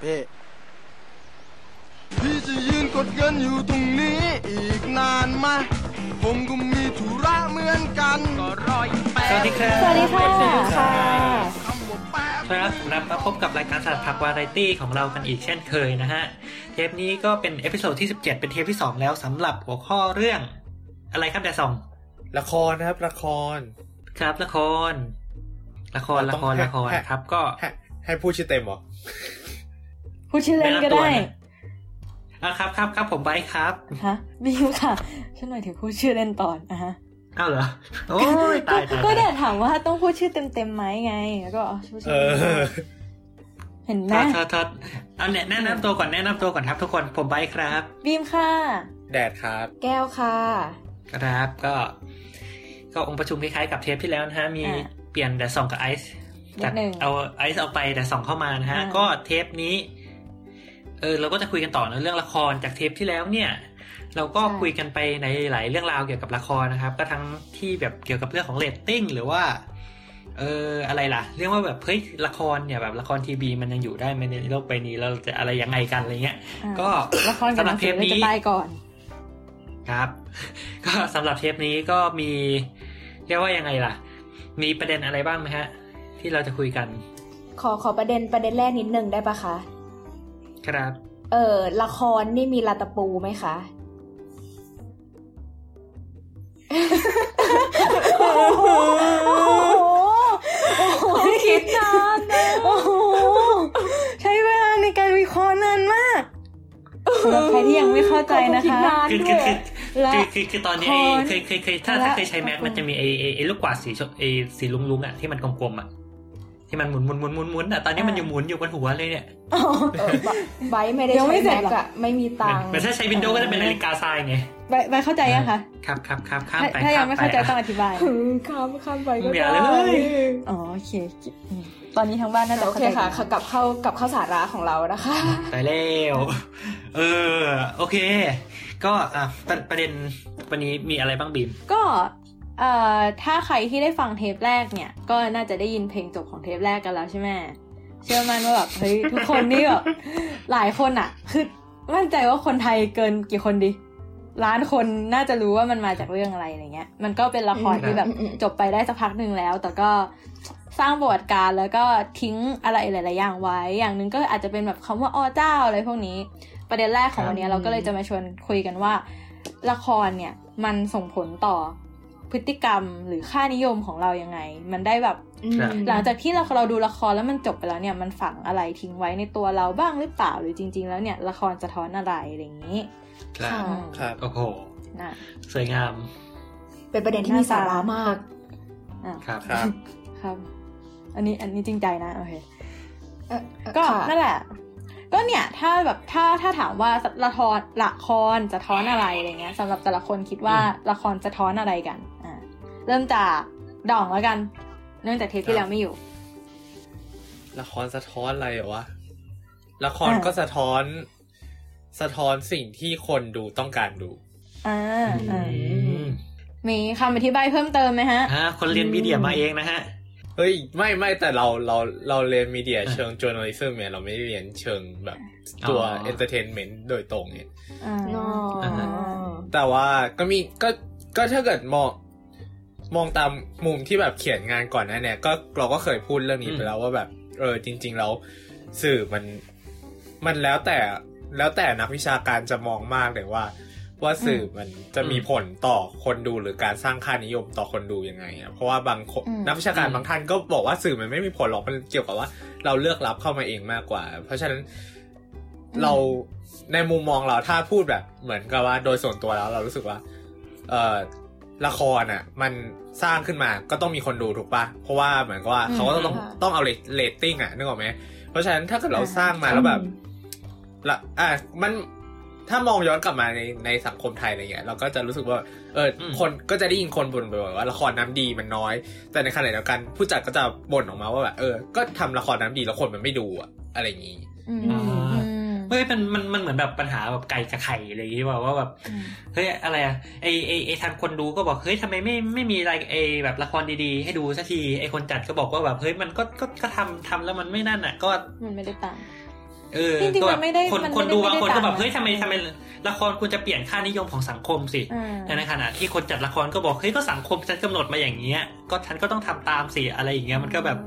เพ่พี่จะยืนกดเงินอยู่ตรงนี้อีกนานไหมผมก็มีธุระเหมือนกันก็รออีกแป๊สวัสดีครับสวัสดีค่ะค่ะคำว่าแป๊บครับกลับมาพบกับรายการสลัดผักวาไรตี้ของเรากันอีกเช่นเคยนะฮะ เทปนี้ก็เป็น episode ที่ 17 เป็นเทปที่ 2 แล้วสำหรับหัวข้อเรื่อง อะไรครับแดซองละครนะครับ ละคร ครับละคร ละครเราละต้องครให้ละครให้ครับก็ให้ให้พูดชื่อเต็มเหรอ พูดชื่อเล่นก็ได้อะครับครับครับผมไบร์ทครับฮะบิวค่ะฉันหน่อยถึงพูดชื่อเล่นตอนอะฮะอ้าวเหรอโอ้ยตายตายก็ตายเดี๋ยวถามว่าต้องพูดชื่อเต็มๆไหมไงแล้วก็อ๋อพูดชื่เออเล่นอเห็นไหมโทษโทษโทษเอาเนี่ยแนะนำตัวก่อนแนะนำตัวก่อนครับทุกคนผมไบร์ทครับ บีมค่ะ แดดครับ แก้วค่ะครับก็ ก็องค์ประชุมคล้ายๆกับเทปที่แล้วนะฮะ มีอะเปลี่ยนแต่สองกับไอซ์นิดจากหนึ่งเอาไอซ์เอาไปแต่สองเข้ามานะฮะอ่าก็เทปนี้ เออเราก็จะคุยกันต่อในเรื่องละครจากเทปที่แล้วเนี่ย เราก็คุยกันไปในหลายเรื่องราวเกี่ยวกับละครนะครับ ก็ทั้งที่แบบเกี่ยวกับเรื่องของเรตติ้งหรือว่าเอออะไรล่ะ เรียกว่าแบบเฮ้ยละครเนี่ยแบบละครทีวีมันยังอยู่ได้ไหมในโลกใบนี้เราจะอะไรยังไงกันอะไรเงี้ยอะก็ละครกับหนังสือสำหรับเทปนี้เราจะไปก่อน ครับ ก็สำหรับเทปนี้ก็มีเรียกว่ายังไงล่ะ มีประเด็นอะไรบ้างไหมฮะ ที่เราจะคุยกัน ขอขอประเด็นประเด็นแรกนิดนึงได้ปะคะ ครับ เออละครนี่มีลาตะปูไหมคะโอ้โหโอ้โหคิดนานนะโอ้โหใช้เวลาในการวิเคราะห์นานมากสำหรับใครที่ยังไม่เข้าใจนะคะ คือคือคือและคือคือคือตอนนี้ไอ้ละครเคยเคยเคยถ้าและถ้าเคยใช้แม็กมันจะมีไอ้ไอ้ไอ้ลูกกวาดสีชมไอ้สีลุงลุงๆอะที่มันกลมๆอะ ที่มันหมุนหมุนหมุนหมุนหมุนอะตอนนี้มันอยู่หมุนอยู่บนหัวเลยเนี่ยเออไบร์ทไม่ได้ยังไม่ใช้เสร็จแม็กหรออะไม่มีตังค์แต่ถ้าใช้วินโดว์ก็จะเป็นนาฬิกาทรายไงไปไปเข้าใจยังคะครับครับครับข้ามถ้าไปถ้ายังข้ไม่เข้าใจปต้องอธิบายอืมข้ามข้ามไปก็อย่าได้เลยอ๋อโอเคอืมตอนนี้ทั้งบ้านน่าจะโอเข้าเคใจค่ะกลับเข้ากลับเข้าสาระของเรานะคะตายแล้วเออโอเค ก็อะประประเด็นวันนี้มีอะไรบ้างบีมก็ เอ่อถ้าใครที่ได้ฟังเทปแรกเนี่ย ก็น่าจะได้ยินเพลงจบของเทปแรกกันแล้วใช่ไหมเชื่อมั่นว่าแบบเฮ้ยทุกคนนี่แบบหลายคนอะคือมั่นใจว่าคนไทยเกินกี่คนดีล้านคนน่าจะรู้ว่ามันมาจากเรื่องอะไรอะไรเงี้ย มันก็เป็นละครที่แบบอืมอืมจบไปได้สักพักหนึ่งแล้ว แต่ก็สร้างประวัติการณ์แล้วก็ทิ้งอะไรหลาย ๆ อย่างไว้ อย่างหนึ่งก็อาจจะเป็นแบบคำว่าอ้อเจ้าอะไรพวกนี้ ประเด็นแรกของวันนี้เราก็เลยจะมาชวนคุยกันว่า ละครเนี่ยมันส่งผลต่อ พฤติกรรมหรือค่านิยมของเรายังไง มันได้แบบครับหลังจากที่เราเราดูละครแล้วมันจบไปแล้วเนี่ยมันฝังอะไรทิ้งไว้ในตัวเราบ้างหรือเปล่าหรือจริง ๆ แล้วเนี่ยละครสะท้อนอะไรอะไรอย่างนี้ครับค่ะครับโอ้โหนะสวยงาม เป็นประเด็นที่มีสาระมากอะครับครับครับ อันนี้อันนี้จริงใจนะโอเคเอ่อเอ่อก็ค่ะนั่นแหละก็เนี่ยถ้าแบบถ้าถ้าถามว่าละครละครสะท้อนอะไรอะไรเงี้ยสำหรับแต่ละคนคิดว่าละครสะท้อนอะไรกันอ่า เริ่มจากด่องแล้วกัน เนื่องจากเทปที่แล้วไม่อยู่ ละครสะท้อนอะไรเหรอวะ ละครอ่าก็สะท้อน สะท้อนสิ่งที่คนดูต้องการดูอ่าอ่าอืมมีคำอธิบายเพิ่มเติมไหมฮะฮะคนเรียนมีเดียมาเองนะฮะ เฮ้ย ไม่ไม่แต่เราเราเราเรียนมีเดียเชิง journalism เนี่ยเราไม่ได้เรียนเชิงแบบตัวอ๋อ entertainment โดยตรงเนี่ยอ่าอ๋ออ่าฮะแต่ว่าก็มีก็ก็ถ้าเกิดมอง มองตามมุมที่แบบเขียนงานก่อนหนะเนี่ย ก็เราก็เคยพูดเรื่องนี้ไปแล้วว่าแบบ เออจริง ๆ แล้วสื่อมันมันแล้วแต่แล้วแต่นักวิชาการจะมองมากเลยว่า ว่าสื่อมันจะมีผลต่อคนดูหรือการสร้างค่านิยมต่อคนดูยังไงอะเพราะว่าบางคนอืมนักวิชาการอืมบางท่านก็บอกว่าสื่อมันไม่มีผลหรอกมันเกี่ยวกับว่า เราเลือกรับเข้ามาเองมากกว่า เพราะฉะนั้นเราในมุมมองเราถ้าพูดแบบ เหมือนกับว่าโดยส่วนตัวแล้วเรารู้สึกว่า เออละครอะ มัน สร้างขึ้นมาก็ต้องมีคนดูถูกปะเพราะว่าเหมือนกับว่าอืมเขาก็ต้องค่ะต้องเอาเรตติ้งอะนึกออกไหมเพราะฉะนั้นถ้าเกิดเราสร้างมาแล้วแบบละอะมันถ้ามองย้อนกลับมาในในสังคมไทยอะไรเงี้ยเราก็จะรู้สึกว่า เอออมคนก็จะได้ยินคนบ่นบ่อยๆว่าละครน้ำดีมันน้อย แต่ในขณะเดียวกัน ผู้จัดก็จะบ่นออกมาว่าแบบเออ ก็ทำละครน้ำดีแล้วคนมันไม่ดูอะอะไรอย่างนี้อืมอ๋ออืม เฮ้ยมันมันมันเหมือนแบบปัญหาแบบไก่กับไข่อะไรอย่างงี้ว่าว่าแบบอืมเฮ้ยอะไรอะไอไอไอทางคนดูก็บอกเฮ้ยทำไมไม่ไม่มีอะไรไอแบบละครดีๆ ให้ดูสักทีไอคนจัดก็บอกว่าแบบเฮ้ยมันก็ก็ก็ทำทำแล้วมันไม่นั่นอะ ก็มันไม่ได้ต่างเออจริงๆก็แบมับนไม่ได้คนมันคนไม่ได้ดูบางคนก็แบบไม่ได้เฮ้ยทำไมตามทำไมละครควรจะเปลี่ยนค่านิยมของสังคมสิอ่าแต่ในขณะที่คนจัดละครก็บอกเฮ้ยก็สังคมฉันกำหนดมาอย่างเงี้ย ก็ฉันก็ต้องทำตามสิอะไรอย่างเงี้ยมันก็แบบ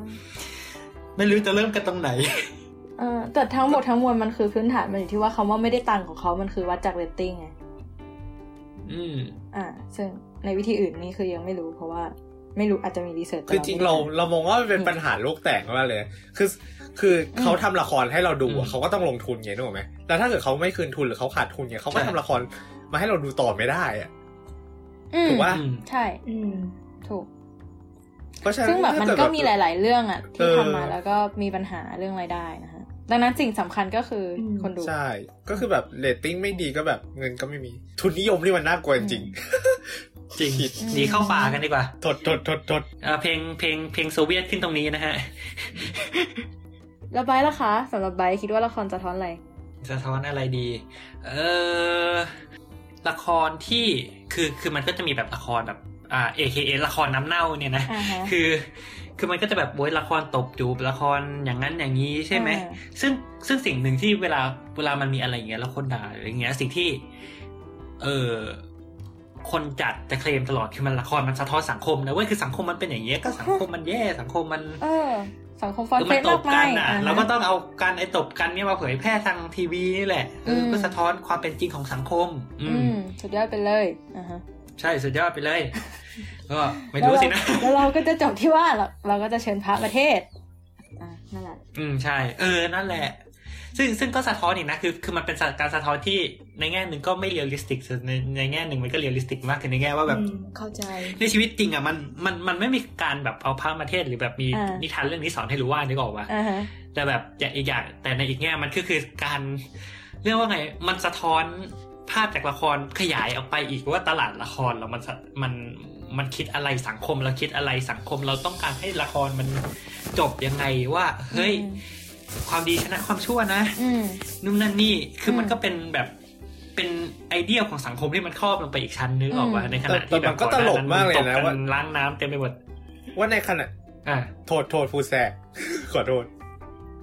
ไม่รู้จะเริ่มกันตรงไหนเออ แต่ทั้งหมดทั้งมวลมันคือพื้นฐานมันอยู่ที่ว่าคำว่าไม่ได้ตังค์ของเขามันคือวัดจากเรตติ้งไง อืม อ่า ซึ่งในวิธีอื่นนี่คือยังไม่รู้เพราะว่าไม่รู้อาจจะมีรีเสิร์ชคือจริงเราเรามองว่ามันเป็นปัญหาโลกแตกมากเลย คือ คือเขาทำละครให้เราดูอือะมเขาก็ต้องลงทุนไงนึกออกไหมแล้วถ้าเกิดเขาไม่คืนทุนหรือเขาขาดทุนเนี่ยเขาก็ใช่ทำละครมาให้เราดูต่อไม่ได้อะอืมถูกปะอืมใช่ อืม ถูกเพราะฉะนั้นซึ่งแบบมันถ้าเดก็มีหลาย ๆ เรื่องอะ ที่เออทำมาแล้วก็มีปัญหาเรื่องรายได้นะฮะ ดังนั้นสิ่งสำคัญก็คืออมคนดู ใช่ ก็คือแบบเรตติ้งไม่ดีก็แบบเงินก็ไม่มี ทุนนิยมนี่มันน่ากลัวจริงจริงผิดหนีเข้าป่ากันดีกว่าทดทดทดทดเอ่อเพลงเพลงเพลงโซเวียตขึ้นตรงนี้นะฮะ แล้วไบร์ทล่ะคะสำหรับไบร์ทคิดว่าละครสะท้อนอะไรสะท้อนอะไรดี เออละครที่คือคือมันก็จะมีแบบละครแบบอ่า AKA ละครน้ำเน่าเนี่ยนะอ่าฮะคือ คือมันก็จะแบบโวยละครตบจูบละครอย่างนั้นอย่างนี้ใช่ไหมอ่าซึ่งซึ่งสิ่งหนึ่งที่เวลาเวลามันมีอะไรอย่างเงี้ยแล้วคนด่าหรืออย่างเงี้ยสิ่งที่ เออคนจัดจะเคลมตลอดคือมันละครมันสะท้อนสังคมนะเว้ยคือสังคมมันเป็นอย่างเงี้ยก็สังคมมันแย่สังคมมัน เออ สังคมฟอนคือเฟมันสตมาบกกัมานยอะอ่าฮะเราก็ต้องเอาการไอ้ตบกันเนี่ยมาเผยแพร่ทางทีวีนี่แหละเอออมเพื่อสะท้อนความเป็นจริงของสังคม อือืมมสุดยอดไปเลยอ่าฮะใช่สุดยอดไปเลย ก็ไม่รู้สินะแล้วเราก็จะจบที่ว่าเราเราก็จะเชิญพระมาเทศน์อ่านั่นแหละอืมใช่ เออนั่นแหละ ซึ่งซึ่งก็สะท้อนอีกนะคือคือมันเป็นการสะท้อนที่ในแง่หนึ่งก็ไม่ realistic ในในแง่หนึ่งมันก็ realistic มากคือในแง่ว่าแบบอืมเข้าใจ ในชีวิตจริงอะมันมันมันไม่มีการแบบเอาพระมาเทศน์หรือแบบมีอ่านินิทานเรื่องนี้สอนให้รู้ว่านึกออกปะอ่าฮะแต่แบบอย่างอีกอย่างแต่ในอีกแง่มันก็คือการเรียกว่าไงมันสะท้อนภาพจากละครขยายออกไปอีกว่าตลาดละครเรามันสะมัน มันคิดอะไรสังคมเราคิดอะไรสังคมเราต้องการให้ละครมันจบยังไงว่า เฮ้ย ความดีชนะความชั่วนะอืมนู่นนั่นนี่คืออมมันก็เป็นแบบเป็นไอเดียของสังคมที่มันครอบลงไปอีกชั้นนึกออกว่าอืมในขณะที่แต่แบมับนก็ตลกมากเลยนะตบว่าล้างน้ำเต็มไปหมดว่าในขณะอะโทษโทษพูดแทรกขอโทษ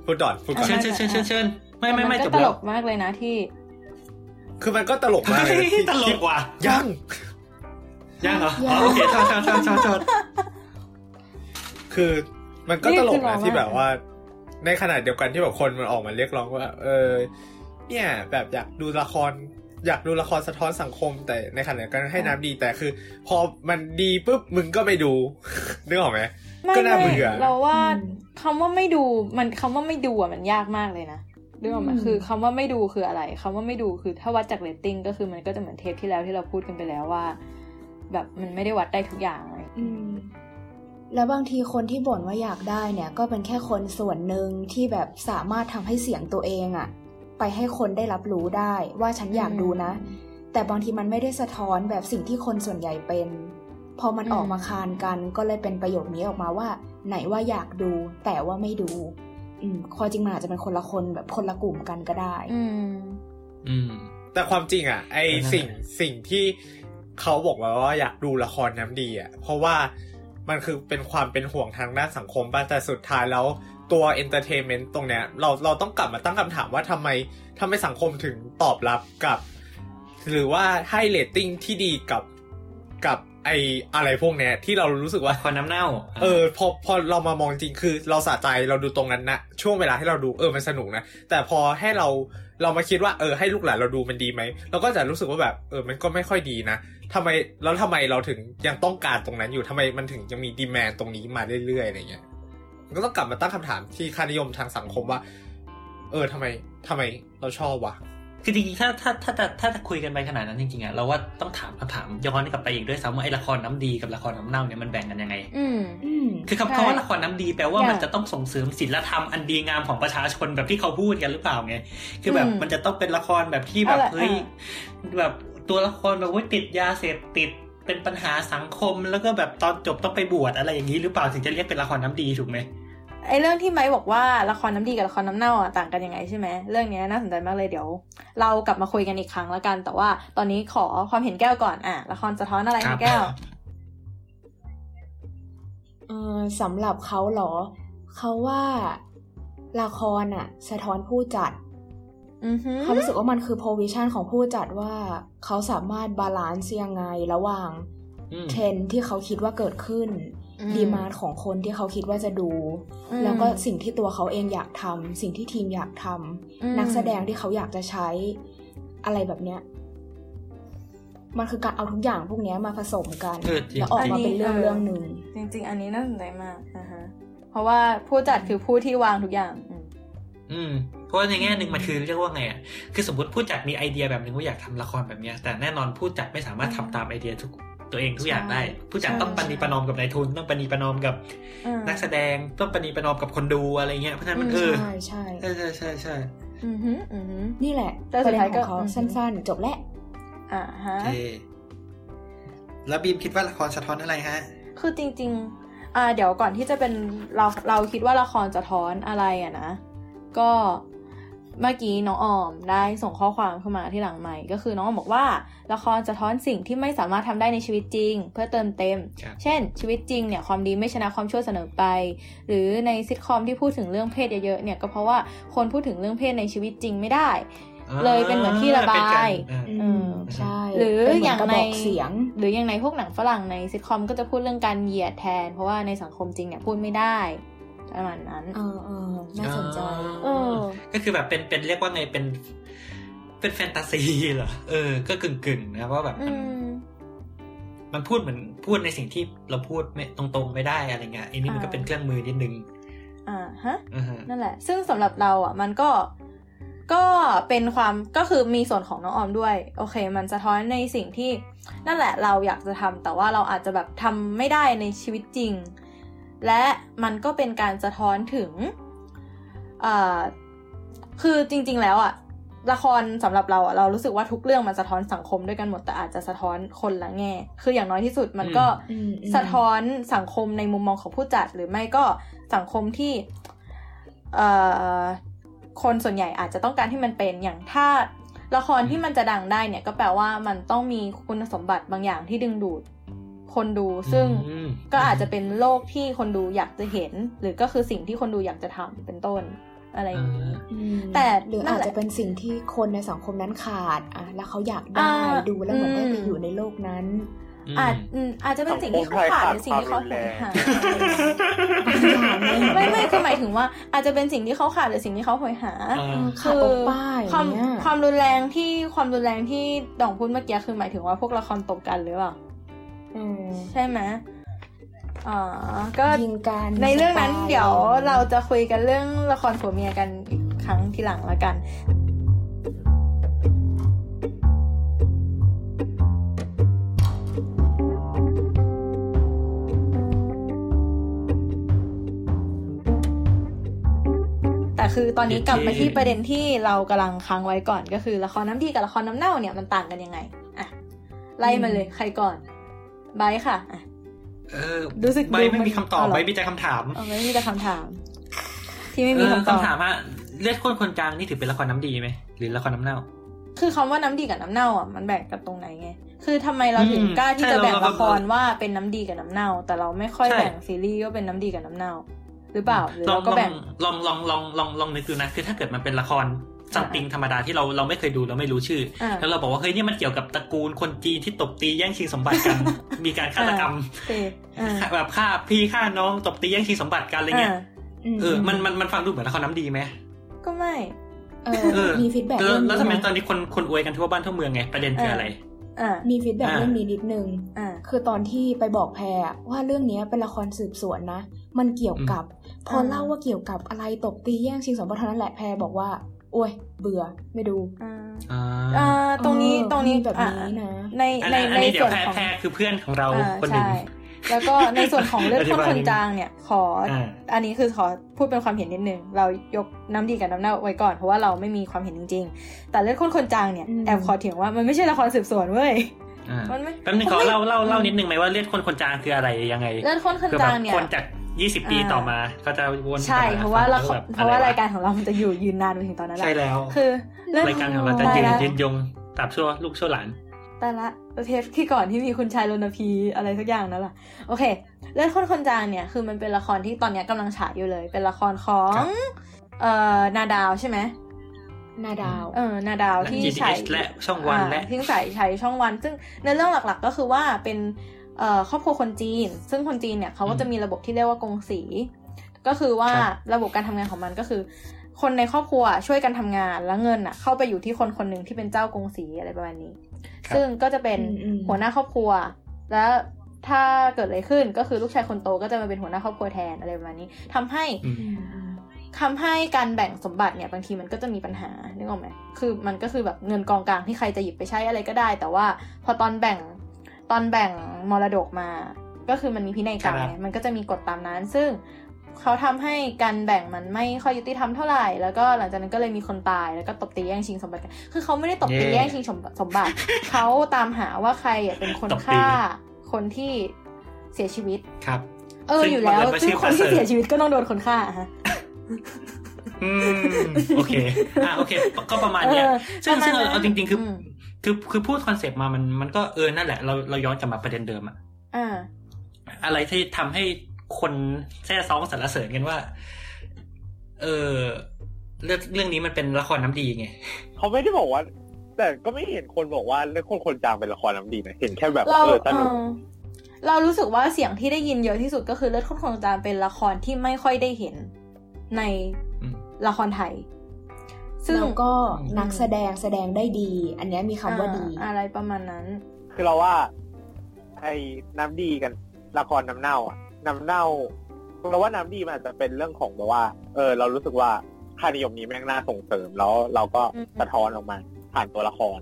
พูดดอนพูดก่อนเชิญเชิญเชิญเชิญเชิญไม่ไม่ไม่แต่จนบก็ตแล้ลวกมากเลยนะที่ คือมันก็ตลกมากเลยนะที่ตลกว่ะยัง ยังเหรอยังอ๋อโอเคโทษโทษโทษโทษโทษคือมันก็นี่ตลคืกอเรานะว่าที่แบบว่า ในขณะเดียวกันที่แบบคนมันออกมาเรียกร้องว่า เออ เนี่ย แบบอยากดูละคร อยากดูละครสะท้อนสังคม แต่ในขณะเดียวกันให้น้ำดีแต่คือ พอมันดีปุ๊บมึงก็ไม่ดูนึกออกไหมไม่ก็น่าไม่เบื่อเราว่าอืมคำว่าไม่ดูมันคำว่าไม่ดูอะมันยากมากเลยนะเรื่องมันอืมคือคำว่าไม่ดูคืออะไรคำว่าไม่ดูคือถ้าวัดจากเรตติ้งก็คือมันก็จะเหมือนเทปที่แล้วที่เราพูดกันไปแล้วว่า แบบมันไม่ได้วัดได้ทุกอย่างเลยอืมแล้วบางทีคนที่บ่นว่าอยากได้เนี่ย ก็เป็นแค่คนส่วนหนึ่งที่แบบสามารถทำให้เสียงตัวเองอะไปให้คนได้รับรู้ได้ว่าฉันอยากดูนะ แต่บางทีมันไม่ได้สะท้อนแบบสิ่งที่คนส่วนใหญ่เป็น พอมันอืมออกมาคานกันก็เลยเป็นประโยคนี้ออกมาว่า ไหนว่าอยากดูแต่ว่าไม่ดู อืมความจริงมันอาจจะเป็นคนละคนแบบคนละกลุ่มกันก็ได้ อืม อืม แต่ความจริงอะ ไอเออนั่นแหละสิ่งสิ่งที่ เขาบอกว่าว่าอยากดูละครน้ำดีอะเพราะว่ามันคือเป็นความเป็นห่วงทางด้านสังคมป่ะแต่สุดท้ายแล้วตัว entertainment ตรงเนี้ยเราเราต้องกลับมาตั้งคำถามว่าทำไมทำไมสังคมถึงตอบรับกับ หรือว่าให้เรตติ้งที่ดีกับกับไออะไรพวกเนี้ยที่เรารู้สึกว่าละครน้ำเน่า เออพอพอเรามามองจริงคือ เราสะใจเราดูตรงนั้นนะช่วงเวลาให้เราดูเออมันสนุกนะแต่พอให้เราเรามาคิดว่าเออให้ลูกหลานเราดูมันดีไหมเราก็จะรู้สึกว่าแบบเออมันก็ไม่ค่อยดีนะ ทำไมแล้วทำไมเราถึงยังต้องการตรงนั้นอยู่ทำไมมันถึงยังมีดีแมนตรงนี้มาเรื่อยๆอะไรเงี้ยมันก็ต้องกลับมาตั้งคำถามที่ค่านิยมทางสังคมว่า เออทำไมทำไมเราชอบวะคือจริงๆถ้าถ้าถ้าถ้าถ้าจะคุยกันไปขนาดนั้นจริงๆอะเราว่าต้องถามคำถามย้อนกลับไปอีกด้วยซ้ำว่าไอ้ละครน้ำดีกับละครน้ำเน่าเนี่ยมันแบ่งกันยังไงอืมอืมคือคำใช่คำว่าละครน้ำดีแปลว่าอย่างมันจะต้องส่งเสริมศีลธรรมอันดีงามของประชาชนแบบที่เขาพูดกันหรือเปล่าไงคือแบบอืมมันจะต้องเป็นละครแบบที่แบบเอาล่ะเฮ้ยอ่แบบ ตัวละครแบบว่าติดยาเสพติดเป็นปัญหาสังคมแล้วก็แบบตอนจบต้องไปบวชอะไรอย่างนี้หรือเปล่าถึงจะเรียกเป็นละครน้ำดีถูกไหมไอเรื่องที่ไม้บอกว่าละครน้ำดีกับละครน้ำเน่าอะต่างกันยังไงใช่ไหมเรื่องเนี้ยน่าสนใจมากเลยเดี๋ยว เรากลับมาคุยกันอีกครั้งแล้วกัน แต่ว่าตอนนี้ขอความเห็นแก้วก่อนอะละครสะท้อนอะไรครัคะบแก้วเออสำหรับเขาเหรอเขาว่าละครอะสะท้อนผู้จัดอือฮึ เขารู้สึกว่ามันคือ provision ของผู้จัดว่าเขาสามารถ balance ยังไงระหว่างอืมเทรนด์ที่เขาคิดว่าเกิดขึ้นอืมดีมาร์ของคนที่เขาคิดว่าจะดูอืมแล้วก็สิ่งที่ตัวเขาเองอยากทำสิ่งที่ทีมอยากทำอืมนักแสดงที่เขาอยากจะใช้อะไรแบบเนี้ยมันคือการเอาทุกอย่างพวกเนี้ยมาผสมกันเออจริงแล้วออกมาเป็นเรื่องเรื่องหนึ่งจริง ๆ อันนี้น่าสนใจมากนะฮะเพราะว่าผู้จัดคือผู้ที่วางทุกอย่าง อืมอืม เพราะว่าในแง่หนึ่งมันคือเรียกว่าไงอะคือสมมติผู้จัดมีไอเดียแบบหนึ่งว่าอยากทำละครแบบเนี้ยแต่แน่นอนผู้จัดไม่สามารถทำตามไอเดียทุกตัวเองทุกอย่างได้ ผู้จัดต้องปณีประนอมกับนายทุนต้องปณีประนอมกับอืมนักแสดงต้องปณีประนอมกับคนดูอะไรเงี้ยเพราะฉะนั้นมันอืมเออใช่ใช่ใช่ใช่ใช่ใช่อือฮึอือฮึนี่แหละแต่ปสุระดเด็นท้ายขก็องเขาอืมสั้นๆ จบแล้วอ่าฮะโอเคแล้วบีมคิดว่าละครสะท้อนอะไรฮะ คือจริง ๆ อ่า เดี๋ยวก่อนที่จะเป็นเราเราคิดว่าละครจะท้อนอะไรอะนะ ก็ เมื่อกี้น้องออมได้ส่งข้อความเข้ามาที่หลังใหม่ ก็คือน้องออมบอกว่า ละครสะท้อนสิ่งที่ไม่สามารถทำได้ในชีวิตจริง เพื่อเติมเต็มครับเช่น ชีวิตจริงเนี่ยความดีไม่ชนะความชั่วเสนอไป หรือในซิทคอมที่พูดถึงเรื่องเพศเยอะๆเนี่ยก็เพราะว่าคนพูดถึงเรื่องเพศในชีวิตจริงไม่ได้ เลยเป็นเหมือนที่ระบายเป็นการอืมมใช่หรือเป็นเหมือย่างกระในบอกเสียง หรืออย่างในพวกหนังฝรั่งในซิทคอมก็จะพูดเรื่องการเหยียดแทน เพราะว่าในสังคมจริงเนี่ยพูดไม่ได้ ประมาณนั้นเออเออน่าสนใจเออก็คือแบบเป็นเป็นเรียกว่าไงเป็น เป็นแฟนตาซีเหรอเออ ก็กึ่งกึ่งๆนะว่าแบบอืมันมมันพูดเหมือนพูดในสิ่งที่เราพูดไม่ตรงๆไม่ได้อะไรเงี้ยอันนี้มันก็อ่าเป็นเครื่องมือนิดนึงอ่าฮะอือฮะนั่นแหละ ซึ่งสำหรับเราอะ มันก็ก็เป็นความก็คือมีส่วนของน้องออมด้วย โอเค มันสะท้อนในสิ่งที่นั่นแหละเราอยากจะทำแต่ว่าเราอาจจะแบบทำไม่ได้ในชีวิตจริง และมันก็เป็นการสะท้อนถึงอ่าคือจริง ๆ แล้วอะละครสำหรับเราอะเรารู้สึกว่าทุกเรื่องมันสะท้อนสังคมด้วยกันหมดแต่อาจจะสะท้อนคนละแง่ คืออย่างน้อยที่สุดมันก็อืมอืมสะท้อนสังคมในมุมมองของผู้จัด หรือไม่ก็สังคมที่เอ่อคนส่วนใหญ่อาจจะต้องการที่มันเป็นอย่างถ้าละครที่มันจะดังได้เนี่ยก็แปลว่ามันต้องมีคุณสมบัติบางอย่างที่ดึงดูด คนดูซึ่งอืมก็อาจจะเป็นโลกที่คนดูอยากจะเห็น หรือก็คือสิ่งที่คนดูอยากจะทำเป็นต้นอะไรอย่างนี้อืมแต่หรือนั่อานจแหละจะเป็นสิ่งที่คนในสังคมนั้นขาดอะแล้วเขาอยากได้อ่าดูแล้วเหมือนได้ไปอืมอยู่ในโลกนั้น อาจอืมอาจจะเป็นสิ่งที่เขาขาดหรือสิ่งที่เขาหหาไม่ไม่คือหมายถึงว่า อาจจะเป็นสิ่งที่เขาขาดหรือสิ่งที่เขาหอยหาอ่าขาดโอป้าอความย่างเงี้ยความรุนแรงที่ความรุนแรงที่ดองพูดเมื่อกี้คือหมายถึงว่าพวกละครตบกันหรือเปล่าอืม ใช่ไหมอ๋อ ก็ยิงกันในเรื่องนั้นสไตล์เดี๋ยวเราจะคุยกันเรื่องละครผัวเมียกันอีกครั้งทีหลังละกันแต่คือตอนนี้กลับมาที่ประเด็นที่เรากำลังค้างไว้ก่อนก็คือละครน้ำดีกับละครน้ำเน่าเนี่ยมันต่างกันยังไงอะไล่มาเลยใครก่อน ไบร์ทค่ะอะเออรู้สึกใบดูไม่มันมีคำตอบเอาเหรอใบมีแต่คำถามเอาไม่มีแต่คำถาม ที่ไม่มีเออคำตอบคำถามว่าเลือดข้นคนจางนี่ถือเป็นละครน้ำดีไหมหรือละครน้ำเน่า คือคำว่าน้ำดีกับน้ำเน่าอะมันแบ่งกันตรงไหนไงคือทำไมเราถึงอืมกล้าที่ใช่จะแบ่งเราเราละครว่าเป็นน้ำดีกับน้ำเน่า แต่เราไม่ค่อยใช่แบ่งซีรีส์ว่าเป็นน้ำดีกับน้ำเน่า หรือเปล่าหรือลอเรางก็ลอแบ่งงลองลองลองลองลองนึกดูนะคือถ้าเกิดมันเป็นละคร something ธรรมดาที่เราเราไม่เคยดูเราไม่รู้ชื่ออาแล้วเราบอกว่าเฮ้ยเนี่ยมันเกี่ยวกับตระกูลคนจีนที่ตบตีแย่งชิงสมบัติกัน มีการฆาตกรรมโอเคอ่าแบบฆ่าพี่ฆ่าน้องตบตีแย่งชิงสมบัติกันอะไรเงี้ยอ่าเออมันมันมันฟังดูเหมือนละครน้ำดีไหมก็ไม่เอเอออมี feedback แล้วเรื่องแล้วนี้ทำไมตอนะนนี้คนคนอวยกันทั่วบ้านทั่วเมืองไงประเด็นคืออะไรอ่ามี feedback อ่าเรื่องนี้นิดนึงอ่าคือตอนที่ไปบอกแพรอะว่าเรื่องเนี้ยเป็นละครสืบสวนนะ มันเกี่ยวกับ พออ่าเล่าว่าเกี่ยวกับอะไรตบตีแย่งชิงสมบัติเท่านั้นแหละแพรบอกว่า โอ้ย เบื่อไม่ดูอ่าอ่าอ่าตรงนี้เออตรงนี้มีแบบนี้อ่านะ ในอันในนั้นอันในนี้เดี๋ยส่ววนแพ้ของแพ้คือเพื่อนของเราอ่าคนหนึ่งใช่แล้วก็ในส่วนของเลือดข้นอธิบายคนนิดนึงจางเนี่ยขออาอันนี้คือขอพูดเป็นความเห็นนิดนึง เรายกน้ำดีกับน้ำเน่าไว้ก่อนเพราะว่าเราไม่มีความเห็นจริง ๆ แต่เลือดข้นคนจางเนี่ยอืมแอบขอเถียงว่ามันไม่ใช่ละครสืบสวนเว้ยอ่ามันไม่แป๊บนึงขอเล่าเล่าเล่านิดนึงไหมว่าเลือดคนคนจางคืออะไรยังไง เลือดข้นคนคือแบจาบงเนี่ยคนจาก ยี่สิบปีอ่าต่อมาเขาจะวนใช่กลับมเพราะว่าเราฟังแบบเพราะว่าอไรายการของเรามันจะอยู่ยืนนานไปถึงตอนนั้นแหละใช่แล้วคือเลือดรายการของเราจะยืนตายละยืนยงตราบชั่วลูกชั่วหลานแต่ละเทปที่ก่อนที่มีคุณชายรณพีอะไรสักอย่างนั่นแหละโอเคเลือดข้นคนจางเนี่ยคือมันเป็นละครที่ตอนเนี้ยกำลังฉายอยู่เลย เป็นละครของครับเอ่อนาดาวใช่ไหมนาดาว เออ นาดาวและที่ GDH ฉายและช่องวันอ่าและที่ฉายฉายช่องวัน ซึ่งในเรื่องหลักๆ ก็คือว่าเป็นเอ่อ ครอบครัวคนจีน ซึ่งคนจีนเนี่ยเขาก็จะมีระบบที่เรียกว่ากงสี ก็คือว่าครับระบบการทำงานของมันก็คือ คนในครอบครัวช่วยกันทำงานแล้วเงินอะ เข้าไปอยู่ที่คนคนหนึ่งที่เป็นเจ้ากงสีอะไรประมาณนี้ ซึ่งก็จะเป็นอืมอืมหัวหน้าครอบครัว แล้วถ้าเกิดอะไรขึ้นก็คือลูกชายคนโตก็จะมาเป็นหัวหน้าครอบครัวแทนอะไรประมาณนี้ทำให้อืมทำให้การแบ่งสมบัติเนี่ยบางทีมันก็จะมีปัญหานึกออกไหมคือมันก็คือแบบเงินกองกลางที่ใครจะหยิบไปใช้อะไรก็ได้ แต่ว่าพอตอนแบ่ง ตอนแบ่งมรดกมา ก็คือมันมีพินัยกรรมครับไงมันก็จะมีกฎตามนั้น ซึ่งเขาทำให้การแบ่งมันไม่ค่อยยุติธรรมเท่าไหร่ แล้วก็หลังจากนั้นก็เลยมีคนตาย แล้วก็ตบตีแย่งชิงสมบัติกัน คือเขาไม่ได้ตบตีแย่งชิงสมบัติสมบัติเขาตามหาว่าใครอะเป็นคนตบตีฆ่าคนที่เสียชีวิต ครับ เออซึ่งอยู่แล้วบังเอิญว่าซึ่ชื่งอคนที่ประเสริฐเสียชีวิตก็ต้องโดนคนฆ่าอะฮะอืม โอเค อะโอเค ก็ประมาณเนี้ยเออซึ่งประมาณซึ่งเอานั้นเอาจริง ๆ คืออม คือคือพูดคอนเซปต์มามันมันก็เออนั่นแหละเราเราย้อนกลับมาประเด็นเดิมอะอ่าอะไรที่ทำให้คนแซ่ซ้องสรรเสริญกันว่า เออเรื่องเรื่องนี้มันเป็นละครน้ำดีไงเขาไม่ได้บอกว่า แต่ก็ไม่เห็นคนบอกว่าเรื่องคนคนจางเป็นละครน้ำดีนะเห็นแค่แบบเราเออสนุกเออเรารู้สึกว่าเสียงที่ได้ยินเยอะที่สุดก็คือเลือดข้นของจานเป็นละครที่ไม่ค่อยได้เห็นในอืมละครไทย ซึ่งแล้วก็นักแสดงแสดงได้ดี อันเนี้ยมีคำว่าดีอ่อะไรประมาณนั้น คือเราว่า ไอ้น้ำดีกันละครน้ำเน่าอะน้ำเน่าเราว่าน้ำดีมันอาจจะเป็นเรื่องของแบบว่า เออ เรารู้สึกว่าค่านิยมนี้แม่งน่าส่งเสริมแล้วเราก็อืมสะท้อนออกมาผ่านตัวละคร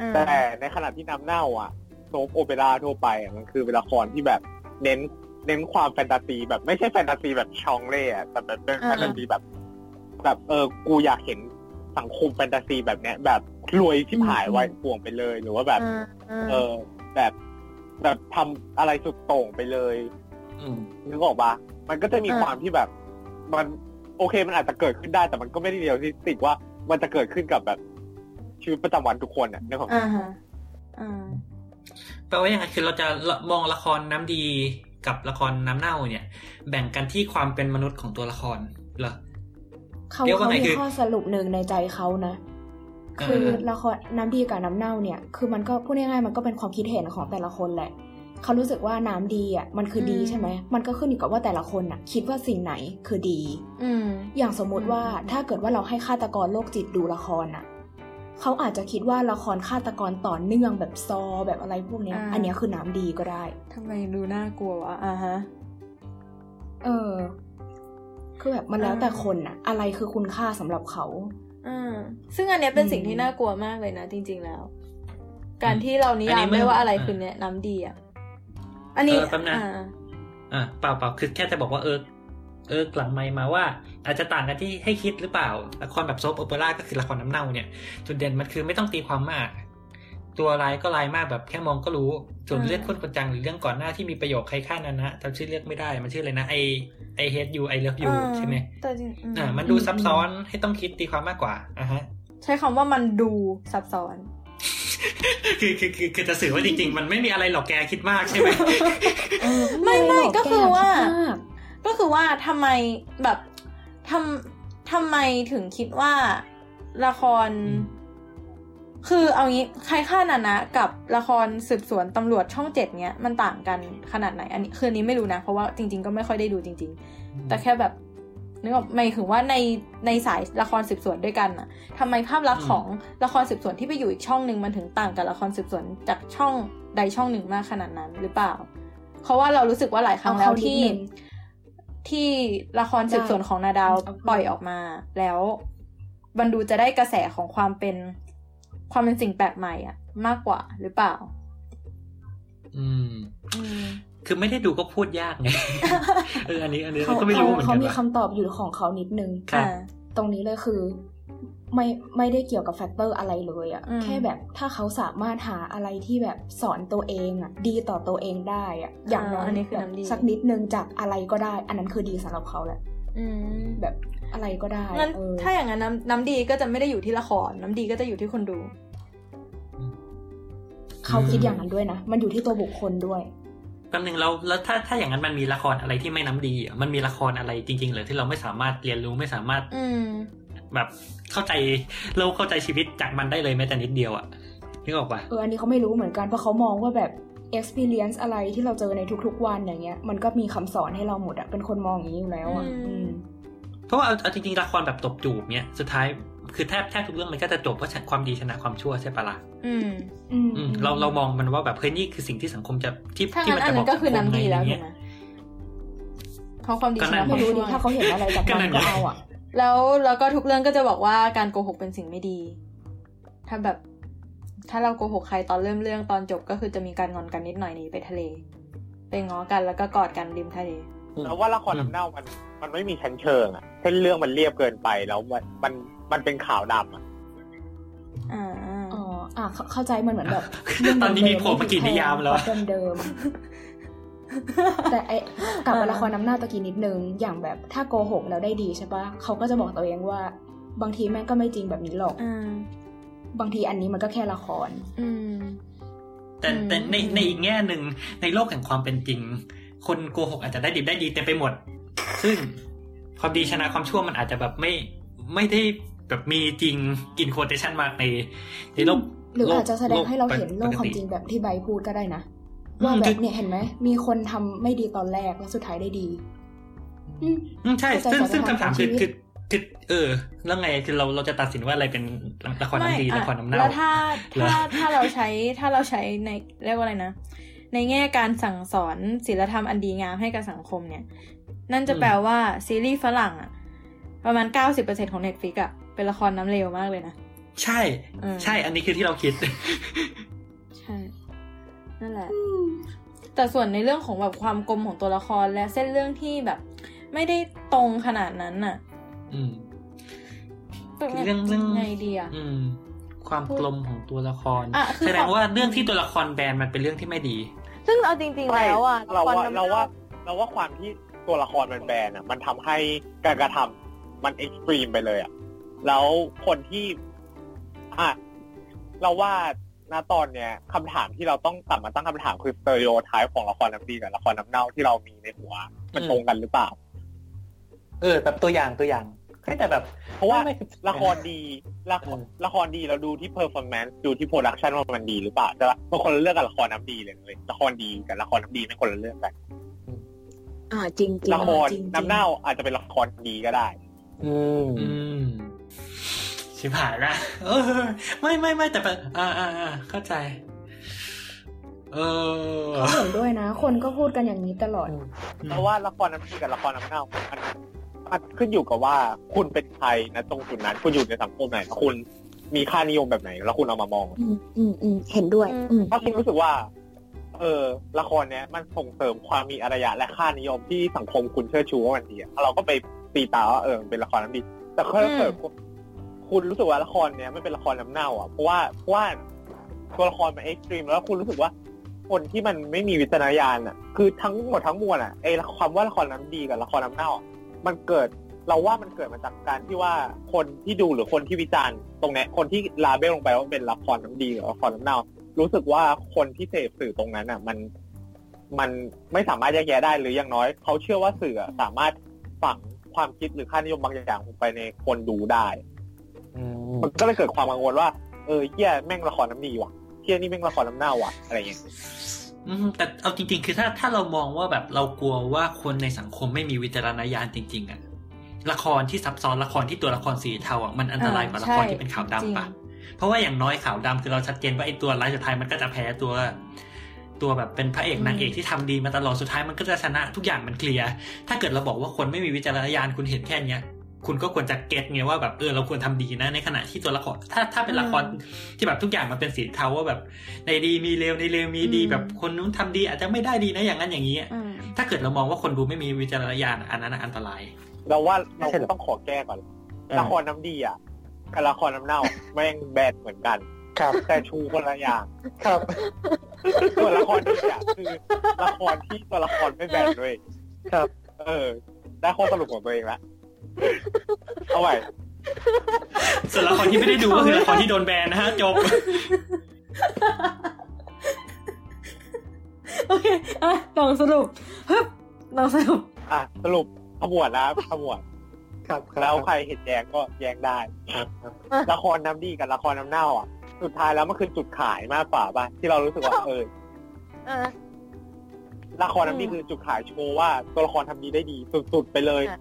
อ่าแต่ในขณะที่น้ำเน่า อะโซฟโอเปร่าทั่วไปอะมันคือเป็นละครที่แบบเน้นเน้นความแฟนตาซีแบบไม่ใช่แฟนตาซีแบบชองเล่อะแต่แบบเป็นแฟนตาซีแบบ แบบเออกูอยากเห็น สังคมแฟนตาซีแบบเนี้ย แบบรวยที่หายอืมไว้ป่วงไปเลย หรือว่าแบบอ่าอ่าเออแบบแบบทำอะไรสุดโต่งไปเลยอืมนึกออกปะมันก็จะมีความที่แบบ มันโอเคมันอาจจะเกิดขึ้นได้แต่มันก็ไม่ได้เดียวที่ติดว่ามันจะเกิดขึ้นกับแบบชีวิตประจำวันทุกคนอะนึกออกปะอ่าฮะอ่าแปลว่ายังไงคือเราจะมองละครน้ำดีกับละครน้ำเน่าเนี่ย แบ่งกันที่ความเป็นมนุษย์ของตัวละครเหรอ เขาเรียกว่าเขาไงมีคือข้อสรุปหนึ่งในใจเขานะอ่าคือละครน้ำดีกับน้ำเน่าเนี่ย คือมันก็พูดง่ายๆมันก็เป็นความคิดเห็นของแต่ละคนแหละเขารู้สึกว่าน้ำดีอะมันคือดีใช่ไหม มันก็ขึ้นอยู่กับว่าแต่ละคนอะ คิดว่าสิ่งไหนคือดี อืมอย่างสมมุติว่าอืมถ้าเกิดว่าเราให้ฆาตกรโรคจิตดูละครอะเขาอาจจะคิดว่าละครฆาตกรต่อเนื่องแบบซอแบบอะไรพวกเนี้ย อันเนี้ยคือน้ำดีก็ได้ทำไมดูน่ากลัววะอ่าฮะ เออ คือแบบมันแล้วแต่คนอะอะไรคือคุณค่าสำหรับเขาอืมซึ่งอันเนี้ยเป็นอืมสิ่งที่น่ากลัวมากเลยนะ จริง ๆแล้ว การที่เรานิอันยานี้มไม่ได้ว่าอะไรอ่าคือเนี่ยน้ำดีอะอันนี้เออแป๊บนะอ่าอ่าเปล่าเปล่าคือแค่จะบอกว่าเออเออหลังไม่มาว่าอาจจะต่างกันที่ให้คิดหรือเปล่าละครแบบ soap opera ก็คือละครน้ำเน่าเนี่ย จุดเด่นมันคือไม่ต้องตีความมาก ตัวร้ายก็ร้ายมากแบบแค่มองก็รู้ ส่วนอ่าเรื่องข้นคนจางหรือเรื่องก่อนหน้าที่มีประโยคใครฆ่านั้นนะจำชื่อเรื่องไม่ได้ มันชื่ออะไรนะไอ I hate you I love you อ่าใช่ไหมแต่จริงอืมอ่ามันดูซับซ้อนให้ต้องคิดตีความมากกว่าอะฮะ ใช้คำว่ามันดูซับซ้อน คือคือคือคือจะสื่อว่าจริง ๆ มันไม่มีอะไรหรอกแกคิดมากใช่ไหมไม่ไม่หรก็คือว่าแกคิดมากก็คือว่าทำไมแบบทำทำไมถึงคิดว่าละครอืม คือเอางี้ใครฆ่านานะกับละครสืบสวนตำรวจช่องเจ็ดเนี้ยมันต่างกันขนาดไหนอันนี้คืออนนี้ไม่รู้นะ เพราะว่าจริง ๆ ก็ไม่ค่อยได้ดูจริง ๆ แต่แค่แบบนึกออกหมายถึงว่าในในสายละครสืบสวนด้วยกันอะทำไมภาพลักษณ์อืมของละครสืบสวนที่ไปอยู่อีกช่องหนึ่งมันถึงต่างกับละครสืบสวนจากช่องใดช่องหนึ่งมากขนาดนั้นหรือเปล่า เพราะว่าเรารู้สึกว่าหลายครั้งแล้วเอาเข้าที่นิดนึงที่ละครสืบสวนของนาดาวเอาเข้าปล่อยออกมา แล้วมันดูจะได้กระแสของความเป็น ความเป็นสิ่งแปลกใหม่อะมากกว่าหรือเปล่าอืมอืม คือไม่ได้ดูก็พูดยากไงเอออันนี้ อันนี้เขาเราก็ไม่รู้เหมือนเขากันมีว่าคำตอบอยู่ของเขานิดนึงครับอ่าตรงนี้เลยคือ ไม่ไม่ได้เกี่ยวกับ factor อะไรเลยอะอืมแค่แบบถ้าเขาสามารถหาอะไรที่แบบสอนตัวเองอะดีต่อตัวเองได้อะอย่างน้อยอันนี้คือแบบน้ำดีสักนิดนึงจากอะไรก็ได้ อันนั้นคือดีสำหรับเขาแหละอืมแบบ อะไรก็ได้งั้นเออถ้าอย่างนั้นน้ำน้ำดีก็จะไม่ได้อยู่ที่ละคร น้ำดีก็จะอยู่ที่คนดู เขาคิดอย่างนั้นด้วยนะ มันอยู่ที่ตัวบุคคลด้วยแป๊บนึงแล้วแล้วถ้าถ้าอย่างนั้นมันมีละครอะไรที่ไม่น้ำดีอะมันมีละครอะไรจริงๆเหรือที่เราไม่สามารถเรียนรู้ไม่สามารถ อืมแบบเข้าใจโลกเข้าใจชีวิตจากมันได้เลยแม้แต่นิดเดียวอะนึกออกปะเอออันนี้เขาไม่รู้เหมือนกันเพราะเขามองว่าแบบ experience อะไรที่เราเจอในทุกๆวันอย่างเงี้ย มันก็มีคำสอนให้เราหมดอะเป็นคนมองอย่างนี้อยู่แล้วอะอืมอืมเพ ราะว่าเอาเอาจริงๆละครแบบตบจูบเนี่ยสุดท้ายคือแทบแทบทุกเรื่องมันก็จะจบเพราะความดีชนะความชั่วใช่ปะล่ะอืมอืม อืมเราเรามองมันว่าแบบเฮ้ยนี่คือสิ่งที่สังคมจะที่ถ้าที่งั้มันนอันจะบนั้อกนก็คือน้ำดีแล้วสังคมถูกไหมเพราะความดีก็ชนั่นะนความไม่รู้ชั่ดิวถ้าเขาเห็นอะไรจากก็มันั่นนก็ไงเอาอะแล้วแล้วก็ทุกเรื่องก็จะบอกว่าการโกหกเป็นสิ่งไม่ดี ถ้าแบบ ถ้าเราโกหกใครตอนเริ่มเรื่องตอนจบก็คือจะมีการงอนกันนิดหน่อยหนีไปทะเลไปง้อกันแล้วก็กอดกันริมทะเลแล้วว่าละครน้ำเน่ามัน มันไม่มีชั้นเชิงอะ เส้นเรื่องมันเรียบเกินไปแล้วมันมันมันเป็นขาวดำอะอ่าอ๋ออะเข้าเข้าใจมันเหมือนแบบตอนนี้มีโผล่มากี่นิยามแล้วเดิมเดิมๆแต่ไอ้กลับมาละครน้ำหน้าตะกี้นิดนึง อย่างแบบถ้าโกหกแล้วได้ดีใช่ปะเขาก็จะบอกตัวเองว่า บางทีแม่งก็ไม่จริงแบบนี้หรอกอ่าบางทีอันนี้มันก็แค่ละคร อืม แต่อืมแต่ในในอีกแง่หนึ่งในโลกแห่งความเป็นจริง คนโกหกอาจจะได้ดีได้ดีเต็มไปหมด ซึ่ง ความดีชนะความชั่วมันอาจจะแบบไม่ไม่ได้แบบมีจริงอินโคเทชันมากในในโลกหรือโลกอาจจะแสดงให้เราเห็นโลกปกติความจริงแบบที่ใบพูดก็ได้นะอืมว่าแบบคือเนี่ยเห็นไหมมีคนทำไม่ดีตอนแรกแล้วสุดท้ายได้ดี อืมอืมใช่เข้าใจซึ่งซึ่งสถานการณ์คำถามคือชีวิตคือคือเออ แล้วไงคือเราเราจะตัดสินว่าอะไรเป็นละครน้ำดีไม่ละครน้ำเน่าแล้วถ้าเหรอถ้าถ้าเราใช้ถ้าเราใช้ในเรียกว่าอะไรนะ ในแง่การสั่งสอนศีลธรรมอันดีงามให้กับสังคมเนี่ย นั่นจะแปลว่าซีรีส์ฝรั่งอะประมาณเก้าสิบเปอร์เซ็นต์ของ Netflix อะเป็นละครน้ำเลวมากเลยนะ ใช่อืมใช่ อันนี้คือที่เราคิด ใช่ นั่นแหละ แต่ส่วนในเรื่องของแบบความกลมของตัวละครและเส้นเรื่องที่แบบ ไม่ได้ตรงขนาดนั้นน่ะ อืมเป็นเรื่องเรื่องไงดีอะอืมความกลมของตัวละครอะคือแสดงว่าเรื่องที่ตัวละครแบนมันเป็นเรื่องที่ไม่ดี ซึ่งเอาจริง ๆ แล้วอะเราว่าละคน้ำเราว่าเราว่าความที่ ตัวละครมันแบนอะ มันทำให้การกระทำมัน extreme ไปเลยอะ แล้วคนที่อะเราว่าณตอนเนี้ยคำถามที่เราต้องกลับมาตั้งคำถามคือ stereotype ของละครน้ำดีกับละครน้ำเน่าที่เรามีในหัว มันอืมตรงกันหรือเปล่า เออ แบบตัวอย่างตัวอย่างแต่แบบ เพราะว่าไม่ละครดีละครละครดีเราดูที่ performance ดูที่ production ว่ามันดีหรือเปล่าใช่ปะมันคนละเรื่องกับละครน้ำดีเลยเลยละครดีกับละครน้ำดีไม่คนละเรื่องกัน อ่าจริงจริงละครจริงๆน้ำเน่าอาจจะเป็นละครดีก็ได้ อืมอืมชิบหายละเออ ไม่ไม่ไม่แต่แบบอ่าอ่าอ่าเข้าใจ เออเขาเห็นด้วยนะ คนก็พูดกันอย่างนี้ตลอดเพราะว่าละครน้ำดีกับละครน้ำเน่ามันมันขึ้นอยู่กับว่าคุณเป็นใครนะตรงจุดนั้น คุณอยู่ในสังคมไหนคุณมีค่านิยมแบบไหน แล้วคุณเอามามอง อืมอืมอืมเห็นด้วย อืมถ้าคุณรู้สึกว่า เออ ละครเนี้ยมันส่งเสริมความมีอารยะและค่านิยมที่สังคมคุณเชื่อชูว่ามันดีเราก็ไปตีตาว่าเออเป็นละครน้ำดี แต่ถ้าเกิดคุณรู้สึกว่าละครเนี้ยไม่เป็นละครน้ำเน่าอะเพราะว่าเพราะว่าตัวละครมันเอ็กซ์ตรีมแล้วคุณรู้สึกว่าคนที่มันไม่มีวิจารณญาณอะ คือทั้งหมดทั้งมวลอะไอ้ความว่าละครน้ำดีกับละครน้ำเน่า มันเกิดเราว่ามันเกิดมาจากการที่ว่าคนที่ดูหรือคนที่วิจารณ์ตรงเนี้ยคนที่ลาเบลลงไปว่าเป็นละครน้ำดีหรือละครน้ำเน่า รู้สึกว่าคนที่เสพสื่อตรงนั้นอะ มันมันไม่สามารถแยกแยะได้หรืออย่างน้อย เขาเชื่อว่าสื่อสามารถฝังความคิดหรือค่านิยมบางอย่างลงไปในคนดูได้มันก็เลยเกิดความกังวลว่าเออเฮียแม่งละครน้ำดีว่ะเฮียนี่แม่งละครน้ำเน่าว่ะอะไรอย่างเงี้ยอืมแต่เอาจริง ๆ คือถ้าถ้าเรามองว่าแบบเรากลัวว่าคนในสังคมไม่มีวิจารณญาณจริง ๆอะละครที่ซับซ้อนละครที่ตัวละครสีเทาอะมันอันตรายกว่าละครที่เป็นขาวดำปะ ราะว่าอย่างน้อยขาวดำคือเราชัดเจนว่าไอ้ตัวร้ายสุดท้ายมันก็จะแพ้ตัวตัวแบบเป็นพระเอกนางเอกที่ทำดีมาตลอดสุดท้ายมันก็จะชนะทุกอย่างมันเคลียร์ถ้าเกิดเราบอกว่าคนไม่มีวิจารณญาณคุณเห็นแค่เนี้ยคุณก็ควรจะเก็ตไงว่าแบบเออเราควรทำดีนะในขณะที่ตัวละครถ้าถ้าเป็นละครที่แบบทุกอย่างมันเป็นสีเทาว่าแบบในดีมีเลวในเลวมีดีอืมแบบคนนู้นทำดีอาจจะไม่ได้ดีนะอย่างนั้นอย่างนี้อืมถ้าเกิดเรามองว่าคนดูไม่มีวิจารณญาณอันนั้นนะอันตราย เราว่าเราไม่ใช่หรอต้องขอแก้ก่อนละครน้ำดีอะ กับละครน้ำเน่าแม่งแบนเหมือนกัน ครับ แต่ชูคนละอย่าง ครับส่วนละครดีอะคือละครที่ตัวละครไม่แบนด้วย ครับ เออ ได้ข้อสรุปของตัวเองละเอาไว้ส่วนละครที่ไม่ได้ดูก็คือละครที่โดนแบนนะฮะจบโอเคอะลองสรุปฮึบลองสรุป อะ สรุปขมวดนะขมวดครับ ครับแล้วใครเห็นแย้งก็แย้งได้ครับครับละครน้ำดีกับละครน้ำเน่าอะ สุดท้ายแล้วมันคือจุดขายมากกว่าป่ะที่เรารู้สึกว่าเออเออละครน้ำดีคือจุดขายโชว์ว่าตัวละครทำดีได้ดีสุดๆไปเลยค่ะ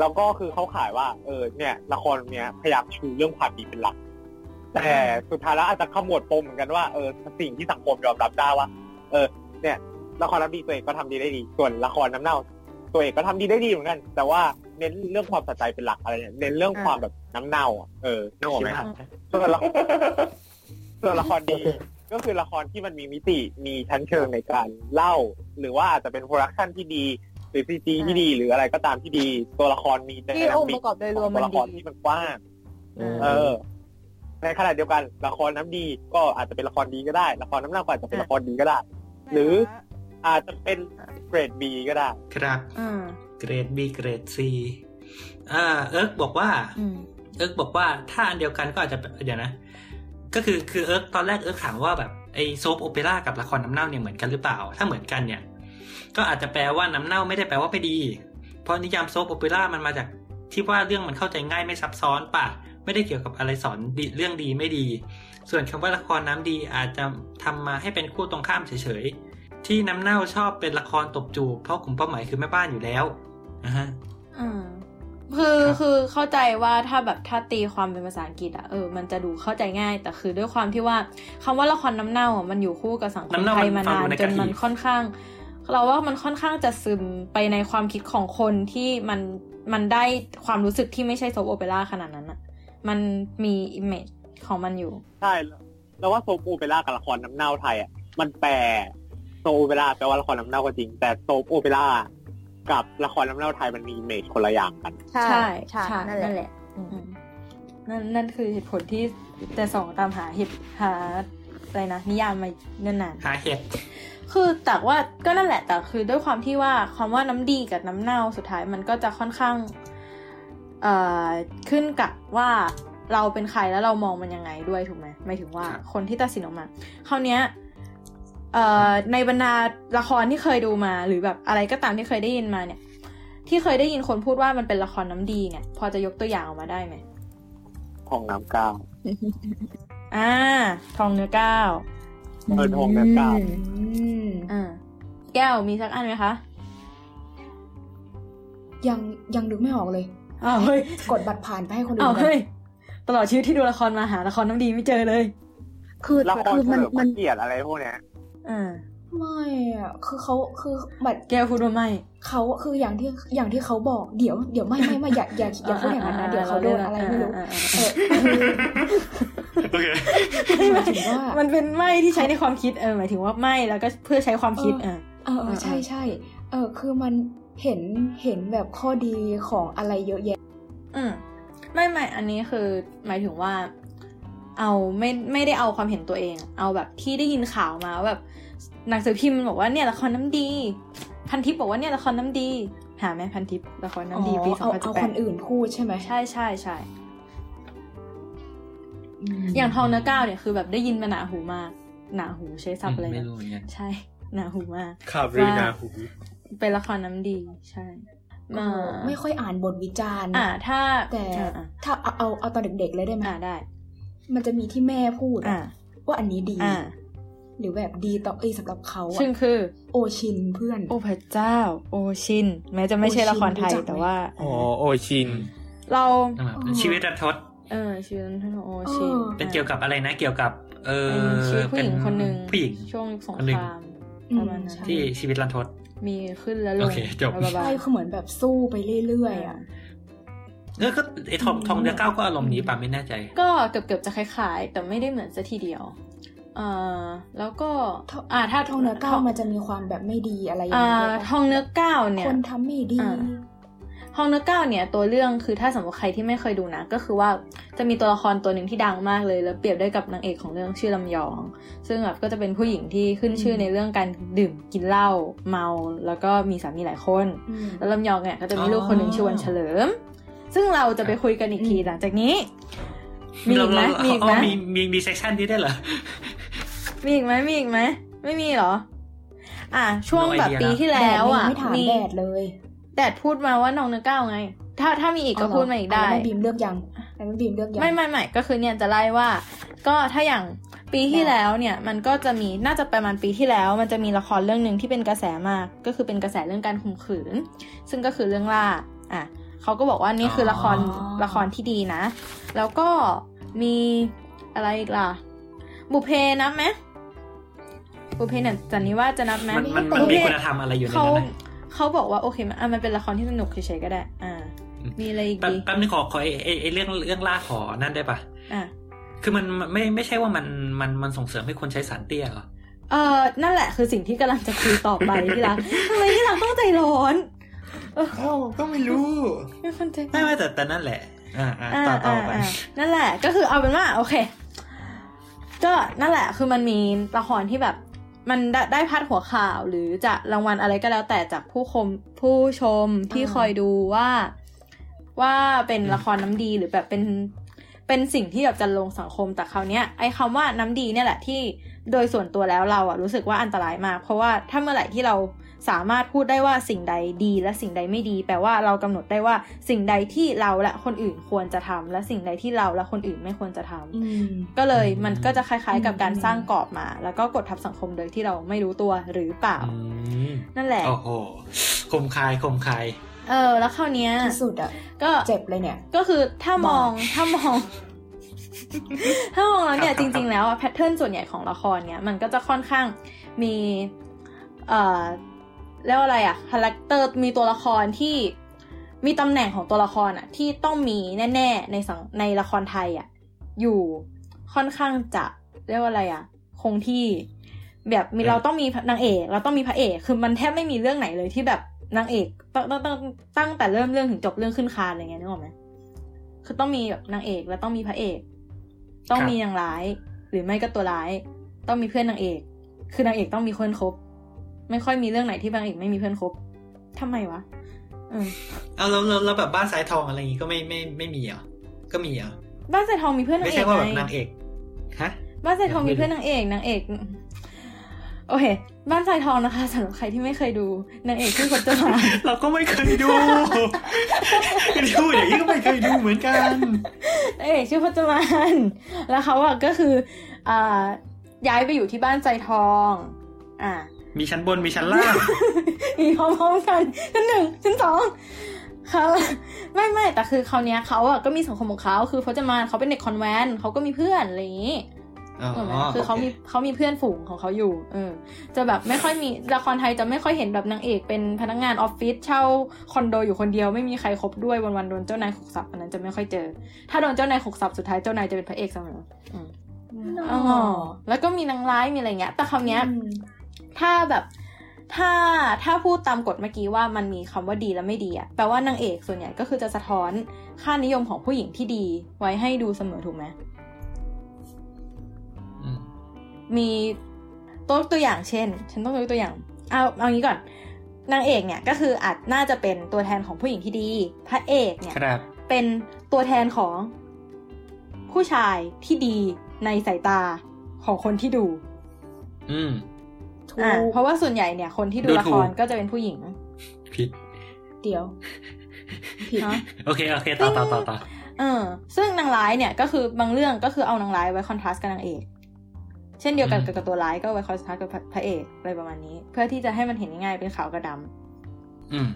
แล้วก็คือเขาขายว่า เออ เนี่ย ละครเนี้ยพยายามชูเรื่องความดีเป็นหลัก แต่สุดท้ายแล้วอาจจะขมวดปมเหมือนกันว่าเออสิ่งที่สังคมยอมรับได้ว่า เออ เนี่ยละครน้ำดีตัวเองก็ทำดีได้ดี ส่วนละครน้ำเน่า ตัวเองก็ทำดีได้ดีเหมือนกัน แต่ว่า เน้นเรื่องความสะใจเป็นหลักอะไรเนี่ยเน้นเรื่องความแบบน้ำเน่าอะเออนึกออกไหมครับส่วนละส่วนละครดีก็คือละครที่มันมีมิติมีชั้นเชิงในการเล่า หรือว่าอาจจะเป็น production ที่ดีหรือ CG ที่ดีหรืออะไรก็ตามที่ดีตัวละครมีที่องค์ประกอบโดยรวมตัมัวนละครดีที่มันกว้างอืมเออ ในขณะเดียวกันละครน้ำดีก็อาจจะเป็นละครดีก็ได้ ละครน้ำเน่าก็อาจจะเป็นละครดีก็ได้ หรืออาจจะเป็นเกรด B ก็ได้ ครับอืม เกรด B เกรด C อ่าเอิร์กบอกว่าอืมเอิร์กบอกว่าถ้าอันเดียวกันก็อาจจะแบบเดี๋ยวนะ ก็คือคือเอิร์กตอนแรกเอิร์กถามว่าแบบไอ้ soap opera กับละครน้ำเน่าเนี่ยเหมือนกันหรือเปล่า ถ้าเหมือนกันเนี่ย ก็อาจจะแปลว่าน้ำเน่าไม่ได้แปลว่าไม่ดี เพราะนิยาม soap opera มันมาจากที่ว่าเรื่องมันเข้าใจง่ายไม่ซับซ้อนป่ะไม่ได้เกี่ยวกับอะไรสอนดีเรื่องดีไม่ดี ส่วนคำว่าละครน้ำดีอาจจะทำมาให้เป็นคู่ตรงข้ามเฉยๆ ที่น้ำเน่าชอบเป็นละครตบจูบเพราะกลุ่มเป้าหมายคือแม่บ้านอยู่แล้ว นะฮะอืมคือครับคือเข้าใจว่าถ้าแบบถ้าตีความเป็นภาษาอังกฤษอะเออมันจะดูเข้าใจง่าย แต่คือด้วยความที่ว่าคำว่าละครน้ำเน่าอะมันอยู่คู่กับสังคมน้ำเน่าไทยมันมาฟังนานดูในจกะนทิมันค่อนข้าง เราว่ามันค่อนข้างจะซึมไปในความคิดของคนที่มันมันได้ความรู้สึกที่ไม่ใช่ soap opera ขนาดนั้นอะมันมี image ของมันอยู่ใช่แล้วแล้วว่า soap opera กับละครน้ำเน่าไทยอะมันแปล soap opera แปลว่าละครน้ำเน่าก็จริง แต่ soap opera กับละครน้ำเน่าไทยมันมี image คนละอย่างกัน ใช่ใช่ใช่ใช่นั่นั่นนแหแหละละอืมนั่นนั่นคือเหตุผลที่แต่สองตามหาเหตุหาอะไรนะนิยามมาเนิ่นนานหาเห็ดคือแต่ว่าก็นั่นแหละแต่คือด้วยความที่ว่าคำว่าน้ำดีกับน้ำเน่าสุดท้ายมันก็จะค่อนข้างเอ่อขึ้นกับว่าเราเป็นใครแล้วเรามองมันยังไงด้วยถูกไหมหมายถึงว่าครับคนที่ตัดสินออกมาคราวเนี้ยเอ่อ ในบรรดาละครที่เคยดูมาหรือแบบอะไรก็ตามที่เคยได้ยินมาเนี่ย ที่เคยได้ยินคนพูดว่ามันเป็นละครน้ำดีเนี่ย พอจะยกตัวอย่างออกมาได้ไหมของน้ำก้าวอ่าทองเนื้อก้าวเออทองน้ำก้าวอืมอ่าแก้วมีสักอันไหมคะยังยังนึกไม่ออกเลยอ้าวเฮ้ยกดบัตรผ่านไปให้คนอื่อ้าวนกัเฮ้ยนตลอดชีวิตที่ดูละครมาหาละครน้ำดีไม่เจอเลย คือละครคือเฉมันลิมพมัระนเกียรติอะไรพวกเนี้ย อ่าไม่อะคือเขาคือแบบแก้วพูดว่าไม่เขาคืออย่างที่อย่างที่เขาบอกเดี๋ยวเดี๋ยวไม่ไม่ไม่อย่าอย่าอย่าพูดอย่างนั้นนะเดี๋ยวเขาโดนอะไรไม่รู้อ่าเออคือโอเคคือหมายถึงว่ามันเป็นไม่ที่ใช้ในความคิดเออหมายถึงว่าไม่แล้วก็เพื่อใช้ความคิดอ่าเออเออใช่ใช่เออคือมันเห็นเห็นแบบข้อดีของอะไรเยอะแยะ อืมไม่ไม่อันนี้คือหมายถึงว่า เอาไม่ไม่ได้เอาความเห็นตัวเอง เอาแบบที่ได้ยินข่าวมาว่าแบบหนังสือพิมพ์มันบอกว่าเนี่ยละครน้ำดี พันทิปบอกว่าเนี่ยละครน้ำดี หาไหมพันทิปละครน้ำดีปีสองเอาพันสิเอาบแปคดนอื่นพูดใช่ไหมใช่ใช่ใช่มอย่างทองเนื้อก้าวเนี่ยคือแบบได้ยินมาหนาหูมาก หนาหูใช้ศัพท์อะไรไม่นะรู้เหมือนกันใช่หนาหูมากขับรีนาหูเป็นละครน้ำดีใช่เออไม่ค่อยอ่านบทวิจารณ์อ่าถ้าแต่อ่าอ่าถ้าเอาเอาเอาตอนเด็กๆเลยได้ไหมอ่าได้ มันจะมีที่แม่พูดอ่าอะว่าอันนี้ดีอ่าหรือแบบดีต่อเอยสำหรับเขาอะซึ่งคือ โอชินเพื่อน โอ้พระเจ้า โอชิน แม้จะไม่ใช่ละครไทยโอชินรู้จักไหมแต่ว่าอ๋อโอชิน เรานั่นแหละชีวิตรันทดเออชื่อท่านโอชินเออเป็นเกี่ยวกับอะไรนะเกี่ยวกับ เออเป็นชีวิตผู้หญิงเป็คนหนึ่งผู้หญิงช่วงยุคสงคนหนึ่คงรามอืมประมาณนั้นใช่ที่ชีวิตรันทดมีขึ้นแล้วลงโอเคจบบ๊ายบาใช่ยคือเหมือนแบบสู้ไปเรื่อยๆอะ เออก็ไอทองทองเนื้อก้าวก็อารมณ์นี้ป่ะไม่แน่ใจ ก็เกือบเกือบๆจะคล้ายๆ แต่ไม่ได้เหมือนซะทีเดียวเอ่อแล้วก็อ่าถ้าทองเนื้อก้าวมันจะมีความแบบไม่ดีอะไรอย่างอ่าเงี้ยด้วยปะทองเนื้อก้าวเนี่ยคนทำไม่ดีอ่าทองเนื้อก้าวเนี่ยตัวเรื่องคือถ้าสมมติใครที่ไม่เคยดูนะ ก็คือว่าจะมีตัวละครตัวหนึ่งที่ดังมากเลย แล้วเปรียบได้กับนางเอกของเรื่องชื่อลำยอง ซึ่งแบบก็จะเป็นผู้หญิงที่ขึ้นชื่อในเรื่องการดื่มกินเหล้าเมา แล้วก็มีสามีหลายคนอืมแล้วลำยองเนี่ยก็จะมีลูกอ๋อคนหนึ่งชื่อวันเฉลิม ซึ่งเราจะไปคุยกันอีกทีหลังจากนี้ มีอีกไหมเราเรามีอีกไหมอ๋อมีมีมีเซสชันนี้ได้วยเหรอ มีอีกไหมมีอีกไหมไม่มีเหรอ อะ ช่วง No แบบ idea ปีที่แล้วอะแดดนี่ไม่ถามมีแดดเลย แดดพูดมาว่าน้องเนื้อก้าวไง ถ้าถ้ามีอีกก็พูดมาอีกได้ะแล้วแม่บีมเลือกยังแล้วแม่บีมเลือกยังไม่ไม่ไม่ก็คือเนี่ยจะไล่ว่า ก็ถ้าอย่างปีที่แล้วเนี่ยมันก็จะมีน่าจะประมาณปีที่แล้ว มันจะมีละครเรื่องหนึ่งที่เป็นกระแสมาก ก็คือเป็นกระแสเรื่องการข่มขืน ซึ่งก็คือเรื่องล่าอะ เขาก็บอกว่านี่คือละครละครที่ดีนะ แล้วก็มีอะไรอีกล่ะ บุพเพนับไหมบุพเพเนี่ยจันนี้ว่าจะนับไหมมันมันมันบุพมีเพคุณธรรมอะไรอยู่ในเขานั้นนะเขาบอกว่าโอเคมันอะมันเป็นละครที่สนุกเฉยๆก็ได้ อ่าอืมมีอะไรอีกแป๊บดีแป๊บนึงขอขอไอ้ไอ้ไอ้เรื่องเรื่องล่าขอนั่นได้ปะอะคือมันไม่ไม่ใช่ว่ามันมันมันส่งเสริมให้คนใช้สารเตี้ยเหรอเออนั่นแหละคือสิ่งที่กำลังจะคุยต่อไปที่รักทำไมที่รักต้องใจร้อน เออเอ้าก็ไม่รู้เป็นคนใจไม่ไม่แต่แต่นั่นแหละ อ่าต่อต่อไปนั่นแหละ ก็คือเอาเป็นว่า โอเค ก็นั่นแหละ คือมันมีละครที่แบบ มันได้พัดหัวข่าวหรือจะรางวัลอะไรก็แล้วแต่จากผู้ชมผู้ชมที่คอยดูว่า ว่าเป็นละครน้ำดีหรือแบบเป็นเป็นสิ่งที่แบบจะลงสังคมแต่คราวเนี้ยไอ้คำว่าน้ำดีเนี่ยแหละที่โดยส่วนตัวแล้วเราอะรู้สึกว่าอันตรายมาก เพราะว่าถ้าเมื่อไหร่ที่เรา สามารถพูดได้ว่าสิ่งใดดีและสิ่งใดไม่ดี แปลว่าเรากำหนดได้ว่าสิ่งใดที่เราและคนอื่นควรจะทำและสิ่งใดที่เราและคนอื่นไม่ควรจะทำอืมก็เลยอืมมันก็จะคล้ายๆ กับการอืมสร้างกรอบมา แล้วก็กดทับสังคมโดยที่เราไม่รู้ตัวหรือเปล่าอืมนั่นแหละโอ้โหคมคายคมคายเออ แล้วคราวเนี้ยที่สุดอะก็เจ็บเลยเนี่ย ก็คือถ้ามองบ้าถ้ามองถ้ามองแล้วเนี่ยครับจครับจริง ๆ แล้วอะ pattern ส่วนใหญ่ของละครเนี่ยมันก็จะค่อนข้างมีเอ่อ เรียกว่าอะไรอะ character มีตัวละครที่มีตำแหน่งของตัวละครอะที่ต้องมีแน่ๆในสังในละครไทยอะอยู่ค่อนข้างจะเรียกว่าอะไรอะคงที่แบบมีเราต้องมีนางเอก เราต้องมีพระเอก คือมันแทบไม่มีเรื่องไหนเลยที่แบบนางเอกตั้งตั้งตั้งตั้งแต่เริ่มเรื่องถึงจบเรื่องขึ้นคานอะไรเงี้ยนึกออกไหมคือต้องมีแบบนางเอกแล้วต้องมีพระเอก ต้องมีนางร้าย หรือไม่ก็ตัวร้าย ต้องมีเพื่อนนางเอก คือนางเอกต้องมีเพื่อนครบ ไม่ค่อยมีเรื่องไหนที่นางเอกไม่มีเพื่อนครบทำไมวะเออเอาแล้วแล้วแล้วแบบบ้านสายทองอะไรอย่างงี้ก็ไม่ไม่ไม่มีเหรอก็มีเหรอบ้านสายทองมีเพื่อนนางไม่เอใช่กว่าแบบไงนางเอกฮะบ้านสายทองไม่มีรู้เพื่อนนางเอกนางเอกโอเค บ้านสายทองนะคะสำหรับใครที่ไม่เคยดูนางเอกชื่อพจมานเราก็ไม่เคยดูดูอย่างนี้ก็ไม่เคยดูเหมือนกันนางเอกชื่อพจมานแล้วเขาอะก็คืออ่าย้ายไปอยู่ที่บ้านใจทอง อ่า มีชั้นบนมีชั้นล่างมีพร้อมๆกันชั้นหนึ่งชั้นสองเขาไม่ไม่แต่คือคราวเนี้ยเขาอะก็มีสังคมของเขาคือพจมานเขาเป็นเด็กคอนแวนต์เขาก็มีเพื่อนอะไรอย่างนี้อ๋อถูกไหมคือเขามีเขามีเพื่อนฝูงของเขาอยู่ เออ จะแบบไม่ค่อยมีละครไทยจะไม่ค่อยเห็นแบบนางเอกเป็นพนักงานออฟฟิศเช่าคอนโดอยู่คนเดียวไม่มีใครคบด้วยวันๆโดนเจ้านายขกสับอันนั้นจะไม่ค่อยเจอ ถ้าโดนเจ้านายขกสับสุดท้ายเจ้านายจะเป็นพระเอกเสมออืมอ๋ออ๋อแล้วก็มีนางร้ายมีอะไรเงี้ย แต่คราวเนี้ยอืม ถ้าแบบถ้าถ้าพูดตามกฎเมื่อกี้ว่ามันมีคำว่าดีและไม่ดีอะแปลว่านางเอกส่วนใหญ่ก็คือจะสะท้อนค่านิยมของผู้หญิงที่ดีไว้ให้ดูเสมอถูกไหมอืมมีตัวตัวอย่างเช่น ฉันต้องยกตัวอย่าง เอาเอางี้ก่อนนางเอกเนี่ยก็คืออาจน่าจะเป็นตัวแทนของผู้หญิงที่ดี พระเอกเนี่ยครับเป็นตัวแทนของผู้ชายที่ดีในสายตาของคนที่ดู อืม ถูอะกเพราะว่าส่วนใหญ่เนี่ยคนที่ดูดูละถูคกรก็จะเป็นผู้หญิง ผิด เดี๋ยว ผิดฮะโอเคโอเคต่อต่อต่อต่อเออ ซึ่งนางร้ายเนี่ยก็คือบางเรื่องก็คือเอานางร้ายไว้คอนทราสต์กับนางเอกเช่นเดียวกันอืมกับตัวร้ายก็ไว้คอนทราสต์กับพระพระเอกอะไรประมาณนี้ เพื่อที่จะให้มันเห็นง่ายๆเป็นขาวกับดำอืม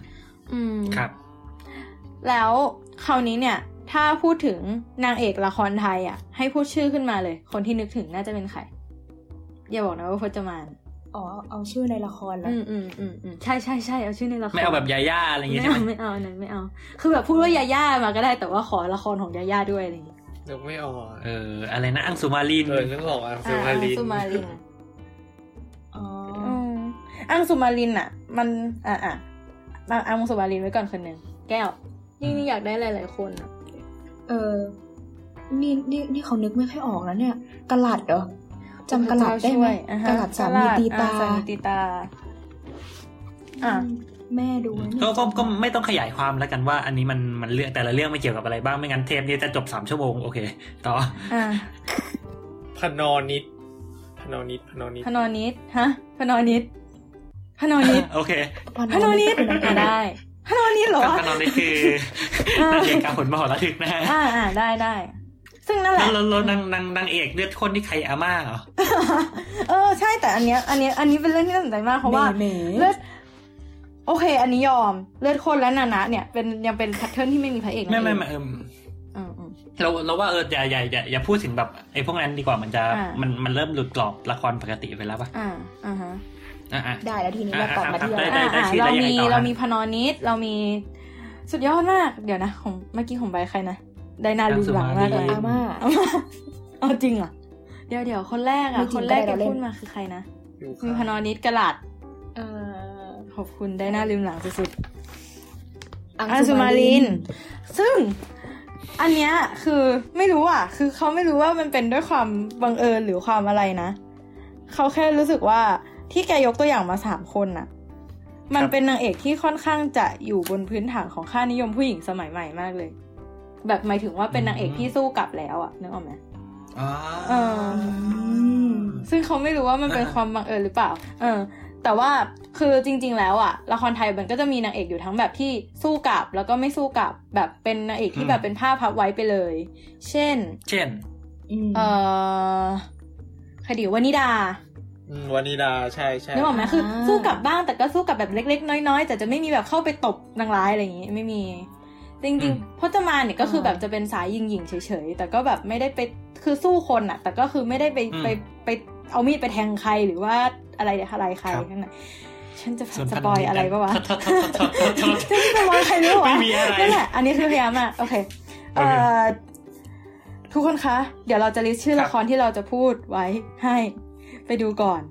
อืมครับ แล้วคราวนี้เนี่ยถ้าพูดถึงนางเอกละครไทยอะ ให้พูดชื่อขึ้นมาเลย คนที่นึกถึงน่าจะเป็นใคร อย่าบอกนะว่าพจมาน อ๋อเอาชื่อในละครแล้วอืมอืมอืมอืมใช่ใช่ใช่เอาชื่อในละครไม่เอาแบบยาย่าอะไรอย่างงี้ไม่ใช่ไหเอามไม่เอาอันนั้นไม่เอา คือแบบพูดว่ายาย่ามาก็ได้แต่ว่าขอละครของยาย่าด้วยอะไรอย่างงี้นึกไม่ออกเอออะไรนะอังสุมาลินเออนึกออกอะซูอ่ามาลินสุมาลินอ๋ออืมอังสุมาลินอะ มันอะอะมาอังสุมาลินไว้ก่อนคนหนึ่งแก้วนี่นี่อยากได้หลาย ๆ คนอะเออนี่นี่นี่เขานึกไม่ค่อยออกแล้วเนี่ยกระหลัดเหรอ จำกระหลัดได้ไหมช่วยอะฮะกระหลัดสามีตีตาอะสามีตีตา อะแม่ดูนะเนี่ยก็ก็ก็ไม่ต้องขยายความแล้วกันว่า อันนี้มันมันเรื่องแต่ละเรื่องไม่เกี่ยวกับอะไรบ้างไม่งั้นเทปนี้จะจบสามชั่วโมงโอเค ต่ออะพนอนิดพนอนิดพนอนิดพนอนิดฮะพนอนิดพนอนิดโอเคพนอนิดคือนางเออะกได้พนอนิดเหรอกับวะพนอนนี่คือนางเอกกับผลมหรทึกนะฮะอ่าอ่าได้ได้ ซึ่งนั่นแหแล้ละวแล้วแล้วนางนางนางเอกเลือดข้นที่ใครอาม่าเหรอเออใช่แต่อันเนี้ยอันเนี้ยอันนี้เป็นเรื่องที่น่าสนใจมากเพราะว่าเมเลือดโอเค อันนี้ยอมเลือดข้นและนานะเนี่ยเป็นยังเป็นแพทเทิร์นที่ไม่มีพระเอกไม่ไม่นั่นไม่เองเอออืมอืมเราเราว่าเอออย่าอย่าอย่าอย่าพูดถึงแบบไอ้พวกนั้นดีกว่ามันจะอ่ามัมันมันเริ่มหลุดกรอบละครปกติไปแล้วป่ะอ่าอ่าฮะอะอะได้แล้วทีนี้เรากลับมาที่ได้เราได้อ่าได้อ่าชื่อเราได้ยังมีไงต่อฮะเรามีพนอนิดเรามีสุดยอดมาก เดี๋ยวนะของเมื่อกี้ของใบใครนะ ไดนาลูหลังมากเลยอาม่าเอามาเอาจริงเหรอเดี๋ยวเดี๋ยวคนแรกไม่อะจริงคนแรกก็ที่ได้เราเล่นพูดมาคือใครนะอยู่มีพค่ะนอนิดกระหลัดเอ่อขอบคุณไดนาลืมหลังสุดๆอังอังสุมาลิน ซึ่งอันเนี้ยคือไม่รู้อะ คือเขาไม่รู้ว่ามันเป็นด้วยความบังเอิญหรือความอะไรนะเขาแค่รู้สึกว่าที่แกยกตัวอย่างมาสามคนน่ะ มันเป็นนางเอกที่ค่อนข้างจะอยู่บนพื้นฐานของค่านิยมผู้หญิงสมัยใหม่มากเลย แบบหมายถึงว่าเป็นนางเอกที่สู้กลับแล้วอะนึกออกไหมอ๋อเออซึ่งเขาไม่รู้ว่ามันเป็นอ่าความบังเอิญหรือเปล่า เออ แต่ว่าคือจริง ๆ แล้วอะละครไทยมันก็จะมีนางเอกอยู่ทั้งแบบที่สู้กลับแล้วก็ไม่สู้กลับแบบเป็นนางเอกที่แบบเป็นผ้าพับไว้ไปเลย เช่น เช่นมเอ่อใครดีวานิดาอืมวานิดาใช่ใช่นึกออกไหมคืออาสู้กลับบ้างแต่ก็สู้กลับแบบเล็ก ๆ น้อยๆแต่จะไม่มีแบบเข้าไปตบนางร้ายอะไรอย่างงี้ไม่มี จอืริงมๆพจมานเนี่ยก็คือแบบจะเป็นสายยิงหญิงๆเฉยๆ แต่ก็แบบไม่ได้ไปคือสู้คนอะแต่ก็คือไม่ได้ไปไปไปเอามีดไปแทงใครหรือว่าอะไรอะไรใครทั้งนั้นฉันจะส่วนสปอยอะไรปะวะโทษโทษโทษโทษโทษจะไม่สปอยใครหรือเปล่าวะไม่มีอะไรนั่นแหละอันนี้คือพยายามอะโอเคเอ่โอเคอทุกคนคะ เดี๋ยวเราจะลิสต์ชื่อครับละครที่เราจะพูดไว้ให้ไปดูก่อน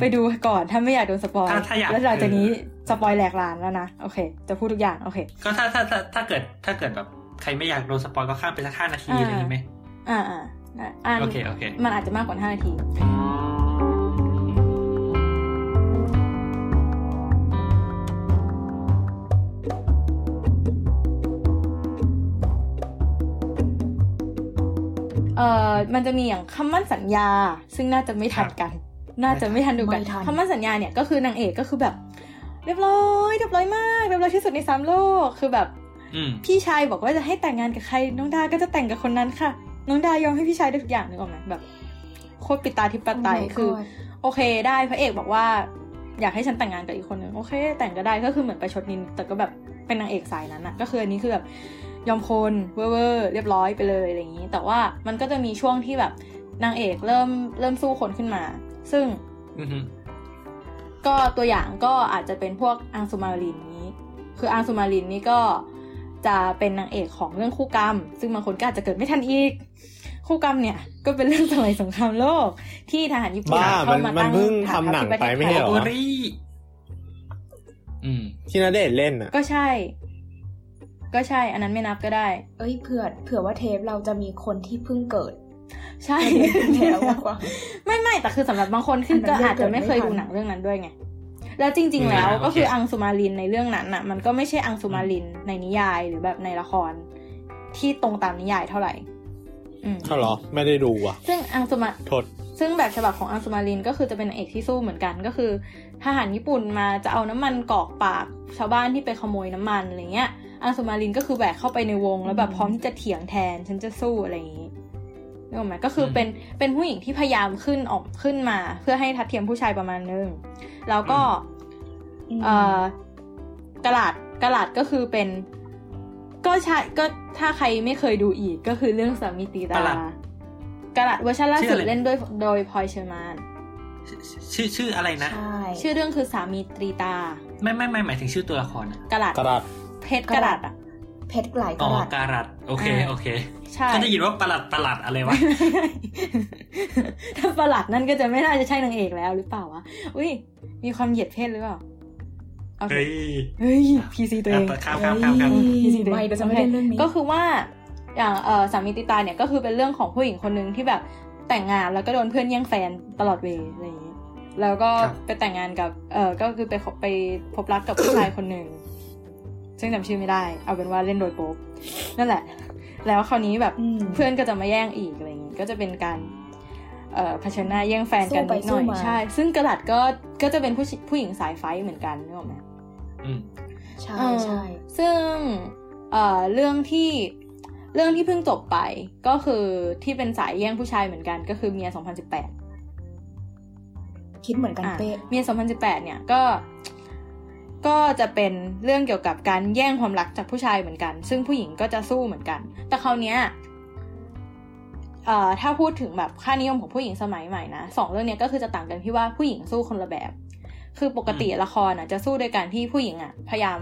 ไปดูก่อนถ้าไม่อยากโดนสปอยถ้าถ้าอยากแล้วหลังจากนี้spoil แหลกลาญแล้วนะโอเค จะพูดทุกอย่างโอเค ก็ถ้าถ้าถ้าถ้าเกิดถ้าเกิดแบบใครไม่อยากโดน spoil ก็ข้ามไปสักห้านาทีอ่าอะไรอย่างงี้ไหมอ่าอ่าได้อ่าโอเคโอเค มันอาจจะมากกว่าห้านาทีเอ่อมันจะมีอย่างคำมั่นสัญญา ซึ่งน่าจะไม่ทันกัน น่าจะไม่ทันดูกันไม่ทันคำมั่นสัญญาเนี่ยก็คือนางเอกก็คือแบบ เรียบร้อยเรียบร้อยมากเรียบร้อยที่สุดในสามโลกคือแบบอืมพี่ชายบอกว่าจะให้แต่งงานกับใคร น้องดาก็จะแต่งกับคนนั้นค่ะ น้องดายอมให้พี่ชายได้ทุกอย่างนึกออกไหมแบบโคตรปิดตาทิปปไตย Oh my คือ God โอเคได้พระเอกบอกว่า อยากให้ฉันแต่งงานกับอีกคนนึงโอเค แต่งก็ได้ก็คือเหมือนไปชดนิน แต่ก็แบบเป็นนางเอกสายนั้นอะก็คืออันนี้คือแบบยอมคนเวอร์เวอร์เรียบร้อยไปเลยอะไรอย่างนี้ แต่ว่ามันก็จะมีช่วงที่แบบนางเอกเริ่มเริ่มสู้คนขึ้นมา ซึ่งอือฮึก็ตัวอย่างก็อาจจะเป็นพวกอังสุมารินนี้ คืออังสุมารินนี่ก็จะเป็นนางเอกของเรื่องคู่กรรม ซึ่งบางคนก็อาจจะเกิดไม่ทันอีก คู่กรรมเนี่ย ก็เป็นเรื่องสมัยสงครามโลก ที่ทหารญี่ปุ่นบ้าเข้ามันมามันตั้งเพิ่งฐานทำหนังทัพที่ประไปเทศไม่ไทใช่ยเหรโออรีอืมที่นาเดชน์เล่นอะ ก็ใช่ ก็ใช่ อันนั้นไม่นับก็ได้ เอ้ยเผื่อเผื่อว่าเทปเราจะมีคนที่เพิ่งเกิด ใช่แล้วมากกว่าไม่ไม่แต่คือสำหรับบางคนคืออันนั้ก็นอาจจะไม่เคยเกิดูดไม่ทันหนังเรื่องนั้นด้วยไงแล้วจริง ๆ แล้วอ่าโอเคก็คืออังสุมารินในเรื่องนั้นน่ะ มันก็ไม่ใช่อังสุมารินในนิยายหรือแบบในละคร ที่ตรงตามนิยายเท่าไหร่อืมเขาเหรอไม่ได้ดูอะ ซึ่งอังสุมาโทษซึ่งแบบฉบับของอังสุมารินก็คือจะเป็นนางเอกที่สู้เหมือนกันก็คือทหารญี่ปุ่นมาจะเอาน้ำมันกรอกปากชาวบ้านที่ไปขโมยน้ำมันอะไรเงี้ยอังสุมารินก็คือแบกเข้าไปในวงแล้วแบบพร้อมที่จะเถียงแทนฉันจะสู้อะไรอย่างนี้ นึกออกไหมก็คือเป็นเป็นผู้หญิงที่พยายามขึ้นออกขึ้นมา เพื่อให้ทัดเทียมผู้ชายประมาณนึงแล้วก็อืมเอ่อกระลาดกระลาดก็คือเป็น ก็ใช่ก็ถ้าใครไม่เคยดูอีกก็คือเรื่องสามีตีตากระหลัดกระลาดเวอร์ชันล่าชื่อสุดอะไรเล่นด้วยโดยพลอยเชอร์มานชื่อชื่ออะไรนะใช่ชื่อเรื่องคือสามีตรีตา ไม่ไม่ไม่หมายถึงชื่อตัวละครอะกระลาดกระดาษเพชรกระลาดอะ เพชรหลายกอ๋อระดาษการัดโอเคอ่าโอเคใช่ถ้าได้ยินว่าประหลัดประหลัดอะไรวะถ้าประหลัดนั่นก็จะไม่น่าจะใช่นางเอกแล้วหรือเปล่าวะอุ้ยมีความเหยียดเพศหรือเปล่าเอาเถเฮ้อะยเฮ้ยพีซีตัวเองอะข้ามข้ามข้ามข้ามพีซีตัวเองไม่เราจะไม่เล่นเรื่องนี้ก็คือว่าอย่างเออสามีติตาเนี่ยก็คือเป็นเรื่องของผู้หญิงคนหนึ่งที่แบบแต่งงานแล้วก็โดนเพื่อนแย่งแฟนตลอดเวลอะไรอย่างนี้แล้วก็ครับไปแต่งงานกับเออก็คือไปคบไปพบรักกับผู้ชายคนหนึ่ง ซึ่งจำชื่อไม่ได้ เอาเป็นว่าเล่นโดยโป๊ปนั่นแหละ แล้วคราวนี้แบบอืมเพื่อนก็จะมาแย่งอีกอะไรอย่างนี้ก็จะเป็นการเอ่อเผชิญหน้าแย่งแฟนกันสู้ไปนิดหน่อยสู้มาใช่ ซึ่งกระดัดก็ก็จะเป็นผู้ชิผู้หญิงสายไฟท์เหมือนกันนึกออกไหมอืมใช่เออใช่ซึ่งเอ่อเรื่องที่เรื่องที่เพิ่งจบไปก็คือที่เป็นสายแย่งผู้ชายเหมือนกัน ก็คือเมีย 2018 คิดเหมือนกันอะเป๊ะเมีย 2018 เนี่ยก็ ก็จะเป็นเรื่องเกี่ยวกับการแย่งความรักจากผู้ชายเหมือนกัน ซึ่งผู้หญิงก็จะสู้เหมือนกัน แต่คราวเนี้ยเอ่อถ้าพูดถึงแบบค่านิยมของผู้หญิงสมัยใหม่นะสองเรื่องเนี้ยก็คือจะต่างกันที่ว่าผู้หญิงสู้คนละแบบ คือปกติละครอะจะสู้โดยการที่ผู้หญิงอะพยายาม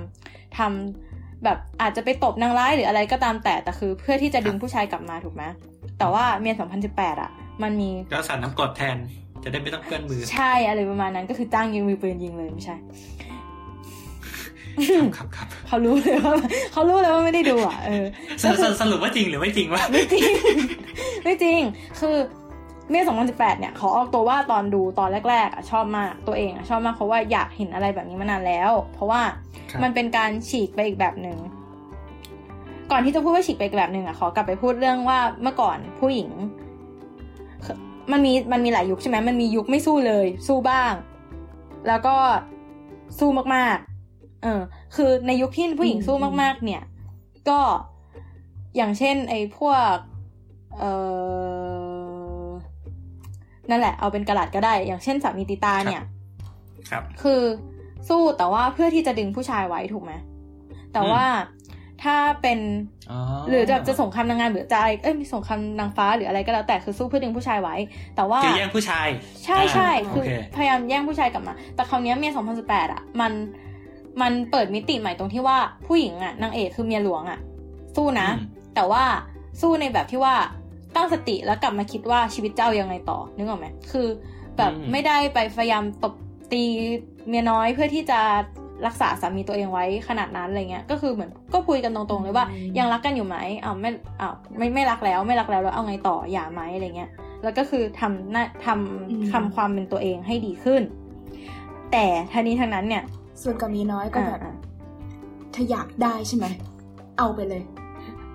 ทำแบบอาจจะไปตบนางร้ายหรืออะไรก็ตามแต่แต่คือ เพื่อที่จะดึงผู้ชายกลับมาถูกไหมแต่ว่าเมีย2018 อะ มันมีก็สาดน้ำกรดแทนจะได้ไม่ต้องเปื้อนมือ ใช่อะไรประมาณนั้นก็คือจ้างยิงมือปืนยิงเลยไม่ใช่ ครับครับเขารู้เลยว่าเขารู้เลยว่าไม่ได้ดูอะเออสรุปสรุปว่าจริงหรือไม่จริงวะไม่จริง ไม่จริง คือเมื่อ2018 เนี่ยขอออกตัวว่าตอนดูตอนแรกๆอะชอบมากตัวเองอะชอบมากเพราะว่าอยากเห็นอะไรแบบนี้มานานแล้ว เพราะว่าครับมันเป็นการฉีกไปอีกแบบหนึ่งก่อนที่จะพูดว่าฉีกไปอีกแบบหนึ่งอะขอกลับไปพูดเรื่องว่าเมื่อก่อนผู้หญิง มันมีมันมีหลายยุคใช่ไหมมันมียุคไม่สู้เลย สู้บ้าง แล้วก็สู้มากๆ เออ คือในยุคที่ผู้หญิงสู้มาก ๆ เนี่ย ก็อย่างเช่น ไอ้พวก เออนั่นแหละ เอาเป็นกระดาษก็ได้ อย่างเช่นสามีติตาเนี่ย ครับ คือสู้แต่ว่าเพื่อที่จะดึงผู้ชายไว้ถูกไหมแต่ว่าถ้าเป็นอ๋อหรือจะจะสงครามนางงามหรือจะอะไรเอ้ยมีสงครามนางฟ้าหรืออะไรก็แล้วแต่คือสู้เพื่อดึงผู้ชายไว้ แต่ว่าคือแย่งผู้ชาย ใช่ใช่าคือโเพยายามแย่งผู้ชายกลับมา แต่คราวเนี้ยเมีย2018อะ มัน มันเปิดมิติใหม่ตรงที่ว่าผู้หญิงอะนางเอกคือเมียหลวงอะสู้นะอืมแต่ว่าสู้ในแบบที่ว่าตั้งสติแล้วกลับมาคิดว่าชีวิตเจ้ายังไงต่อนึกออกไหมคือแบบไม่ได้ไปพยายามตบตีเมียน้อยเพื่อที่จะรักษาสามีตัวเองไว้ขนาดนั้นอะไรเงี้ย ก็คือเหมือนก็คุยกันตรงๆเลยว่ายังรักกันอยู่ไหมอ้าวไม่อ้าวไม่ไม่รักแล้วไม่รักแล้วแล้วเอาไงต่ออย่าไหมอะไรเงี้ย แล้วก็คือทำหน้าทอืมำทำความเป็นตัวเองให้ดีขึ้น แต่ทั้งนี้ทั้งนั้นเนี่ย ส่วนกับมีน้อยก็แบบอ่าถ้าอยากได้ใช่ไหม เอาไปเลย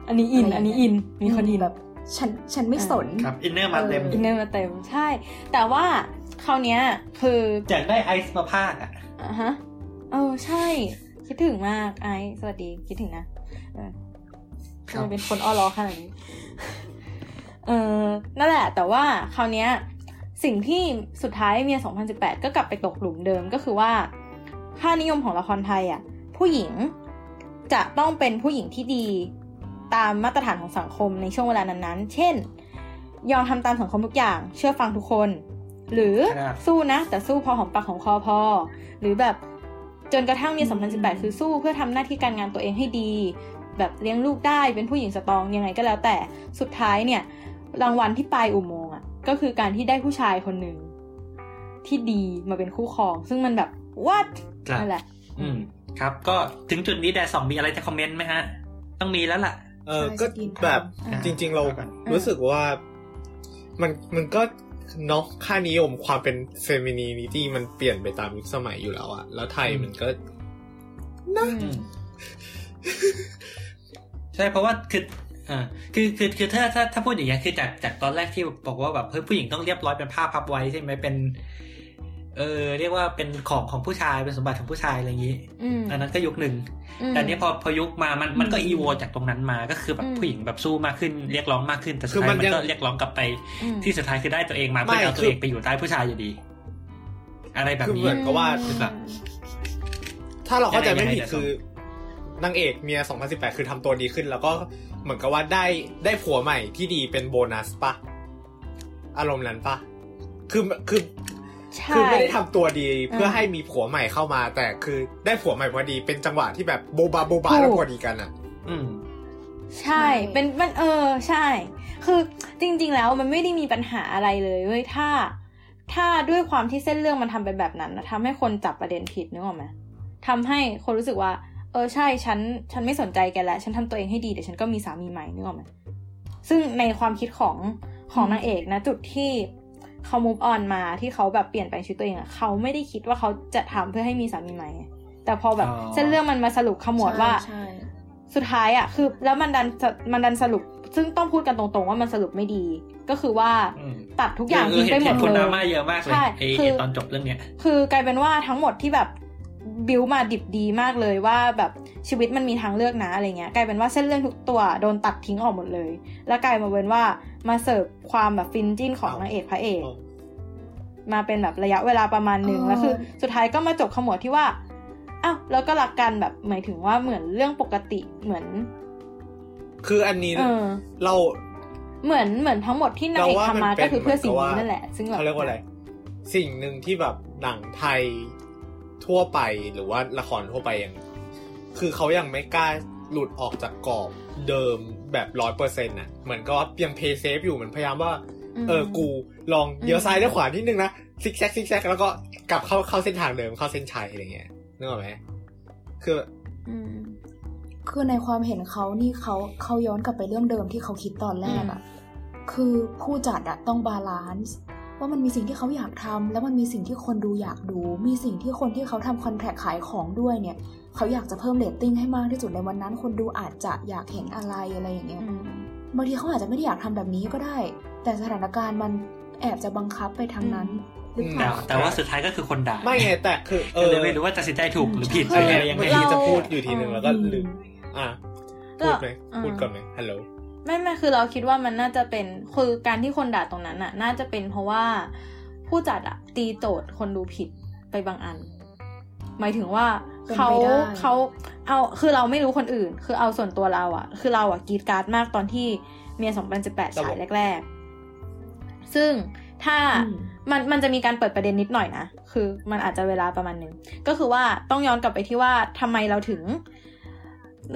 อันนี้อินอะไรอย่างเงี้ยอันนี้อิน มีคนอินแบบ ฉัน ฉันไม่สน ครับ inner มาเต็มเออ innerมาเต็ม ใช่ แต่ว่าคราวเนี้ย คืออยากได้ไอซ์มาพากย์อะอะฮะ เออ ใช่ คิดถึงมากไอซ์ สวัสดี คิดถึงนะเออครับทำไมเป็นคนอ้อล้อขนาดนี้ เออ นั่นแหละ แต่ว่าคราวเนี้ย สิ่งที่สุดท้ายเมีย2018 ก็กลับไปตกหลุมเดิมก็คือว่า ค่านิยมของละครไทยอะ ผู้หญิงจะต้องเป็นผู้หญิงที่ดีตามมาตรฐานของสังคมในช่วงเวลานั้นๆ เช่น ยอมทำตามสังคมทุกอย่าง เชื่อฟังทุกคน หรือครับสู้นะ แต่สู้พอของปากของคอพอ หรือแบบจนกระทั่งเมีย2018 คือสู้เพื่อทำหน้าที่การงานตัวเองให้ดี แบบเลี้ยงลูกได้เป็นผู้หญิงสตรองยังไงก็แล้วแต่สุดท้ายเนี่ย รางวัลที่ปลายอุโมงค์อะก็คือการที่ได้ผู้ชายคนหนึ่งที่ดีมาเป็นคู่ครอง ซึ่งมันแบบ what ครับ นั่นแหละ อืม ครับ ก็ถึงจุดนี้แดดสองมีอะไรจะคอมเมนต์ไหมฮะ ต้องมีแล้วล่ะ เออใช่ก็สกินทำแบบอ่าจริง ๆ เราอ่ารู้สึกว่ามันมันก็เนาะค่านิยมความเป็น femininity มันเปลี่ยนไปตามยุคสมัยอยู่แล้วอะแล้วไทยมันก็อืมอืมใช่เพราะว่าคืออ่าคือคือคือถ้าถ้าถ้าพูดอย่างเงี้ยคือจากจากตอนแรกที่บอกว่าแบบเฮ้ยผู้หญิงต้องเรียบร้อยเป็นผ้าพับไว้ใช่ไหมเป็น เออเรียกว่าเป็นของของผู้ชายเป็นสมบัติของผู้ชายอะไรอย่างนี้อืมอันนั้นก็ยุคหนึ่งอืมแต่อันนี้พอพอยุคมามันมันก็อีโวจากตรงนั้นมาก็คือแบบอืมผู้หญิงแบบสู้มากขึ้นเรียกร้องมากขึ้น แต่สุดคือท้ายมันมันยังก็เรียกร้องกลับไปอืมที่สุดท้ายคือได้ตัวเองมาไม่เพื่อเอาตัวคือเองไปอยู่ใต้ผู้ชายอยู่ดี อะไรแบบคือนี้เหมือนกับว่าคือแบบถ้าเราเข้าใจไม่ผิดยังไงคือนางเอกเมีย 2018 คือทำตัวดีขึ้น แล้วก็เหมือนกับว่าได้ได้ผัวใหม่ที่ดีเป็นโบนัสปะอารมณ์นั้นปะคือคือใช่ คือไม่ได้ทำตัวดีเพื่อเออให้มีผัวใหม่เข้ามา แต่คือได้ผัวใหม่พอดีเป็นจังหวะที่แบบโบบาโบบาถูกแล้วพอดีกันอะ อืมใช่ เป็นมันเออ ใช่ คือจริง ๆ แล้วมันไม่ได้มีปัญหาอะไรเลยเว้ยถ้า ถ้าด้วยความที่เส้นเรื่องมันทำเป็นแบบนั้นนะทำให้คนจับประเด็นผิดนึกออกไหมทำให้คนรู้สึกว่า เออใช่ฉัน ฉันไม่สนใจแกแล้วฉันทำตัวเองให้ดีเดี๋ยวฉันก็มีสามีใหม่นึกออกไหมซึ่งในความคิดของของนางเอกนะ จุดที่ เขา move on มาที่เขาแบบเปลี่ยนแปลงชีวิตตัวเองอะเขาไม่ได้คิดว่าเขาจะทำเพื่อให้มีสามีใหม่ไงแต่พอแบบอ๋อเส้นเรื่องมันมาสรุปขมวดว่าใช่สุดท้ายอะคือ แล้วมันดันมันดันสรุป ซึ่งต้องพูดกันตรงๆว่ามันสรุปไม่ดี ก็คือว่าอืมตัดทุกอย่างเทิ้งไปหมดเห็นคนเลดรายม่าเยอะมากเลยใช่ไอ้คือไอ้ตอนจบเรื่องเนี้ยคือกลายเป็นว่าทั้งหมดที่แบบ บิวมาดิบดีมากเลยว่าแบบชีวิตมันมีทางเลือกนะอะไรเงี้ยกลายเป็นว่าเส้นเรื่องทุกตัวโดนตัดทิ้งออกหมดเลย แล้วกลายมาเป็นว่ามาเสิร์ฟความแบบฟินจิ้นของนางเอกพระเอก มาเป็นแบบระยะเวลาประมาณหนึ่งเออแล้วคือ สุดท้ายก็มาจบขมวดที่ว่าอ้าวแล้วก็รักกันแบบหมายถึงว่าเหมือนเรื่องปกติเหมือน คืออันนี้เออเราเหมือนเหมือนทั้งหมดที่นางเอกเราว่าทำมามันเป็นก็คือเพื่อสิ่งเหมืนี้อนกับว่านั่นแหละ ซึ่งแบบเขาเรียกว่าอะไร สิ่งหนึ่งที่แบบหนังไทย ทั่วไปหรือว่าละครทั่วไปยังคือเขายังไม่กล้าหลุดออกจากกรอบเดิมแบบร้อยเปอร์เซ็นต์่ะเหมือนก็ยัง play safe อยู่เหมือนพยายามว่ามเออกูลองเลี้ยวซ้ายเลี้ยวขวานิดนึงนะซิกแซกซิกแซกแล้วก็กลับเข้าเข้าเส้นทางเดิมเข้าเส้นชัยอะไรเงี้ยนึกออกไหมคืออืมคือในความเห็นเขานี่เขาเขาย้อนกลับไปเรื่องเดิมที่เขาคิดตอนแรกอะคือผู้จัดอะต้อง balance ว่ามันมีสิ่งที่เขาอยากทำแล้วมันมีสิ่งที่คนดูอยากดู มีสิ่งที่คนที่เขาทำ contract ขายของด้วยเนี่ย เขาอยากจะเพิ่มเรตติ้งให้มากที่สุดในวันนั้น คนดูอาจจะอยากเห็นอะไรอะไรอย่างเงี้ยอืมบางทีเขาอาจจะไม่ได้อยากทำแบบนี้ก็ได้ แต่สถานการณ์มันแอบจะบังคับไปทางนั้นหรือเปแต่ล่าแต่ว่าสุดท้ายก็คือคนด่าไม่ไงแต่คือเอก็อเลยไม่รู้ว่าตัดสินใจถูกหรือผิดเอออะไรยังไงเมื่อกี้จะพูดอยู่ทีหนึ่งแล้วก็ลืมอะก็พูดไหมอ่าพูดก่อนไหมฮัลโหล ไม่ไม่คือเราคิดว่ามันน่าจะเป็นคือการที่คนด่าตรงนั้นน่ะ น่าจะเป็นเพราะว่าผู้จัดอะตีโจทย์คนดูผิดไปบางอัน หมายถึงว่าเป็นเขาไปได้เขาเอาคือเราไม่รู้คนอื่น คือเอาส่วนตัวเราอะคือเราอะกรีดกราร์ดมากตอนที่เมีย2018ฉายแรก ๆ ซึ่งถ้าอืมมันมันจะมีการเปิดประเด็นนิดหน่อยนะ คือมันอาจจะเวลาประมาณหนึ่งก็คือว่าต้องย้อนกลับไปที่ว่าทำไมเราถึง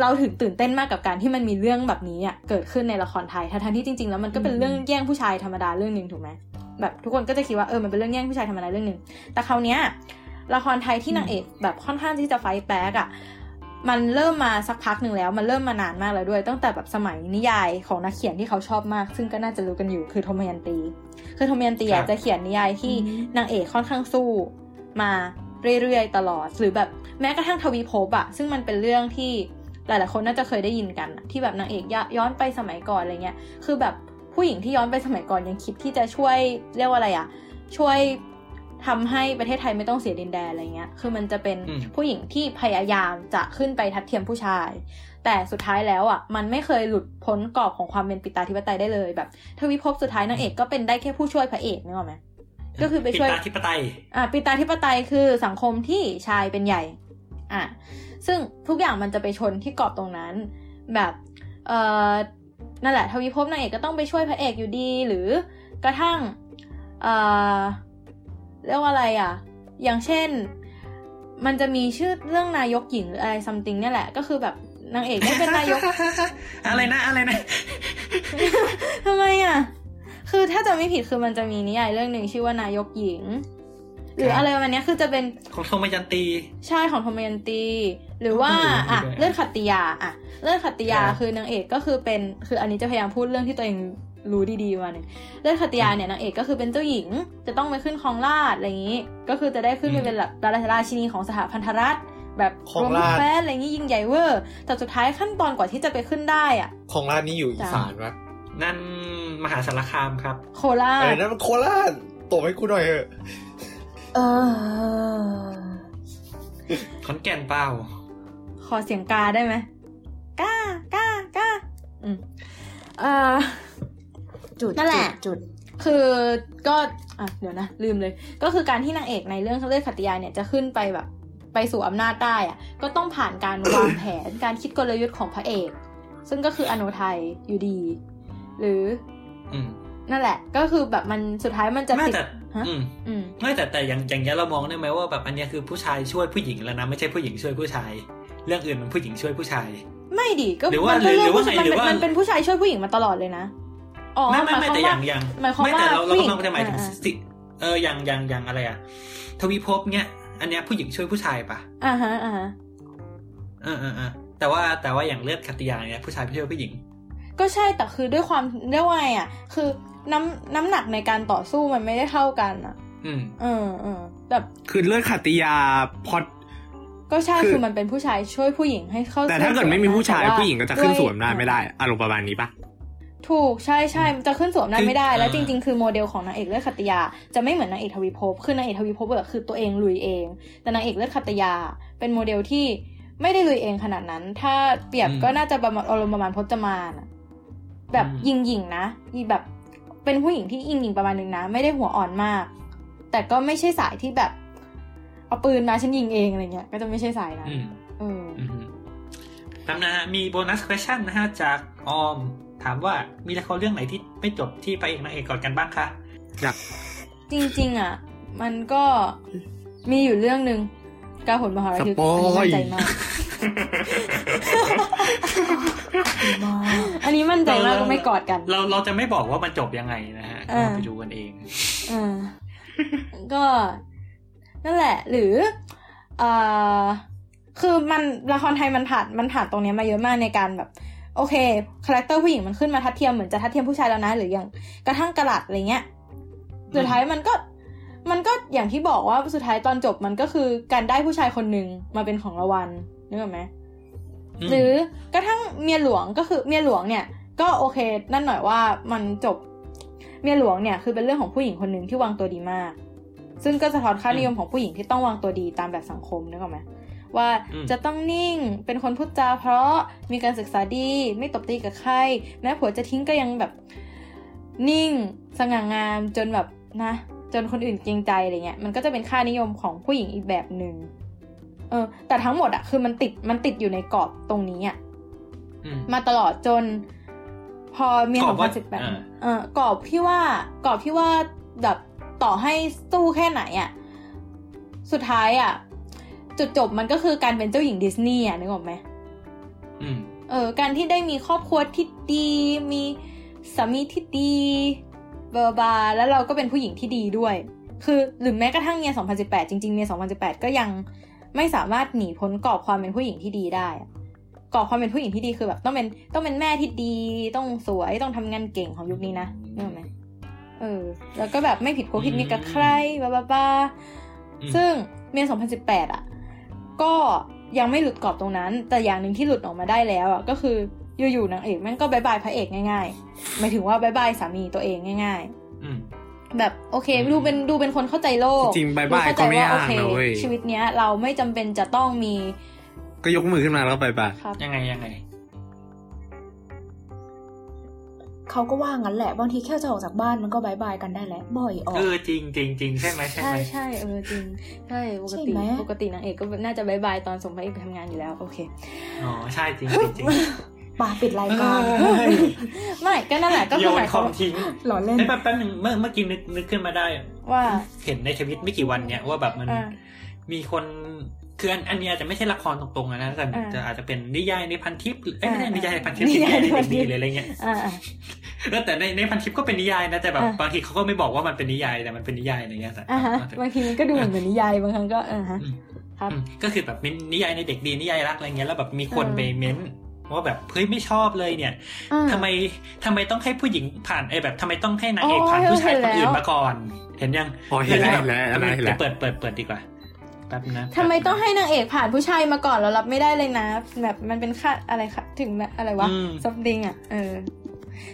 เราถึงตื่นเต้นมากกับการที่มันมีเรื่องแบบนี้อะเกิดขึ้นในละครไทยทั้งๆที่จริงๆแล้วมันก็เป็นเรื่องแย่งผู้ชายธรรมดาเรื่องหนึ่งถูกไหมแบบทุกคนก็จะคิดว่าเออมันเป็นเรื่องแย่งผู้ชายธรรมดาเรื่องหนึ่งแต่คราวเนี้ยละครไทยที่นางเอกแบบค่อนข้างที่จะไฟท์แบ็กอะมันเริ่มมาสักพักหนึ่งแล้ว มันเริ่มมานานมากแล้วด้วย ตั้งแต่แบบสมัยนิยายของนักเขียนที่เขาชอบมาก ซึ่งก็น่าจะรู้กันอยู่คือโทมยันตี คือโทมยันตีอะจะเขียนนิยายที่อืมนางเอกค่อนข้างสู้มาเรื่อยๆตลอด หรือแบบแม้กระทั่งทวีภพอะซึ่งมันเป็นเรื่องที่ หลายๆคนน่าจะเคยได้ยินกันอะที่แบบนางเอกย้ย้อนไปสมัยก่อนอะไรเงี้ยคือแบบผู้หญิงที่ย้อนไปสมัยก่อนยังคิดที่จะช่วยเรียกว่าอะไรอะช่วยทำให้ประเทศไทยไม่ต้องเสียดินแดนอะไรเงี้ย คือมันจะเป็นอืมผู้หญิงที่พยายามจะขึ้นไปทัดเทียมผู้ชาย แต่สุดท้ายแล้วอะ มันไม่เคยหลุดพ้นกรอบของความเป็นปิตาธิปไตยได้เลยแบบทวิภพสุดท้ายนางเอกก็เป็นได้แค่ผู้ช่วยพระเอกนึกออกไหมก็คือไปช่วยปิดตาธิปไตย อะปิตาธิปไตยคือสังคมที่ชายเป็นใหญ่ อะ ซึ่งทุกอย่างมันจะไปชนที่กรอบตรงนั้น แบบเอ่อนั่นแหละทวีภพนางเอกก็ต้องไปช่วยพระเอกอยู่ดี หรือกระทั่งเอ่อเรียกว่าอะไรอะ อย่างเช่น มันจะมีชื่อเรื่องนายกหญิงหรืออะไรซัมติงเนี่ยแหละก็คือแบบนางเอกได้เป็นนายก อะไรนะอะไรนะทำไมอะ คือถ้าจะไม่ผิดคือมันจะมีนิยายเรื่องหนึ่งชื่อว่านายกหญิง หรืออะไรประมาณเนี้ยคือจะเป็นของโทมยันตี ใช่ของธมยันตี หรือว่าอืมอะด้วยเลื่อนขัตติยาอะเลื่อนขัตติยาครับคือนางเอกก็คือเป็นคืออันนี้จะพยายามพูดเรื่องที่ตัวเองรู้ดีๆมาหนึ่งเลื่อนขัตติยาเนี่ยนางเอกก็คือเป็นเจ้าหญิง จะต้องไปขึ้นครองราชย์อะไรอย่างนี้ ก็คือจะได้ขึ้นไปเป็นแบบราชราชินีของสหพันธรัฐแบบครองรวมราชย์แฟนอะไรอย่างนี้ยิ่งใหญ่เวอร์ แต่สุดท้ายขั้นตอนกว่าที่จะไปขึ้นได้อะ ของร้านนี้อยู่อีสานปะนั่นมหาสารคามครับ โคราชอะไรนั่นมันโคราชตบให้กูหน่อยเถอะ เออขอนแก่นเปล่า ขอเสียงกาได้ไหมกากากาอืมเอ่อจุดนั่นแหละจุด คือก็อะเดี๋ยวนะลืมเลย ก็คือการที่นางเอกในเรื่องเลือดขัตติยาเนี่ยจะขึ้นไปแบบ ไปสู่อำนาจได้อะก็ต้องผ่านการวางแผนการคิดกลยุทธ์ของพระเอก ซึ่งก็คืออโนไทยอยู่ดี หรืออืมนั่นแหละ ก็คือแบบมันสุดท้ายมันจะไม่ติดแต่ฮะอืมอืมไม่แต่แต่อย่างอย่างเงี้ยเรามองได้ไหมว่าแบบอันเนี้ยคือผู้ชายช่วยผู้หญิงแล้วนะไม่ใช่ผู้หญิงช่วยผู้ชาย เรื่องอื่นมันผู้หญิงช่วยผู้ชาย ไม่ดิก็หรือว่ามันก็หรือเรื่องว่าผู้ไงชายมันหรือเป็นว่ามัมันเป็นผู้ชายช่วยผู้หญิงมาตลอดเลยนะอ๋อไม่ไม่หไม่ยควาแต่อย่างอย่างหมายความไม่ว่าแต่เราเราผู้หญิงกำลังจะหมายถึงอ่าสิเอออย่างอย่างอย่างอะไรอะทวีภพเนี้ยอันเนี้ยผู้หญิงช่วยผู้ชายปะอ่าฮะอ่าฮะเออเออเออแต่ว่าแต่ว่าอย่างเลือดคัตติยาเนี่ยผู้ชายไม่ช่วยผู้หญิง ก็ใช่แต่คือด้วยความเรียกว่าไงอะ คือ น้ำน้ำหนักในการต่อสู้มันไม่ได้เท่ากันอะอืมเออเออแบบคือเลือดขัตติยาพอดก็ใช่คือคือมันเป็นผู้ชายช่วยผู้หญิงให้เข้าแต่ถ้าเกิดไม่มีผู้ชายแต่ว่ผู้หญิงก็จะขึ้นด้วยสวมได้ไม่ได้อารมณ์ประมาณนี้ปะถูกใช่ใช่จะขึ้นสวมนั้นคือไม่ได้ แล้วอ่าจริง ๆ คือโมเดลของนางเอกเลือดขัตติยา จะไม่เหมือนนางเอกทวีภพคือนางเอกทวีภพอะคือตัวเองลุยเอง แต่นางเอกเลือดขัตติยา เป็นโมเดลที่ไม่ได้ลุยเองขนาดนั้น ถ้าเปรียบก็น่าจะประมาณอารมณ์ประมาณพจมานอะแบบยิงยิงๆนะอีแบบ เป็นผู้หญิงที่ยิงยิงๆประมาณนึงนะ ไม่ได้หัวอ่อนมาก แต่ก็ไม่ใช่สายที่แบบเอาปืนมาฉันยิงเองอะไรเงี้ย ก็จะไม่ใช่สายนั้นอืมเอออืมตามนะฮะมีโบนัส question นะฮะจากออมถามว่ามีละครเรื่องไหนที่ไม่จบที่พระเอกนางเอกกอดกันบ้างคะอยากจริง ๆ อะ มันก็มีอยู่เรื่องหนึ่งกาผลมหาราสชิกปอยอันนี้มั่นใจมาก อันนี้มั่นใจมากว่าไม่กอดกัน เราเราจะไม่บอกว่ามันจบยังไงนะฮะอ่าเราไปดูกันเองอ่าก็นั่นแหละ หรืออ่าคือมันละครไทยมันผ่านมันผ่านตรงเนี้ยมาเยอะมากในการแบบ โอเค character ผู้หญิงมันขึ้นมาทัดเทียมเหมือนจะทัดเทียมผู้ชายแล้วนะ หรืออย่างกระทั่งกระหลัดอะไรเงี้ยสุดท้ายมันก็มันก็อย่างที่บอกว่าสุดท้ายตอนจบมันก็คือการได้ผู้ชายคนหนึ่งมาเป็นของรางวัล นึกออกไหมอืมหรือกระทั่งเมียหลวงก็คือเมียหลวงเนี่ย ก็โอเคนั่นหน่อยว่ามันจบเมียหลวงเนี่ยคือเป็นเรื่องของผู้หญิงคนหนึ่งที่วางตัวดีมาก ซึ่งก็สะท้อนค่านิยมของผู้หญิงที่ต้องวางตัวดีตามแบบสังคมนึกออกไหมว่าอืมจะต้องนิ่งเป็นคนพูดจาเพราะมีการศึกษาดีไม่ตบตีกับใครแม้ผัวจะทิ้งก็ยังแบบนิ่งสง่างามจนแบบนะ จนคนอื่นเกรงใจอะไรเงี้ยมันก็จะเป็นค่านิยมของผู้หญิงอีกแบบหนึ่ง เออ แต่ทั้งหมดอะคือมันติดมันติดอยู่ในกรอบตรงนี้อะอืมมาตลอดจน พอเมียกรสออบงว่าพันสิบแปดอ่าเออกรอบที่ว่ากรอบที่ว่าแบบต่อให้สู้แค่ไหนอะสุดท้ายอะจุดจบมันก็คือการเป็นเจ้าหญิงดิสนีย์อะนึกออกไหมอืมเออ การที่ได้มีครอบครัวที่ดี มีสามีที่ดีเบอร์บาร์แล้วเราก็เป็นผู้หญิงที่ดีด้วย คือหรือแม้กระทั่งเมีย2018 จริง ๆ เมีย2018 ก็ยัง ไม่สามารถหนีพ้นกรอบความเป็นผู้หญิงที่ดีได้อะกรอบความเป็นผู้หญิงที่ดีคือแบบต้องเป็นต้องเป็นแม่ที่ดีต้องสวยต้องทำงานเก่งของยุคนี้นะนึกออกไหมเออ แล้วก็แบบไม่ผิดโคผิดมีกับใครบ้าบ้าบ้าอืมซึ่งเมีย2018 อะ ก็ยังไม่หลุดกรอบตรงนั้น แต่อย่างหนึ่งที่หลุดออกมาได้แล้วอะก็คืออยู่ๆนางเอกแม่งก็บายบายพระเอกง่ายๆหมายถึงว่าบายบายสามีตัวเองง่ายอืมๆ แบบโอเคอืมดูเป็นดูเป็นคนเข้าใจโลก จริงๆบ๊ายบายดูเข้ใจก็ไม่ว่ยากโอเคนะเว้ยชีวิตเนี้ยเราไม่จำเป็นจะต้องมี ก็ยกมือขึ้นมาแล้วก็ไปบายครับยังไงยังไงเขาก็ว่างั้นแหละบางทีแค่จะออกจากบ้านมันก็บายบายกันได้แหละบ่อยออกเออจริงจริงจริงใช่ไหมใช่ใช่ไหมใช่เออจริงใช่ปกใช่ติไหมปกตินางเอกก็น่าจะบายบายตอนส่งพระเอกไปทำงานอยู่แล้ว โอเคอ๋อใช่จริงจริงจริง ป่าปิดรายการไม่ก็นั่นแหละก็โยคือหมานยคความอมทิ้งหล่อเล่นไอ้ยแป๊บแป๊บหนึ่งเมื่อเมื่อกี้นึกนึกขึ้นมาได้ ว่าเห็นในทวิตไม่กี่วันเนี่ยว่าแบบมันอ่ามีคนคืออันอันนี้อาจจะไม่ใช่ละครตรงๆอะนะแต่อ่าจะอาจจะเป็นนิยายในพันทิปหรือเอ้ยไม่ใช่อ่านิยายในพันทิปนินิยายยายในในพัเด็นกทิปดีหรืออะไรเงี้ยอ่าอ่าแล้วแต่ในในพันทิปก็เป็นนิยายนะแต่แบบอ่าบางทีเขาก็ไม่บอกว่ามันเป็นนิยายแต่มันเป็นนิยายอะไรเงี้ยแต่อ่าฮะบางทีมันก็ดูเหมือนนิยายบางครั้งก็อ่าฮะอืมครับอืมก็คือแบบมีนิยายในเด็กดีนิยายรักอะไรเงี้ยแล้วแบบมีคนเออไปเม้น ว่าแบบเฮ้ยไม่ชอบเลยเนี่ยอ่าทำไมทำไมต้องให้ผู้หญิงผ่านไอ้แบบทำไมต้องให้นางเอกอ๋อผ่านผู้ชายเห็คนนอื่นแล้วมาก่อน เห็นยังอ๋อเห็นแล้วเห็นแล้วอันนั้นเห็นแล้วเปิดเปิดเปิดดีกว่าแป๊บนะทำไมต้องให้นางเอกผ่านผู้ชายมาก่อนเรารับไม่ได้เลยนะ แบบมันเป็นค่าอะไรคะถึงแบบอะไรวะอืมซับดิงอะเออ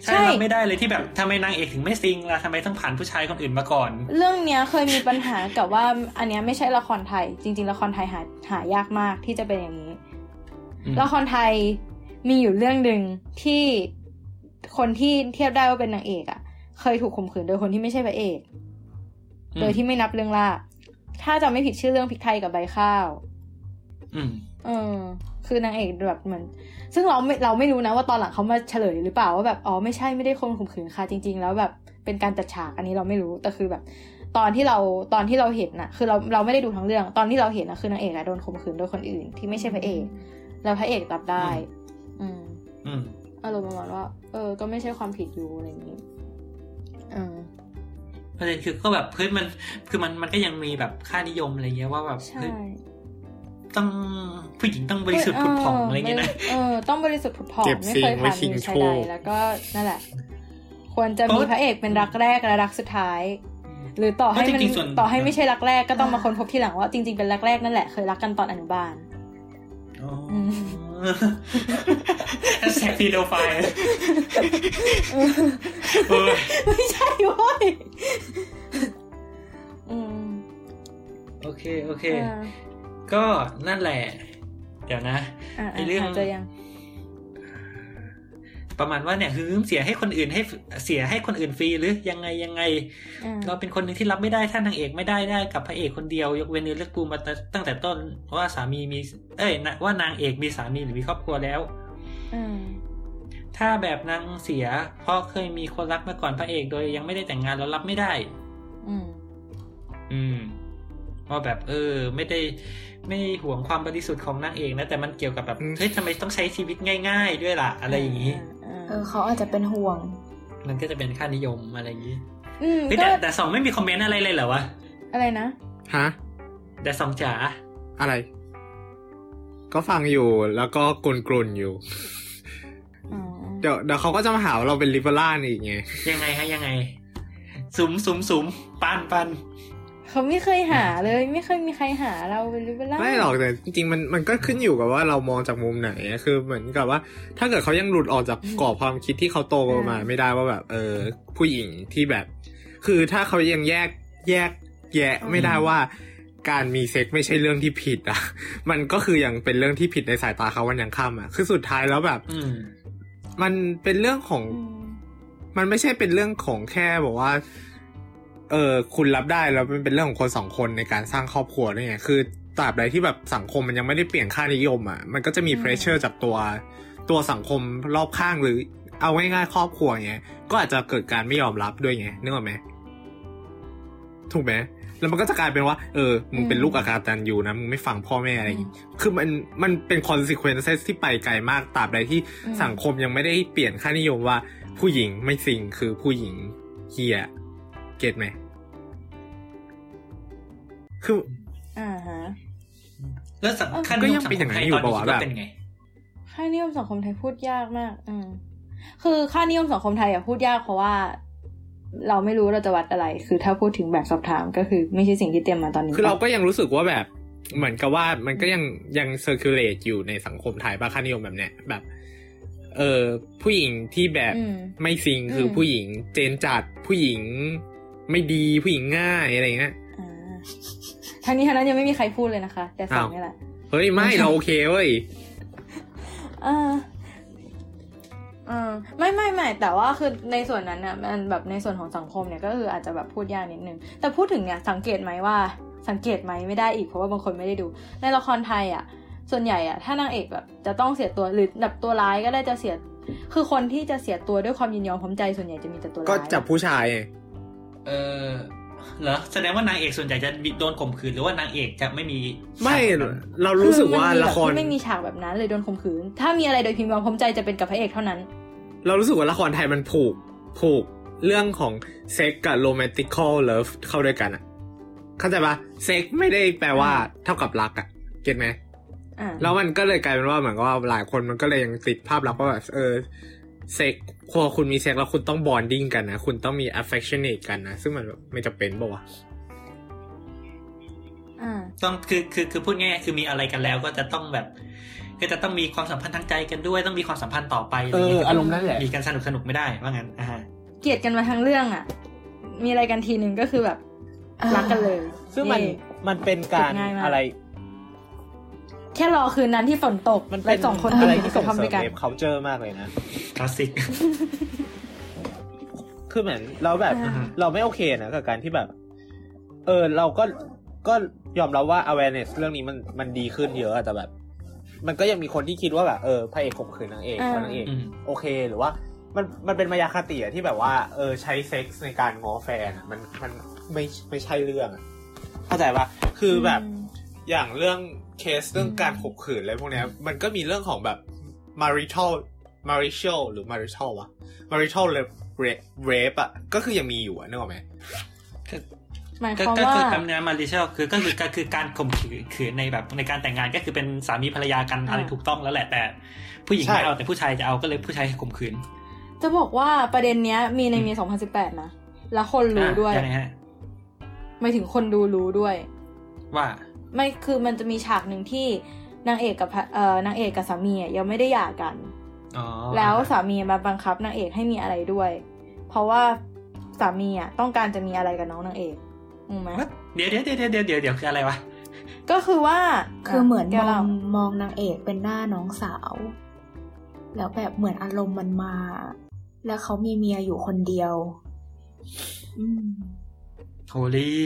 ใช่รับไม่ได้เลยที่แบบทำไมนางเอกถึงไม่ซิงล่ะทำไมต้องผ่านผู้ชายคนอื่นมาก่อน เรื่องเนี้ยเคยมีปัญหากับว่า อันเนี้ยไม่ใช่ละครไทย จริง ๆ ละครไทยหาหายากมากที่จะเป็นอย่างนี้อืมละครไทย มีอยู่เรื่องหนึ่งที่คนที่เทียบได้ว่าเป็นนางเอกอะ เคยถูกข่มขืนโดยคนที่ไม่ใช่พระเอกอืมโดยที่ไม่นับเรื่องล่าถ้าจำไม่ผิดชื่อเรื่องพริกไทยกับใบข้าว อืม เออ คือนางเอกแบบเหมือนซึ่งเราไม่เราไม่รู้นะว่าตอนหลังเขามาเฉลยหรือเปล่าว่าแบบอ๋อไม่ใช่ไม่ได้คนข่มขืนค่ะจริง ๆ แล้วแบบเป็นการจัดฉากอันนี้เราไม่รู้แต่คือแบบ ตอนที่เราตอนที่เราเห็นน่ะคือเราเราไม่ได้ดูทั้งเรื่อง ตอนที่เราเห็นน่ะคือนางเอกอะโดนข่มขืนโดยคนอื่นที่ไม่ใช่พระเอก แล้วพระเอกรับได้ อืมอืมอารมณ์ประมาณว่า เออ ก็ไม่ใช่ความผิดอยู่อะไรอย่างนี้เออประเด็นคือก็แบบเฮ้ยมัน คือมันมันก็ยังมีแบบค่านิยมอะไรเงี้ยว่าแบบใช่เฮ้ยต้องผู้หญิงต้องบริสุทธิ์ผุดผ่องอะไรเงี้ยนะเออต้องบริสุทธิ์ผุดผ่องเก็บไม่สิ่เคงยไว้ผ่านชิงมือโชชายใดคแล้วก็นั่นแหละ ควรจะมีเพราะพระเอกเป็นรักแรกและรักสุดท้าย หรือต่อให้เพราะมันจริงๆส่วนต่อให้ไม่ใช่รักแรกก็ต้องมาค้นพบทีหลังว่าจริง ๆเป็นรักแรกนั่นแหละเคยรักกันตอนอนุบาล อ๋ออมแซกพีโดไฟล์เออไม่ใช่เว้ยอืมโอเค โอเคอ่าก็นั่นแหละ เดี๋ยวนะอ่าไอ้เรื่องหายใจยัง ประมาณว่าเนี่ยคือเสียให้คนอื่นให้เสียให้คนอื่นฟรีหรือยังไงยังไงอ่าเราเป็นคนหนึ่งที่รับไม่ได้ถ้านางเอกไม่ได้ได้กับพระเอกคนเดียวยกเว้นเนื้อเลือกปูมาตั้งแต่ต้นว่าสามีมี เอ้ยนะว่านางเอกมีสามีหรือมีครอบครัวแล้วอืมถ้าแบบนางเสียเพราะเคยมีคนรักมาก่อนพระเอกโดยยังไม่ได้แต่งงานแล้วรับไม่ได้ อืม อืมว่าแบบ เออ ไม่ได้ ไม่ห่วงความบริสุทธิ์ของนางเอกนะ แต่มันเกี่ยวกับแบบอืมเฮ้ยทำไมต้องใช้ชีวิตง่าย ๆ ด้วยล่ะ อะไรอย่างนี้อ่าเออเขาอาจจะเป็นห่วง มันก็จะเป็นค่านิยมอะไรอย่างนี้อืมเฮ้ยก็แต่แต่สองไม่มีคอมเมนต์อะไรเลยเหรอวะอะไรนะฮะแต่สองจ๋าอะไร ก็ฟังอยู่แล้วก็กลุนๆอยู่อ๋อเดี๋ยวเดี๋ยวเขาก็จะมาหาว่าเราเป็นลิเบอร่าอีกไงยังไงฮะยังไงสุมสุมสุมปันปัน เขาไม่เคยหาเลย ไม่เคยมีใครหาเราเป็นลิเบอร่าไม่หรอกแต่จริงๆมันมันก็ขึ้นอยู่กับว่าเรามองจากมุมไหนอะคือเหมือนกับว่า ถ้าเกิดเขายังหลุดออกจากกรอบความคิดที่เขาโตมาไม่ได้ว่าแบบ เออ ผู้หญิงที่แบบ คือถ้าเขายังแยกแยกแยะไม่ได้ว่าการมีเซ็กไม่ใช่เรื่องที่ผิดอะ มันก็คือยังเป็นเรื่องที่ผิดในสายตาเขาวันยังค่ำอะ คือสุดท้ายแล้วแบบอืมมันเป็นเรื่องของอืมมันไม่ใช่เป็นเรื่องของแค่บอกว่า เออคุณรับได้แล้วมันเป็นเรื่องของคนสองคนในการสร้างครอบครัวด้วยไงคือตราบใดที่แบบสังคมมันยังไม่ได้เปลี่ยนค่านิยมอะมันก็จะมี pressure จากตัวตัวสังคมรอบข้างหรือเอาง่ายๆครอบครัวเงี้ยก็อาจจะเกิดการไม่ยอมรับด้วยไงนึกออกไหมถูกไหมแล้วมันก็จะกลายเป็นว่า เออ มึงเป็นลูกอาการตันอยู่นะ มึงไม่ฟังพ่อแม่อะไรอย่างงี้ คือมัน มันเป็น consequences ที่ไปไกลมาก ตราบใดที่สังคมยังไม่ได้เปลี่ยนค่านิยมว่า ผู้หญิงไม่ซิงคือผู้หญิงเฮีย เก็ตไหม คืออ่าฮะแล้วสังเออขั้นก็นิยัยงมสัเป็นงอคย่ามงไทนั้นยอยู่ตอนนี้ปะวะคิดว่าแบบเป็นไงค่านิยมสังคมไทยพูดยากมากอืมคือค่านิยมสังคมไทยอะพูดยากเพราะว่า เราไม่รู้เราจะวัดอะไร คือถ้าพูดถึงแบบสอบถามก็คือ ไม่ใช่สิ่งที่เตรียมมาตอนนี้คือเราก็ยังรู้สึกว่าแบบ เหมือนกับว่ามันก็ยังยัง circulate อยู่ในสังคมไทยป่ะค่านิยมแบบเนี้ยแบบ เออผู้หญิงที่แบบอืมไม่ซิงคืออมผู้หญิงเจนจัดผู้หญิงไม่ดีผู้หญิงง่ายอะไรเงี้ยอ่า ทางนี้ทางนั้นยังไม่มีใครพูดเลยนะคะ แต่สองอ้าวนี่แหละ เฮ้ย ไม่เราโอเคเว้ยอ่าอ่าไม่ไม่ไม่แต่ว่าคือในส่วนนั้นน่ะมันแบบในส่วนของสังคมเนี่ยก็คืออาจจะแบบพูดยากนิดนึง แต่พูดถึงเนี่ยสังเกตไหมว่า สังเกตไหมไม่ได้อีกเพราะว่าบางคนไม่ได้ดู ในละครไทยอะ ส่วนใหญ่อะถ้านางเอกแบบจะต้องเสียตัวหรือแบบตัวร้ายก็ได้จะเสีย คือคนที่จะเสียตัวด้วยความยินยอมพร้อมใจส่วนใหญ่จะมีแต่ตัวร้ายก็จับผู้ชายไงเออ เหรอแสดงว่านางเอกส่วนใหญ่จะโดนข่มขืนหรือว่านางเอกจะไม่มี ไม่ฉากแบบนั้นเรารู้สึกว่าอมันมีละแบบครที่ไม่มีฉากแบบนั้นเลยโดนข่มขืน ถ้ามีอะไรโดยพิมพ์ยอมพร้อมใจจะเป็นกับพระเอกเท่านั้น เรารู้สึกว่าละครไทยมันผูกผูกเรื่องของเซ็กกับ romantical love เข้าด้วยกันอะเข้าใจปะเซ็กไม่ได้แปลว่าเท่ากับรักอะ get ไหมอ่าแล้วมันก็เลยกลายเป็นว่าเหมือนกับว่าหลายคนมันก็เลยยังติดภาพลักษณ์ว่าแบบเออเซ็ก พอคุณมีเซ็กแล้วคุณต้อง bonding กันนะ คุณต้องมี affectionate กันนะ ซึ่งมันแบบไม่จำเป็นปะวะอ่าต้องคือคือคือพูดง่ายๆคือมีอะไรกันแล้วก็จะต้องแบบก็จะต้องมีความสัมพันธ์ทางใจกันด้วย ต้องมีความสัมพันธ์ต่อไปอะไรอย่างเงี้ยเอออารมณ์นั้นแหละมีกันสนุกสนุกไม่ได้ว่างั้นอ่าฮะเกลียดกันมาทั้งเรื่องอะ มีอะไรกันทีหนึ่งก็คือแบบรักกันเลย ซึ่งมันเย่มันเป็นการง่ายมากอะไร แค่รอคืนนั้นที่ฝนตกมันและเป็นสองคนอะไรดื่มที่กส่ระงท่อมเสริด้มวยกันเ culture มากเลยนะคลาสสิกคือเหมือนเราแบบอ่าเราไม่โอเคนะกับการที่แบบ เออ เราก็ก็ยอมรับว่า awareness เรื่องนี้มันมันดีขึ้นเยอะอะแต่แบบ มันก็ยังมีคนที่คิดว่าแบบเออพระเอกข่มขืนนางเอกอ่าเพราะนางเอกอืมโอเคหรือว่า มันมันเป็นมายาคติอะที่แบบว่า เออ ใช้เซ็กส์ในการง้อแฟนอะมันมันไม่ไม่ใช่เรื่องอะเข้าใจปะคือแบบอืมอย่างเรื่อง เคสเรื่องการข่มขืนอะไรพวกเนี้ยมันก็มีเรื่องของแบบ marital marital หรือ marital วะ marital rape rape อะก็คือยังมีอยู่อะนึกออกไหมหมายก็ความก็ว่าคือคำนี้มาริเชลคือก็คือก็คือการข่มขืนในแบบในการแต่งงานก็คือเป็นสามีภรรยากันอะไรอ่าถูกต้องแล้วแหละแต่ ผู้หญิงใช่ไม่เอาแต่ผู้ชายจะเอาก็เลยผู้ชายข่มขืน จะบอกว่าประเด็นเนี้ยมีในเมีย2018 นะ แล้วคนรู้ด้วยอะไงฮะหมายถึงคนดูรู้ด้วย ว่า ไม่คือมันจะมีฉากหนึ่งที่นางเอกกับพระเอ่อนางเอกกับสามีอะยังไม่ได้หย่ากันอ๋อแล้วสามีมาบังคับนางเอกให้มีอะไรด้วย เพราะว่าสามีอะต้องการจะมีอะไรกับน้องนางเอกอืมไหมเดี๋ยวเดี๋ยวเดี๋ยวเดี๋ยวเดี๋ยวเดี๋ยวคืออะไรวะก็คือว่าคือเหมือนแกมอล่างมองนางเอกเป็นหน้าน้องสาว แล้วแบบเหมือนอารมณ์มันมา แล้วเขามีเมียอยู่คนเดียว อืมโฮลี่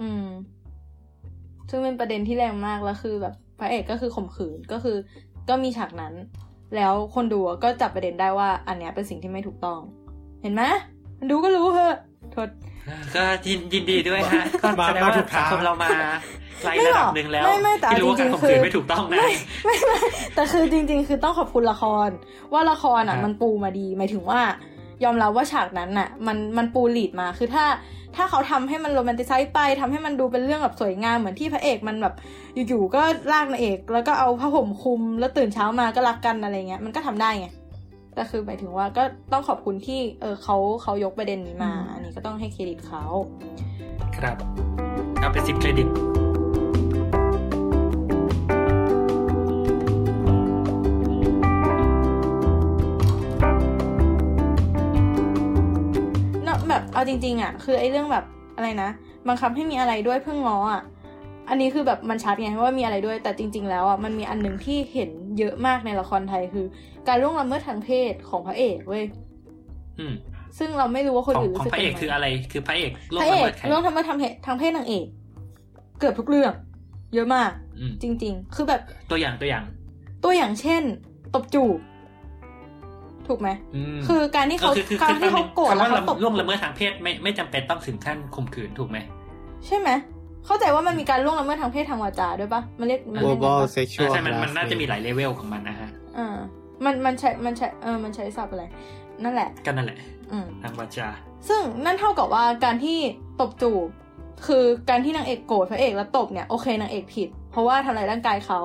อืม ซึ่งเป็นประเด็นที่แรงมากแล้วคือแบบพระเอกก็คือข่มขืนก็คือ ก็มีฉากนั้น แล้วคนดูก็จับประเด็นได้ว่าอันเนี้ยเป็นสิ่งที่ไม่ถูกต้อง เห็นไหมมันดูก็รู้เหอะโทษก็ยินยินดีด้วยฮะก็มาแสดงมาว่าถูกสัทางงคมเรามาไกลไม่ระหรดัอบกหนึ่งแล้วไม่ไม่แต่ที่รู้ว่าจริการงๆข่มขืนคือไม่ถูกต้องนะไม่ไม่ไม่แต่คือจริง ๆ คือต้องขอบคุณละคร ว่าละครอะครับมันปูมาดีหมายถึงว่ายอมรับว่าฉากนั้นน่ะ มันมันปูลีดมาคือถ้า ถ้าเขาทำให้มันโรแมนติไซส์ไปทำให้มันดูเป็นเรื่องแบบสวยงามเหมือนที่พระเอกมันแบบอยู่ๆก็ลากนางเอก แล้วก็เอาผ้าห่มคลุม แล้วตื่นเช้ามาก็รักกันอะไรเงี้ยมันก็ทำได้ไงแต่คือหมายถึงว่าก็ต้องขอบคุณที่เออเขาเขายกประเด็นนี้มาอืมอันนี้ก็ต้องให้เครดิตเขา ครับเอาเป็นสิบเครดิต แบบเอาจริง ๆอะคือไอ้เรื่องแบบอะไรนะบังคับให้มีอะไรด้วยเพื่อง้ออะอันนี้คือแบบมันชัดไงว่ามีอะไรด้วย แต่จริง ๆ แล้วอะมันมีอันหนึ่งที่เห็นเยอะมากในละครไทยคือ การล่วงละเมิดทางเพศของพระเอกเว้ยอืมซึ่งเราไม่รู้ว่าคนของอื่นของรู้สึกพระเอกยังไงคืออะไร คือพระเอกล่วพงระละเอเมิกดใครล่วงละเมิดทางเพศทางเพศนางเอก เกือบทุกเรื่อง เยอะมากอืมจริง ๆ คือแบบตัวอย่างตัวอย่าง ตัวอย่างเช่น ตบจูบ ถูกไหมอืมคือการที่เขาคือคือการที่เขาโกรธคำแล้วว่าเขาตบล่วงละเมิดทางเพศไม่ไม่จำเป็นต้องถึงขั้นข่มขืนถูกไหมใช่ไหมเข้าใจว่ามันมีการล่วงละเมิดทางเพศทางวาจาด้วยปะมันเรียกมันเรียกไง verbal ปะ sexual ใช่มันมันน่าจะมี harassment หลายเลเวลของมันนะฮะอ่ามันมันใช้มันใช้เออมันใช้ศัพท์อะไรนั่นแหละก็นั่นแหละอืมทางวาจา ซึ่งนั่นเท่ากับว่าการที่ตบจูบคือการที่นางเอกโกรธพระเอกแล้วตบเนี่ยโอเคนางเอกผิด เพราะว่าทำลายร่างกายเขา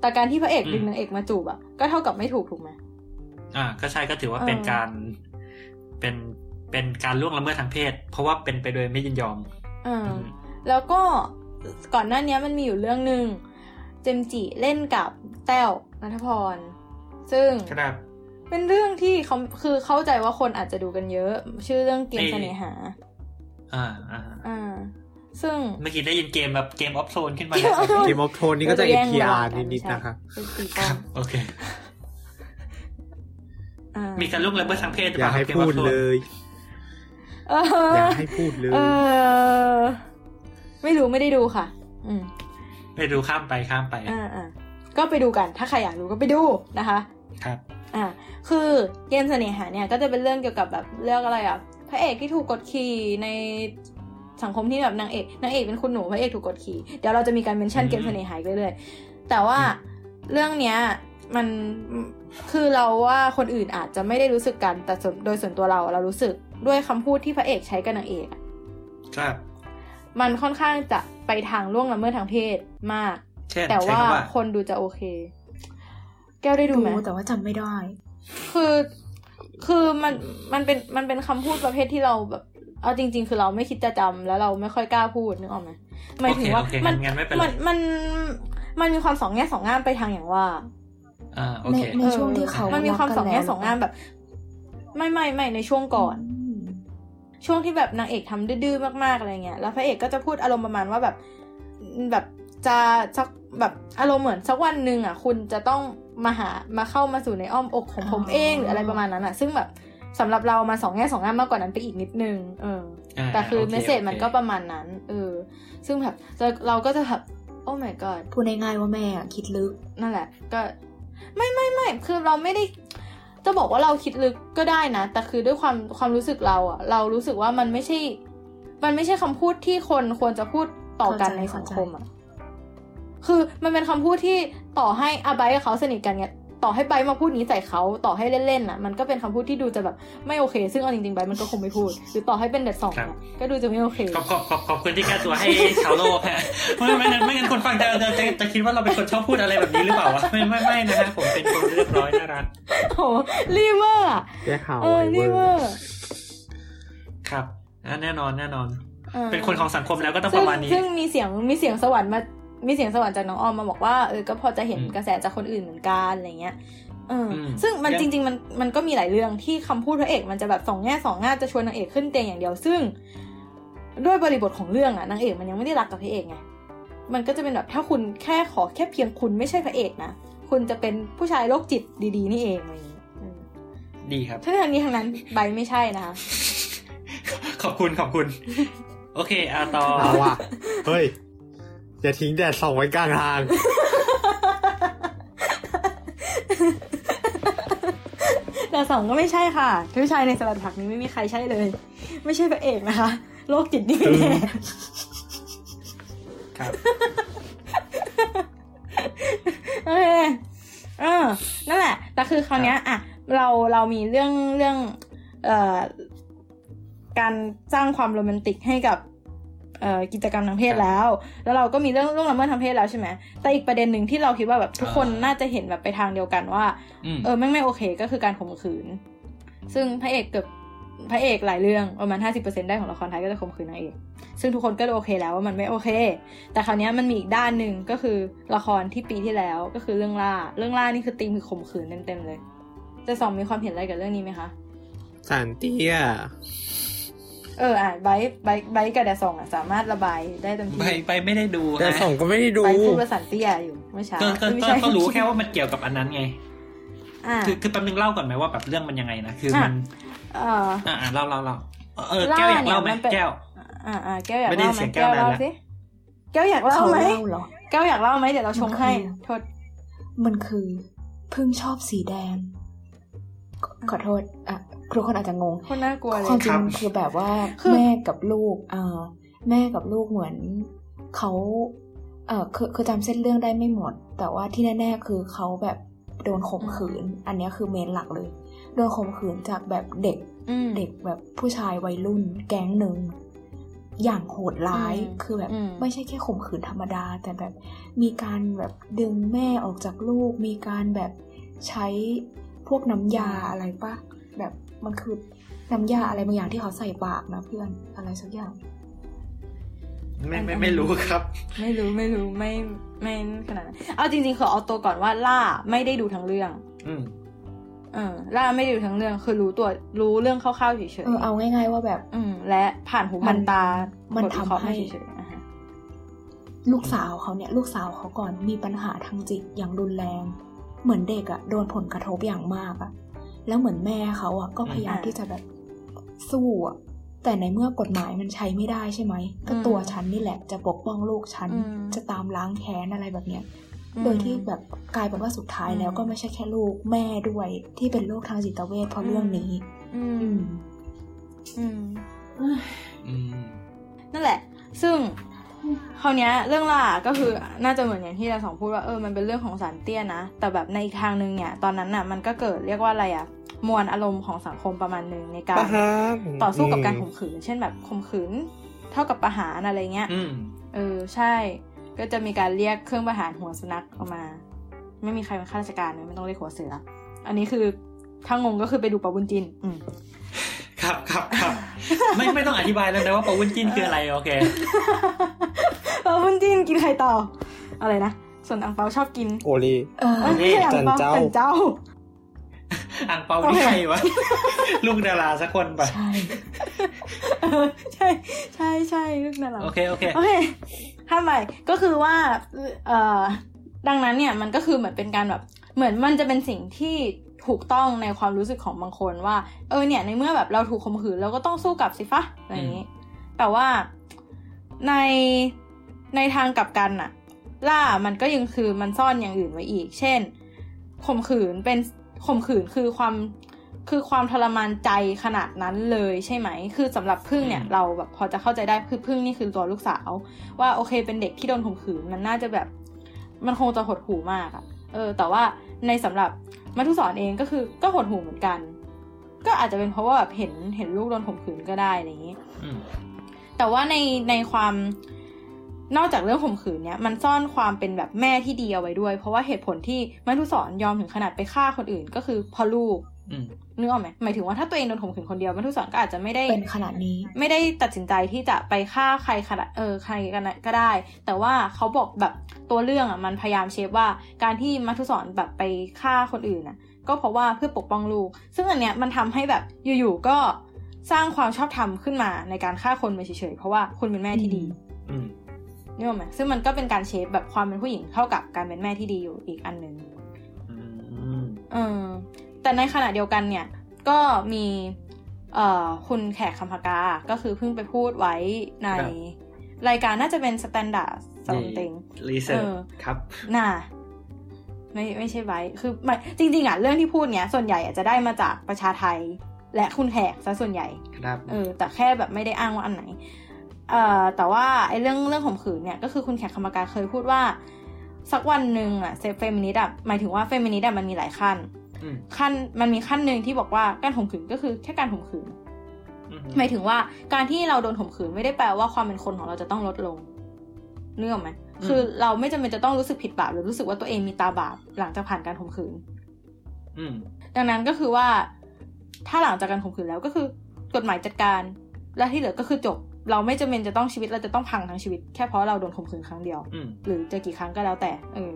แต่การที่พระเอกอืมดึงนางเอกมาจูบอะก็เท่ากับไม่ถูกถูกไหม อ่าก็ใช่ก็ถือว่าเป็นเออการเป็นเป็นการล่วงละเมิดทางเพศ เพราะว่าเป็นไปโดยไม่ยินยอมอ่าอืมแล้วก็ก่อนหน้านี้มันมีอยู่เรื่องหนึ่งเจมส์จิเล่นกับแต้วนัทพร ซึ่งครับเป็นเรื่องที่เขาคือเข้าใจว่าคนอาจจะดูกันเยอะ ชื่อเรื่องเกมเอ่เสน่หา อ่าอ่าอ่าซึ่งเมื่อกี้ได้ยินเกมแบบเกมออฟโซนขึ้นมา Game of Thrones เกมออฟโทนนี่ก็จะแย่งเวลา NTR กันิดๆใช่นะครับเป็นตีคป้อรัมบโอเคอ่า มีการล่วงละเมิดทางเพศรืออเปย่าล่ให้ครับ Game พู of ด Thrones เลยเอออย่าให้พูดเลยเออไม่รู้ไม่ได้ดูค่ะ อืมไปดูข้ามไปข้ามไปอ่าอ่าก็ไปดูกัน ถ้าใครอยากดูก็ไปดูนะคะ ครับ อ่า คือเกมเสน่หาเนี่ย ก็จะเป็นเรื่องเกี่ยวกับแบบเรื่องอะไรอะพระเอกที่ถูกกดขี่ในสังคมที่แบบนางเอกนางเอกเป็นคุณหนูพระเอกถูกกดขี่เดี๋ยวเราจะมีการเมนชั่นอืมเกมเสน่หาอีกเรื่อยๆแต่ว่าเรื่องเนี้ย มันคือเราว่าคนอื่นอาจจะไม่ได้รู้สึกกัน แต่ส่วนโดยส่วนตัวเราเรารู้สึกด้วยคำพูดที่พระเอกใช้กับนางเอกอะครับ มันค่อนข้างจะไปทางล่วงละเมิดทางเพศมากเช่นแต่ใช้ว่าคำว่าคนดูจะโอเค แก้วได้ดูดูไหมแต่ว่าจำไม่ได้ คือคือมันมันเป็นมันเป็นคำพูดประเภทที่เราแบบเอาจริง ๆ คือเราไม่คิดจะจำแล้วเราไม่ค่อยกล้าพูดนึกออกไหมหมายถึงว่าโอเคโอเคมังั้นงั้นไม่เป็นไรมันมันมันมีความสองแง่สองงามไปทางอย่างว่าอ่าโอ ในเคในช่วงที่เขามันมีความรักสกัองแง่ล้วสองงามแบบ ไม่ไม่ไม่ในช่วงก่อนอืมช่วงที่แบบนางเอกทำดื้อๆมากๆอะไรเงี้ยแล้วพระเอกก็จะพูดอารมณ์ประมาณว่าแบบแบบจะสักแบบอารมณ์เหมือนสักวันหนึ่งอะ คุณจะต้องมาหามาเข้ามาสู่ในอ้อมอกของผมเองหรืออะไรประมาณนั้นอะ ซึ่งแบบสำหรับเรามาสองแง่สองงามมากกว่านั้นไปอีกนิดนึง เอออ่าแต่คือโอเค message โอเคมันก็ประมาณนั้น เออ ซึ่งแบบเราเราก็จะแบบโอ้ my god พูดง่ายๆว่าแม่อะคิดลึกนั่นแหละ ก็ ไม่ไม่ไม่คือเราไม่ได้ จะบอกว่าเราคิดลึกก็ได้นะ แต่คือด้วยความความรู้สึกเราอะเรารู้สึกว่ามันไม่ใช่ มันไม่ใช่คำพูดที่คนควรจะพูดต่อกันเข้าใจในสังคมอะคือมันเป็นคำพูดที่ต่อให้อาไบร์ทกับเขาสนิทกันเนี่ย ต่อให้ไบร์ทมาพูดนี้ใส่เขาต่อให้เล่นๆอะมันก็เป็นคำพูดที่ดูจะแบบไม่โอเค ซึ่งเอาจริงๆไบร์ทมันก็คงไม่พูด หรือต่อให้เป็นเด็ดสองครับอะก็ดูจะไม่โอเคขอบขอบขอบขอบคุณที่แก้ตัวให้ชาวโลกฮะไม่ไม่งั้นไม่งั้นคนฟังจะจะจะจะคิดว่าเราเป็นคนชอบพูดอะไรแบบนี้หรือเปล่าวะไม่ไม่ไม่นะฮะผมเป็นคนเรียบร้อยน่ารักโอ้รีเวอร์อะแก้ข่าวเออไว้รีเวเวออร์ร์ครับอะแน่นอนแน่นอนออเป็นคนของสังคมแล้วก็ต้องปซึ่งระมาณนี้ซึ่งมีเสียงมีเสียงสวรรค์มา มีเสียงสวรรค์จากน้องออมมาบอกว่าเออก็พอจะเห็นอืมกระแสจากคนอื่นเหมือนกันอะไรเงี้ยเอออมซึ่งมันยังจริง ๆ มันมันก็มีหลายเรื่องที่คำพูดพระเอก มันจะแบบสองแง่สองง่าจะชวนนางเอกขึ้นเตียงอย่างเดียวซึ่ง ด้วยบริบทของเรื่องอะนางเอกมันยังไม่ได้รักกับพระเอกไงมันก็จะเป็นแบบถ้าคุณแค่ขอแค่เพียงคุณไม่ใช่พระเอกนะคุณจะเป็นผู้ชายโรคจิตดีๆ นี่เองอะไรอย่างงี้อืมดีครับทั้งนี้ทั้งนั้นใบไม่ใช่นะคะขอบคุณขอบคุณ โอเคอาต่อเอาว่ะเฮ้ย อย่าทิ้งแดดส่องไว้กลางทางแต่สองก็ไม่ใช่ค่ะผู้ชายในสลัดผักนี้ไม่มีใครใช่เลย ไม่ใช่พระเอกนะคะ โรคจิตนี่แน่ครับโอเคเออนั่นแหละ แต่คือคราวเนี้ย อะ เราเรามีเรื่องเรื่อง เอ่อ การสร้างความโรแมนติกให้กับเอ่อ กิจกรรมทางเพศแล้ว แล้วเราก็มีเรื่องเรื่องละเมิดทางเพศแล้วใช่ไหมแต่อีกประเด็นหนึ่งที่เราคิดว่าแบบทุกคนอ่าน่าจะเห็นแบบไปทางเดียวกันว่าอืมเออแม่งไม่โอเคก็คือการข่มขืน ซึ่งพระเอกเกือบพระเอกหลายเรื่องประมาณห้าสิบเปอร์เซ็นได้ของละครไทยก็จะข่มขืนนางเอกซึ่งทุกคนก็โอเคแล้วว่ามันไม่โอเค แต่คราวเนี้ยมันมีอีกด้านหนึ่งก็คือละครที่ปีที่แล้วก็คือเรื่องล่า เรื่องล่านี่คือตีมคือข่มขืนเต็มๆเลย แดดสองมีความเห็นอะไรกับเรื่องนี้ไหมคะสารเตี้ย เอออะไบร์ทไบร์ทไบร์ทกับแดดสองอะสามารถระบายได้เต็มไปที่ไปไม่ได้ดูแต่นะส่องก็ไม่ได้ดูไบร์ทพูดภาษาเตี้ยอยู่เมื่อเช้าก็ก็ไม่ก็ใช่ก็รู้แค่ว่ามันเกี่ยวกับอันนั้นไงอ่าคือคือแป๊บนึงเล่าก่อนไหมว่าแบบเรื่องมันยังไงนะคือมันเอออ่าอ่าเล่าเล่าเล่าเออล่าแก้วอยากเล่าไหมเนี่ยมันเป็นแก้วอ่าอ่าแก้วอยากไม่ได้เล่าไหมเสียงแก้แก้ววนานเล่าแล้วสิแก้วอยากเล่าเขาไหมเล่าเหรอแก้วอยากเล่าไหมเดี๋ยวเราชงให้มันคือโทษมันคือเพิ่งชอบสีแดงขอขอโทษอะ ทุกคนอาจจะงงโคนน่ากลัวเลความยจริงมันคือแบบว่าคือแม่กับลูกอ่าแม่กับลูกเหมือนเขาเออคือคือจำเส้นเรื่องได้ไม่หมด แต่ว่าที่แน่ๆคือเขาแบบโดนข่มขืน อันเนี้ยคือเมนหลักเลย โดนข่มขืนจากแบบเด็กอืมเด็กแบบผู้ชายวัยรุ่น แก๊งหนึ่งอย่างโหดร้ายอืมคือแบบอืมไม่ใช่แค่ข่มขืนธรรมดา แต่แบบมีการแบบดึงแม่ออกจากลูก มีการแบบใช้พวกน้ำยาอะไรปะแบบ มันคือน้ำยาอะไรบางอย่างที่เขาใส่ปากนะเพื่อนอะไรสักอย่าง ไม่ไม่ไม่รู้ครับ ไม่รู้ไม่รู้ไม่ไม่ขนาดนั้นเอาจริงๆขอเอาตัวก่อนว่าล่าไม่ได้ดูทั้งเรื่อง อืมเออล่าไม่ได้ดูทั้งเรื่องคือรู้ตัวรู้เรื่องคร่าวๆเฉยเออเอาง่ายๆว่าแบบๆอืม และผ่านหูมัผ่านนตา มันบทวิเคราะห์ทำให้เฉยๆอะฮะลูกสาวเขาเนี่ย ลูกสาวเขาก่อนมีปัญหาทางจิตอย่างรุนแรง เหมือนเด็กอะโดนผลกระทบอย่างมากอะ แล้วเหมือนแม่เขาอะก็พยายามที่จะแบบสู้อะแต่ในเมื่อกฎหมายมันใช้ไม่ได้ใช่ไหม ก็ตัวฉันนี่แหละจะปกป้องลูกฉันอืมจะตามล้างแค้นอะไรแบบเนี้ยอืมโดยที่แบบกลายเป็นว่าสุดท้ายแล้วอืมก็ไม่ใช่แค่ลูกแม่ด้วย ที่เป็นโรคทางจิตเวชเพราะเรื่องนี้ อือืมมอืมอืมนั่นแหละ ซึ่ง คราวเนี้ยเรื่องล่าก็คือน่าจะเหมือนอย่างที่เราสองพูดว่าเออมันเป็นเรื่องของสารเตี้ยนะ แต่แบบในอีกทางหนึ่งเนี่ยตอนนั้นน่ะมันก็เกิดเรียกว่าอะไรอะมวลอารมณ์ของสังคมประมาณหนึ่งในการประหารต่อสู้กับการอืมข่มขืน เช่นแบบข่มขืน เท่ากับประหารอะไรเงี้ยอืมเออใช่ ก็จะมีการเรียกเครื่องประหารหัวสุนัขออกมา ไม่มีใครเป็นข้าราชการเลยไม่ต้องเรียกหัวเสือ อันนี้คือถ้างงก็คือไปดูปะบุญจินอืม ครับครับครับไม่ไม่ต้องอธิบายแล้วนะว่าปะวุ้นจิ้นคืออะไรโอเคปะบุญจินกินไข่ต่ออะไรนะส่วนอังเปาชอบกิน โอลีเออเอ้ยไม่ใช่อังเปาจันเจ้าจันเจ้าอ่างเปานี่ใครวะลูกดาราสักคนปะใช่เออใช่ใช่ใช่ลูกนั่นแหละโอเคโอเคโอเคห้ามใหม่ก็คือว่าเอ่อดังนั้นเนี่ยมันก็คือเหมือนเป็นการแบบเหมือนมันจะเป็นสิ่งที่ ถูกต้องในความรู้สึกของบางคนว่า เออเนี่ยในเมื่อแบบเราถูกข่มขืนเราก็ต้องสู้กลับสิฟะอะไรอย่างนี้ แต่ว่าในในทางกลับกันน่ะล่ามันก็ยังคือมันซ่อนอย่างอื่นไว้อีก เช่นข่มขืนเป็นข่มขืนคือความคือความทรมานใจขนาดนั้นเลยใช่ไหม คือสำหรับพึ่งเนี่ยอืมเราแบบพอจะเข้าใจได้คือพึ่งนี่คือตัวลูกสาว ว่าโอเคเป็นเด็กที่โดนข่มขืนมันน่าจะแบบ มันคงจะหดหูมากอะเออ แต่ว่าในสำหรับ มัทุสอนเองก็คือก็หดหูเหมือนกัน ก็อาจจะเป็นเพราะว่าแบบเห็นเห็นลูกโดนข่มขืนก็ได้อะไรอย่างนี้อืมแต่ว่าในในความนอกจากเรื่องข่มขืนเนี่ยมันซ่อนความเป็นแบบแม่ที่ดีเอาไว้ด้วย เพราะว่าเหตุผลที่มัทุสอนยอมถึงขนาดไปฆ่าคนอื่น ก็คือเพราะลูกอืม นึกออกไหมหมายถึงว่าถ้าตัวเองโดนข่มขืนคนเดียวมัทุสอนก็อาจจะไม่ได้เป็นขนาดนี้ ไม่ได้ตัดสินใจที่จะไปฆ่าใครขนาดเออใครกันนะก็ได้ แต่ว่าเขาบอกแบบตัวเรื่องอะมันพยายามเชฟว่าการที่มัทุสอนแบบไปฆ่าคนอื่นอะ ก็เพราะว่าเพื่อปกป้องลูก ซึ่งอันเนี้ยมันทำให้แบบอยู่ๆก็สร้างความชอบธรรมขึ้นมาในการฆ่าคนไปเฉยๆเพราะว่าคุณเป็นแม่ที่ดีอืมนี่หรอกไหมซึ่งมันก็เป็นการเชฟแบบความเป็นผู้หญิงเท่ากับการเป็นแม่ที่ดีอยู่อีกอันหนึ่งอืมเออ แต่ในขณะเดียวกันเนี่ยก็มีเอ่อคุณแขกคำพากา ก็คือเพิ่งไปพูดไว้ใน รายการน่าจะเป็น Standard สมติงรีเสิร์เออครับน่าไม่ไม่ใช่ไว้ คือไม่จริง ๆอะเรื่องที่พูดเนี้ยส่วนใหญ่อาจจะได้มาจากประชาไทย และคุณแขกซะส่วนใหญ่ ครับ เออ แต่แค่แบบไม่ได้อ้างว่าอันไหน เอ่อ แต่ว่าไอ้เรื่องเรื่องข่มขืนเนี่ย ก็คือคุณแขกคำปากาเคยพูดว่า สักวันหนึ่งอะเซฟเฟมินิสต์อะหมายถึงว่าเฟมินิสต์อะมันมีหลายขั้นอืม ขั้นมันมีขั้นหนึ่งที่บอกว่าการข่มขืนก็คือแค่การข่มขืนอืมหมายถึงว่าการที่เราโดนข่มขืนไม่ได้แปลว่าความเป็นคนของเราจะต้องลดลงนึกออกไหมคือเราไม่จำเป็นจะต้องรู้สึกผิดบาปหรือรู้สึกว่าตัวเองมีตาบาปหลังจากผ่านการข่มขืนอืมดังนั้นก็คือว่า ถ้าหลังจากการข่มขืนแล้วก็คือกฎหมายจัดการ และที่เหลือก็คือจบ เราไม่จำเป็นจะต้องชีวิตเราจะต้องพังทั้งชีวิต แค่เพราะเราโดนข่มขืนครั้งเดียวอืมหรือจะกี่ครั้งก็แล้วแต่เออ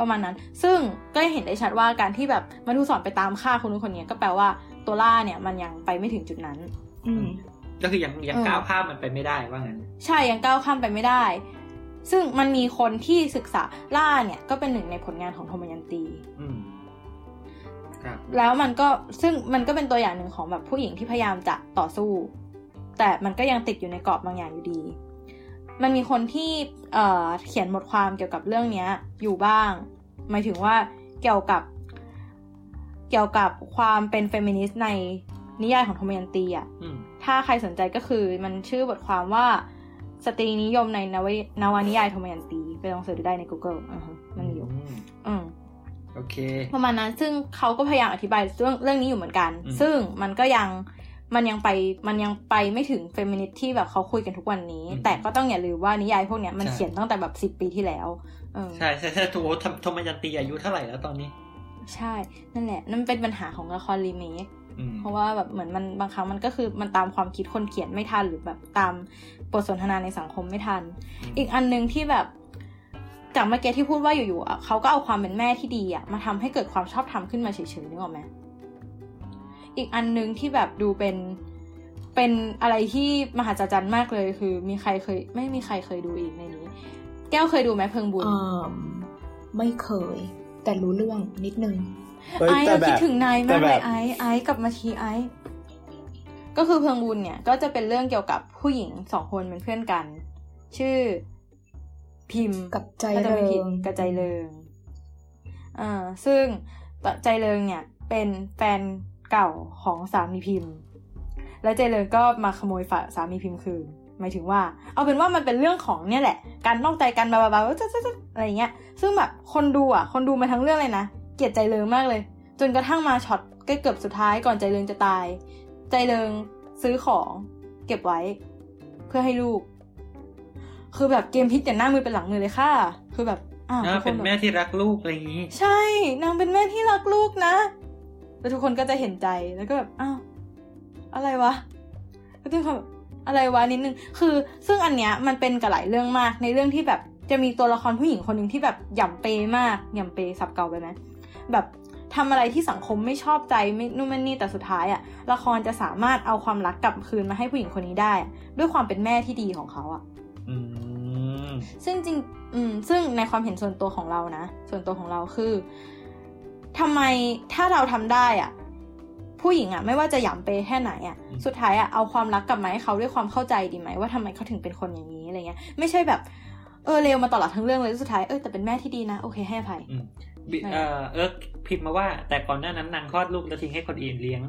ประมาณนั้น ซึ่งก็เห็นได้ชัดว่าการที่แบบมาดูสอนไปตามฆ่าคนนู้นคนนี้ก็แปลว่าตัวล่าเนี่ยมันยังไปไม่ถึงจุดนั้น อืมก็คือยังยังเออก้าวข้ามมันไปไม่ได้ว่างั้น ใช่ยังก้าวข้ามไปไม่ได้ ซึ่งมันมีคนที่ศึกษาล่าเนี่ยก็เป็นหนึ่งในผลงานของโทมยันตีอืมครับแล้วมันก็ซึ่งมันก็เป็นตัวอย่างหนึ่งของแบบผู้หญิงที่พยายามจะต่อสู้ แต่มันก็ยังติดอยู่ในกรอบบางอย่างอยู่ดี มันมีคนที่เอ่อเขียนบทความเกี่ยวกับเรื่องเนี้ยอยู่บ้าง หมายถึงว่าเกี่ยวกับ เกี่ยวกับความเป็นเฟมินิสต์ในนิยายของโทมยันตีอะอืมถ้าใครสนใจก็คือมันชื่อบทความว่าสตรีนิยมในนวนวนิยายโทมยันตีไปลอง search ดูได้ใน Google อ่าฮะมันมีอยู่มอืมโอเค ประมาณนั้นซึ่งเขาก็พยายามอธิบายเรื่องเรื่องนี้อยู่เหมือนกันอืมซึ่งมันก็ยัง มันยังไปมันยังไปไม่ถึงเฟมินิสต์ที่แบบเขาคุยกันทุกวันนี้ แต่ก็ต้องอย่าลืมว่านิยายพวกเนี้ยมันเขียนตั้งแต่แบบสิบ10ปีที่แล้วเออใช่ใช่ใช่ถูกทำทมยันตีอายุเท่าไหร่แล้วตอนนี้ ใช่ นั่นแหละ นั่นเป็นปัญหาของละครรีเมคอืมเพราะว่าแบบเหมือนมันบางครั้งมันก็คือมันตามความคิดคนเขียนไม่ทันหรือแบบตามบทสนทนาในสังคมไม่ทัน อีกอันหนึ่งที่แบบจากเมื่อกี้ที่พูดว่าอยู่ๆอะเขาก็เอาความเป็นแม่ที่ดีอะมาทำให้เกิดความชอบธรรมขึ้นมาเฉยๆนึกออกไหม อีกอันหนึ่งที่แบบดูเป็นเป็นอะไรที่มหัศจรรย์มากเลยคือ มีใครเคย ไม่มีใครเคยดูอีกในนี้ แก้วเคยดูไหมเพิงบุญอ่าไม่เคย แต่รู้เรื่องนิดนึงเฮ้ยไอ้แต่เราแบคิดบถึงนายแต่มากแบเลยบไอ้ไอ้กับมาทีไอ้ก็คือเพิงบุญเนี่ย ก็จะเป็นเรื่องเกี่ยวกับผู้หญิงสองคนเป็นเพื่อนกัน ชื่อ พิมพ์กับใจถ้าจะไม่ผิดเริงกับใจเริงอ่าซึ่งใจเริงเนี่ย เป็นแฟน เก่าของสามีพิมพ์ แล้วใจเริงก็มาขโมยฝาสามีพิมพ์คืนหมายถึงว่า เอาเป็นว่ามันเป็นเรื่องของเนี่ยแหละ การนอกใจกันบาบาบาอะไรเงี้ย ซึ่งแบบคนดูอะ คนดูมาทั้งเรื่องเลยนะ เกลียดใจเริงมากเลย จนกระทั่งมาช็อตใกล้เกือบสุดท้ายก่อนใจเริงจะตาย ใจเริงซื้อของ เก็บไว้ เพื่อให้ลูก คือแบบเกมพลิกจากหน้ามือเป็นหลังมือเลยค่ะ คือแบบอ้าวอ่าเป็นแบบแม่ที่รักลูกอะไรอย่างนี้ ใช่ นางเป็นแม่ที่รักลูกนะ แล้วทุกคนก็จะเห็นใจแล้วก็แบบอ้าวอะไรวะก็จะแบบอะไรวะนิดนึงคือ ซึ่งอันเนี้ยมันเป็นกับหลายเรื่องมากในเรื่องที่แบบจะมีตัวละครผู้หญิงคนหนึ่งที่แบบหย่ำเปมากหย่ำเปสับเก่าไปไหมแบบทำอะไรที่สังคมไม่ชอบใจไม่นู่นไม่นี่แต่สุดท้ายอะละครจะสามารถเอาความรักกลับคืนมาให้ผู้หญิงคนนี้ได้อะด้วยความเป็นแม่ที่ดีของเขาอะอืมซึ่งจริง อืม ซึ่งในความเห็นส่วนตัวของเรานะ ส่วนตัวของเราคือ ทำไมถ้าเราทำได้อะ ผู้หญิงอะ ไม่ว่าจะหยำเปแค่ไหนอะอืมสุดท้ายอะเอาความรักกลับมาให้เขาด้วยความเข้าใจดีไหมว่าทำไมเขาถึงเป็นคนอย่างนี้อะไรเงี้ย ไม่ใช่แบบเออเลวมาตลอดทั้งเรื่องเลยสุดท้ายเออแต่เป็นแม่ที่ดีนะโอเคให้อภัยอืมบิเออเอิร์กพิมพ์มาว่าแต่ก่อนหน้านั้นนางคลอดลูกแล้วทิ้งให้คนอื่นเลี้ยง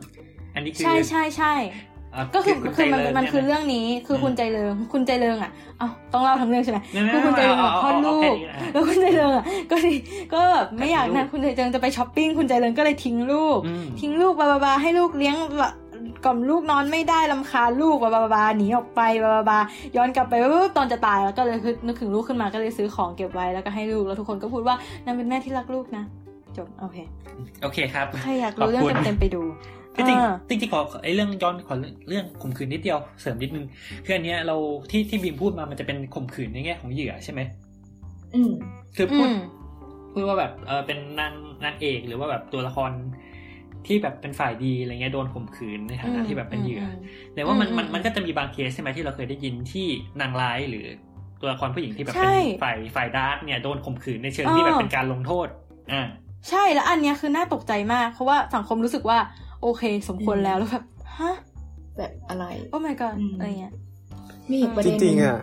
อันนี้คือใช่ใช่ใช่า ก็คือณคือมันใจริญมันคือใช่ไหเรื่องนี้คือคุณใจเริงคุณใจเริงอะเอ้าต้องเล่าทั้งเรื่องใช่ไหมไม่ไม่คือคุณใจเริงอะเอาคลอดเอาลูเอาแค่กนี้นะแล้วคุณใจเริงอะก็ดิก็แบบไม่อยากทิ้งลูนะกคุณใจเริงจะไปช้อปปิ้งคุณใจเริงก็เลยทิ้งลูกอืมทิ้งลูกบาบาบาให้ลูกเลี้ยงละกล่อมลูกนอนไม่ได้ลำคาญลูกบาบาบาหนีออกไปบาบาบาย้อนกลับไปปุ๊บตอนจะตายแล้วก็เลยคือนึกถึงลูกขึ้นมาก็เลยซื้อของเก็บไว้แล้วก็ให้ลูกแล้วทุกคนก็พูดว่านางเป็นแม่ที่รักลูกนะจบโอเคโอเคครับใครอยากรู้เรื่องขบคุณเต็มๆไปดู คือจริงอ่าจริงๆขอไอ้เรื่องย้อนขอเรื่องข่มขืนนิดเดียวเสริมนิดนึงคืออันเนี้ยเราที่ที่บีมพูดมามันจะเป็นข่มขืนในแง่ของเหยื่อใช่ไหมอืมคืออืพูดมพูดว่าแบบเออเป็นนางนางเอกหรือว่าแบบตัวละครที่แบบเป็นฝ่ายดีอะไรเงี้ยโดนข่มขืนในฐานะที่แบบเป็นเหยื่ออแต่ว่ามันอืมมันอืมมันก็จะมีบางเคสใช่ไหมที่เราเคยได้ยินที่นางร้ายหรือตัวละครผู้หญิงที่แบบใช่เป็นฝ่ายฝ่าย dark เนี่ยโดนข่มขืนในเชิงที่แบบอ่าเป็นการลงโทษอ่าใช่แล้วอันเนี้ยคือน่าตกใจมาก เพราะว่าสังคมรู้สึกว่า โอเค สมควรแล้วแล้วแบบฮะแบบอะไรโอ้ my god อืมอะไรเงี้ยมีอีกประจเด็นหรินึ่งๆอะ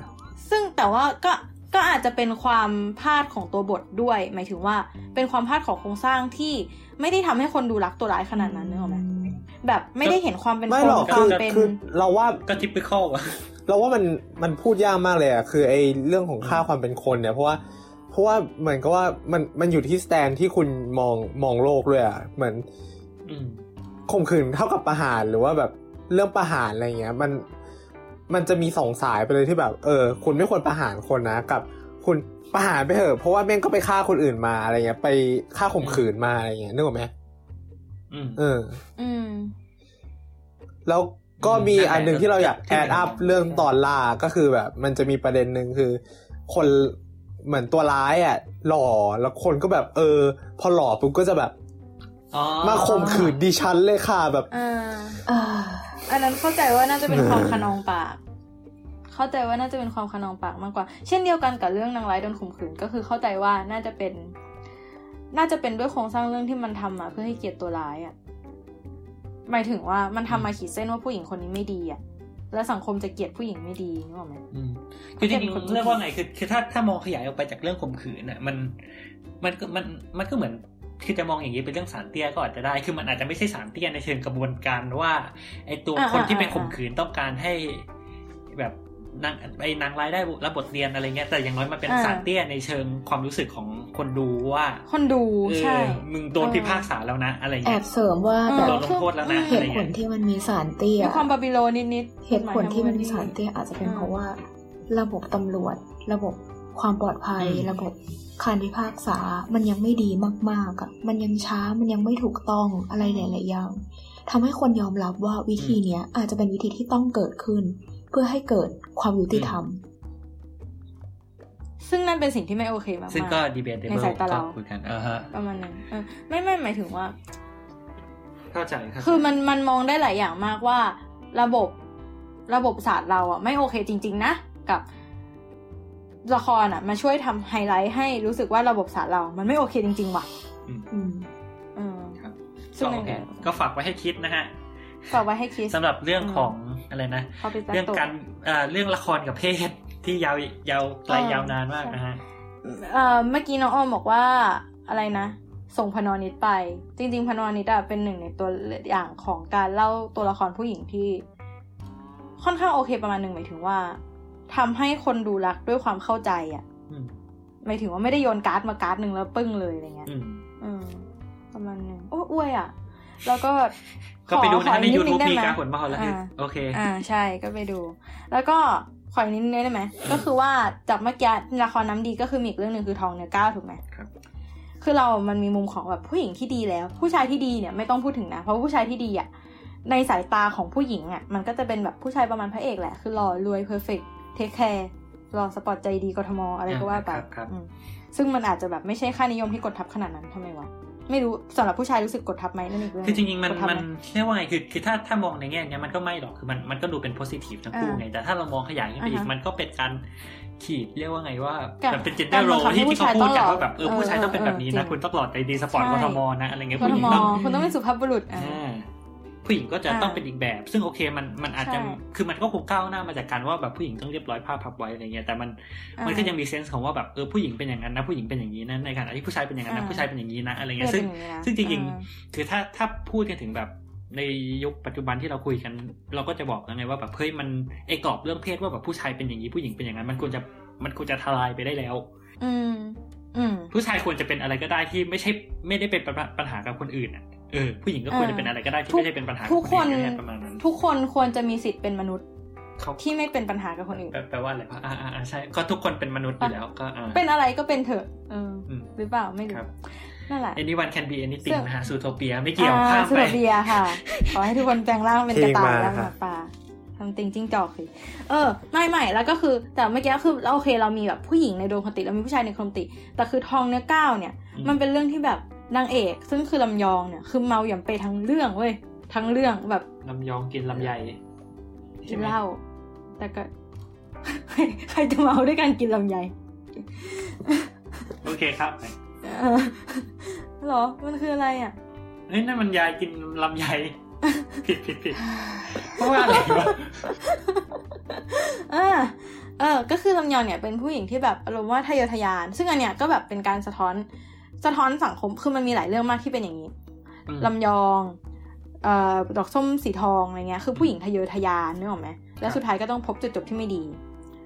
ซึ่งแต่ว่าก็ก็อาจจะเป็นความพลาดของตัวบทด้วย หมายถึงว่าเป็นความพลาดของโครงสร้างที่ไม่ได้ทำให้คนดูรักตัวร้ายขนาดนั้นนึกออกไหมแบบไม่ได้เห็นความเป็นไม่คนหรอกคคืวามอเป็นคือเราว่าก็ typical อะเราว่ามันมันพูดยากมากเลยอะคือไอ้เรื่องของค่าความเป็นคนเนี่ยเพราะว่าเพราะว่าเหมือนกับว่ามันมันอยู่ที่สแตนที่คุณมองมองโลกด้วยอะเหมือนอืม ข่มขืนเท่ากับประหารหรือว่าแบบเรื่องประหารอะไรเงี้ย มันมันจะมีสองสายไปเลยที่แบบ เออ คุณไม่ควรประหารคนนะกับ คุณประหารไปเถอะเพราะว่าแม่งก็ไปฆ่าคนอื่นมาอะไรเงี้ย ไปฆ่าข่มขืนมาอะไรเงี้ยนึกออกไหมอืมเออ อืม แล้วก็มีอืมอันหนึ่งที่เราอยากที่แอเป็นดอัพเรื่องตอนล่าก็คือแบบ มันจะมีประเด็นหนึ่งคือ คนเหมือนตัวร้ายอะ หล่อแล้วคนก็แบบ เออ พอหล่อปุ๊บก็จะแบบอ๋อ มาข่มขืนดิฉันเลยค่ะแบบอ่าอ่าอันนั้นเข้าใจว่าน่าจะเป็นความขนองปาก เข้าใจว่าน่าจะเป็นความขนองปากมากกว่า เช่นเดียวกันกับเรื่องนางร้ายโดนข่มขืนก็คือเข้าใจว่าน่าจะเป็น น่าจะเป็นด้วยโครงสร้างเรื่องที่มันทำมาเพื่อให้เกลียดตัวร้ายอะ่ะหมายถึงว่ามันทำมาขีดเส้นว่าผู้หญิงคนนี้ไม่ดีอะ่ะแล้วสังคมจะเกลียดผู้หญิงไม่ดีนึกออกไหมอืมคือจริงเป็นคนๆเรียกว่าไงคือคือถ้าถ้ามองขยายออกไปจากเรื่องข่มขืนน่ะ มันมันก็มันมันก็เหมือน คือจะมองอย่างนี้เป็นเรื่องสารเตี้ยก็อาจจะได้ คือมันอาจจะไม่ใช่สารเตี้ยในเชิงกระบวนการว่าไอตัวอ่าคนที่เป็นอ่าข่มขืนต้องการให้แบบนางไอ้นางร้ายได้รับบทเรียนอะไรเงี้ยแต่อย่างน้อยมันเป็นอ่าสารเตี้ยในเชิงความรู้สึกของคนดูว่า คนดูเออใช่มึงโดนพิพากษาแล้วนะอะไรแอเงี้ยบเสริมว่าเออแบบโดนลงโทษแล้วนะเหอะไรตุผเงี้ลยที่มันมีสารเตี้ยมีความบาบิโลนิดๆเหตุผลที่มันมีสารเตี้ยอาจจะเป็นอืมเพราะว่า ระบบตำรวจ ระบบความปลอดภัยอืมระบบ การพิพากษามันยังไม่ดีมากๆอะมันยังช้ามันยังไม่ถูกต้องอะไรหลายๆอย่างทำให้คนยอมรับว่าวิธีเนี้ยอาจจะเป็นวิธีที่ต้องเกิดขึ้น เพื่อให้เกิดความยุติธรรม ซึ่งนั่นเป็นสิ่งที่ไม่โอเคมากๆซึ่งก็ดีเบตเดในเบิลสายตาก็เราคุยกันเออฮะประมาณนั้นเออไม่ไม่หมายถึงว่าเข้าใจเข้าใจคือมันมันมองได้หลายอย่างมากว่า ระบบระบบศาสตร์เราอะไม่โอเคจริง ๆ นะกับ ละครอะมาช่วยทำไฮไลท์ให้รู้สึกว่าระบบศาสตร์เรา มันไม่โอเคจริง ๆ ว่ะอืมเออครับซึ่งก็ในโอเคเนี่ยก็ฝากไว้ให้คิดนะฮะฝากไว้ให้คิดสำหรับเรื่องของอะไรนะพอไปตัดเรื่องตัวการเอ่อเรื่องละครกับเพศที่ยาวยาวไกลเออยาวนานมากใช่นะฮะเอ่อเมื่อกี้น้องอ้อมบอกว่าอะไรนะ ส่งพนอนิดไป จริง ๆ พนอนิดอะเป็นหนึ่งในตัวอย่างของการเล่าตัวละครผู้หญิงที่ ค่อนข้างโอเคประมาณหนึ่งหมายถึงว่า ทำให้คนดูรักด้วยความเข้าใจอะอืมหมายถึงว่าไม่ได้โยนการ์ดมาการ์ดหนึ่งแล้วปึ้งเลยอะไรเงี้ยอืมอืมประมาณหนึ่งโอ้อวยอะ แล้วก็ก็ไปดูนะขอในอีกยูทูบดงมีได้ไหการผลมาแล้วคืออ่าโอเค อ่าใช่ก็ไปดู แล้วก็ขออีกนิดนึงได้ไหมก็คือว่าจากเมื่อกี้ละครน้ำดีก็คือมีอีกเรื่องหนึ่งคือทองเนื้อเก้าถูกไหมครับคือเรามันมีมุมของแบบผู้หญิงที่ดีแล้ว ผู้ชายที่ดีเนี่ยไม่ต้องพูดถึงนะเพราะว่าผู้ชายที่ดีอะในสายตาของผู้หญิงอะมันก็จะเป็นแบบผู้ชายประมาณพระเอกแหละ คือหล่อรวย perfect take care หล่อสปอร์ตใจดีกทมอะไรก็ว่าไปครับครับอืมซึ่งมันอาจจะแบบไม่ใช่ค่านิยมที่กดทับขนาดนั้นทำไมวะไม่รู้สำหรับผู้ชายรู้สึกกดทับไหมนั่นอีกเรื่องคือจริงๆมันกดทับมันไหเรียกว่าไงคือคือถ้าถ้ามองในแง่เนี้ยมันก็ไม่หรอกคือมันมันก็ดูเป็นโพซิทีฟทั้งคู่อ่าไงแต่ถ้าเรามองขยายขึ้นไปอีกอ่าฮะมันก็เป็นการขีดเรียกว่าไงว่ากับแบบเป็นเจนเดกาอรร์โรบังคับให้ที่ผู้ที่เขาชายพูดกันต้องหล่อว่าแบบเออผู้ชายต้องเป็นแบบนี้เออนะเออคุณต้องหล่อใจดีสปอร์ตใช่กทมนะอะไรเงี้ยกผู้ทหญิงมต้องคุณต้องเป็นสุภาพบุรุษอะอ่า ผู้หญิงก็จะอ่าต้องเป็นอีกแบบ ซึ่งโอเคมันมันอาจจะใช่คือมันก็คงก้าวหน้ามาจากการว่าแบบผู้หญิงต้องเรียบร้อยผ้าพับไว้อะไรเงี้ยแต่มันอ่ามันก็ยังมีเซนส์ของว่าแบบเออผู้หญิงเป็นอย่างนั้นนะผู้หญิงเป็นอย่างนี้นะในขณะที่ผู้ชายเป็นอย่างนั้นนะอ่าผู้ชายเป็นอย่างนี้นะอะไรเอเงี้อยซึ่งเป็นอย่างนี้นะซึ่งจริงอ่าๆคือถ้าถ้าพูดกันถึงแบบในยุคปัจจุบันที่เราคุยกัน เราก็จะบอกแล้วไงว่าแบบเฮ้ยมันไอ้กรอบเรื่องเพศว่าแบบผู้ชายเป็นอย่างนี้ผู้หญิงเป็นอย่างนั้น มันควรจะมันควรจะทลายไปได้แล้ว อืม อืม ผู้ชายควรจะเป็นอะไรก็ได้ที่ไม่ใช่ไม่ได้เป็นปัญหาปัญหากับคนอื่นอะ เออผู้หญิงก็ควรจะเป็นอะไรก็ได้ที่ไม่ได้เป็นปัญหากับทุกคนอื่ประมาณนั้นทุกคนควรจะมีสิทธิ์เป็นมนุษย์เขาที่ไม่เป็นปัญหากับคนอื่นแปลแปลว่าอะไรปะอ่าอ่าอ่าใช่ก็ทุกคนเป็นมนุษย์อยู่แล้วก็อ่าเป็นอะไรก็เป็นเถอะเอออมหรือเปล่าไม่รู้ครับนั่นแหละ anyone can be anything ซึ่งนะฮะซูโทเปียไม่เกี่ยวอ่าข้ามสุไปรเบียค่ะ ขอให้ทุกคนแปลงร่างเป็นกระต่ายเพลงมาแล้วคหรับมาป่าทำติงจิ้งจอกสิเออ ไม่ไม่แล้วก็คือ แต่เมื่อกี้คือเราโอเคเรามีแบบผู้หญิงในดวงคติเรามีผู้ชายในคติ แต่คือทองเนื้อก้าวเนี่ยอืมมันเป็นเรื่องที่แบบ นางเอก ซึ่งคือลำยองเนี่ยคือเมาหย่ำไปทั้งเรื่องเว้ยทั้งเรื่องแบบลำยองกินลำไยกิใช่นไหมเหล้าแต่ก็ใครใครจะเมาด้วยการกินลำไยโอเคครับเออเหรอ มันคืออะไรอะเฮ้ยนั่นมันยายกินลำไยผิดผิดผิดเพราะว่าอะไรวะเออเออ ก็คือลำยองเนี่ยเป็นผู้หญิงที่แบบอารมณ์ว่าทะเยอทะยาน ซึ่งอันเนี้ยก็แบบเป็นการสะท้อน สะท้อนสังคมคือมันมีหลายเรื่องมากที่เป็นอย่างนี้อืมลำยองเอ่อดอกส้มสีทองอะไรเงี้ยคือผู้หญิงทะเยอทะยานนึกออกไหมแล้วสุดท้ายก็ต้องพบจุดจบที่ไม่ดี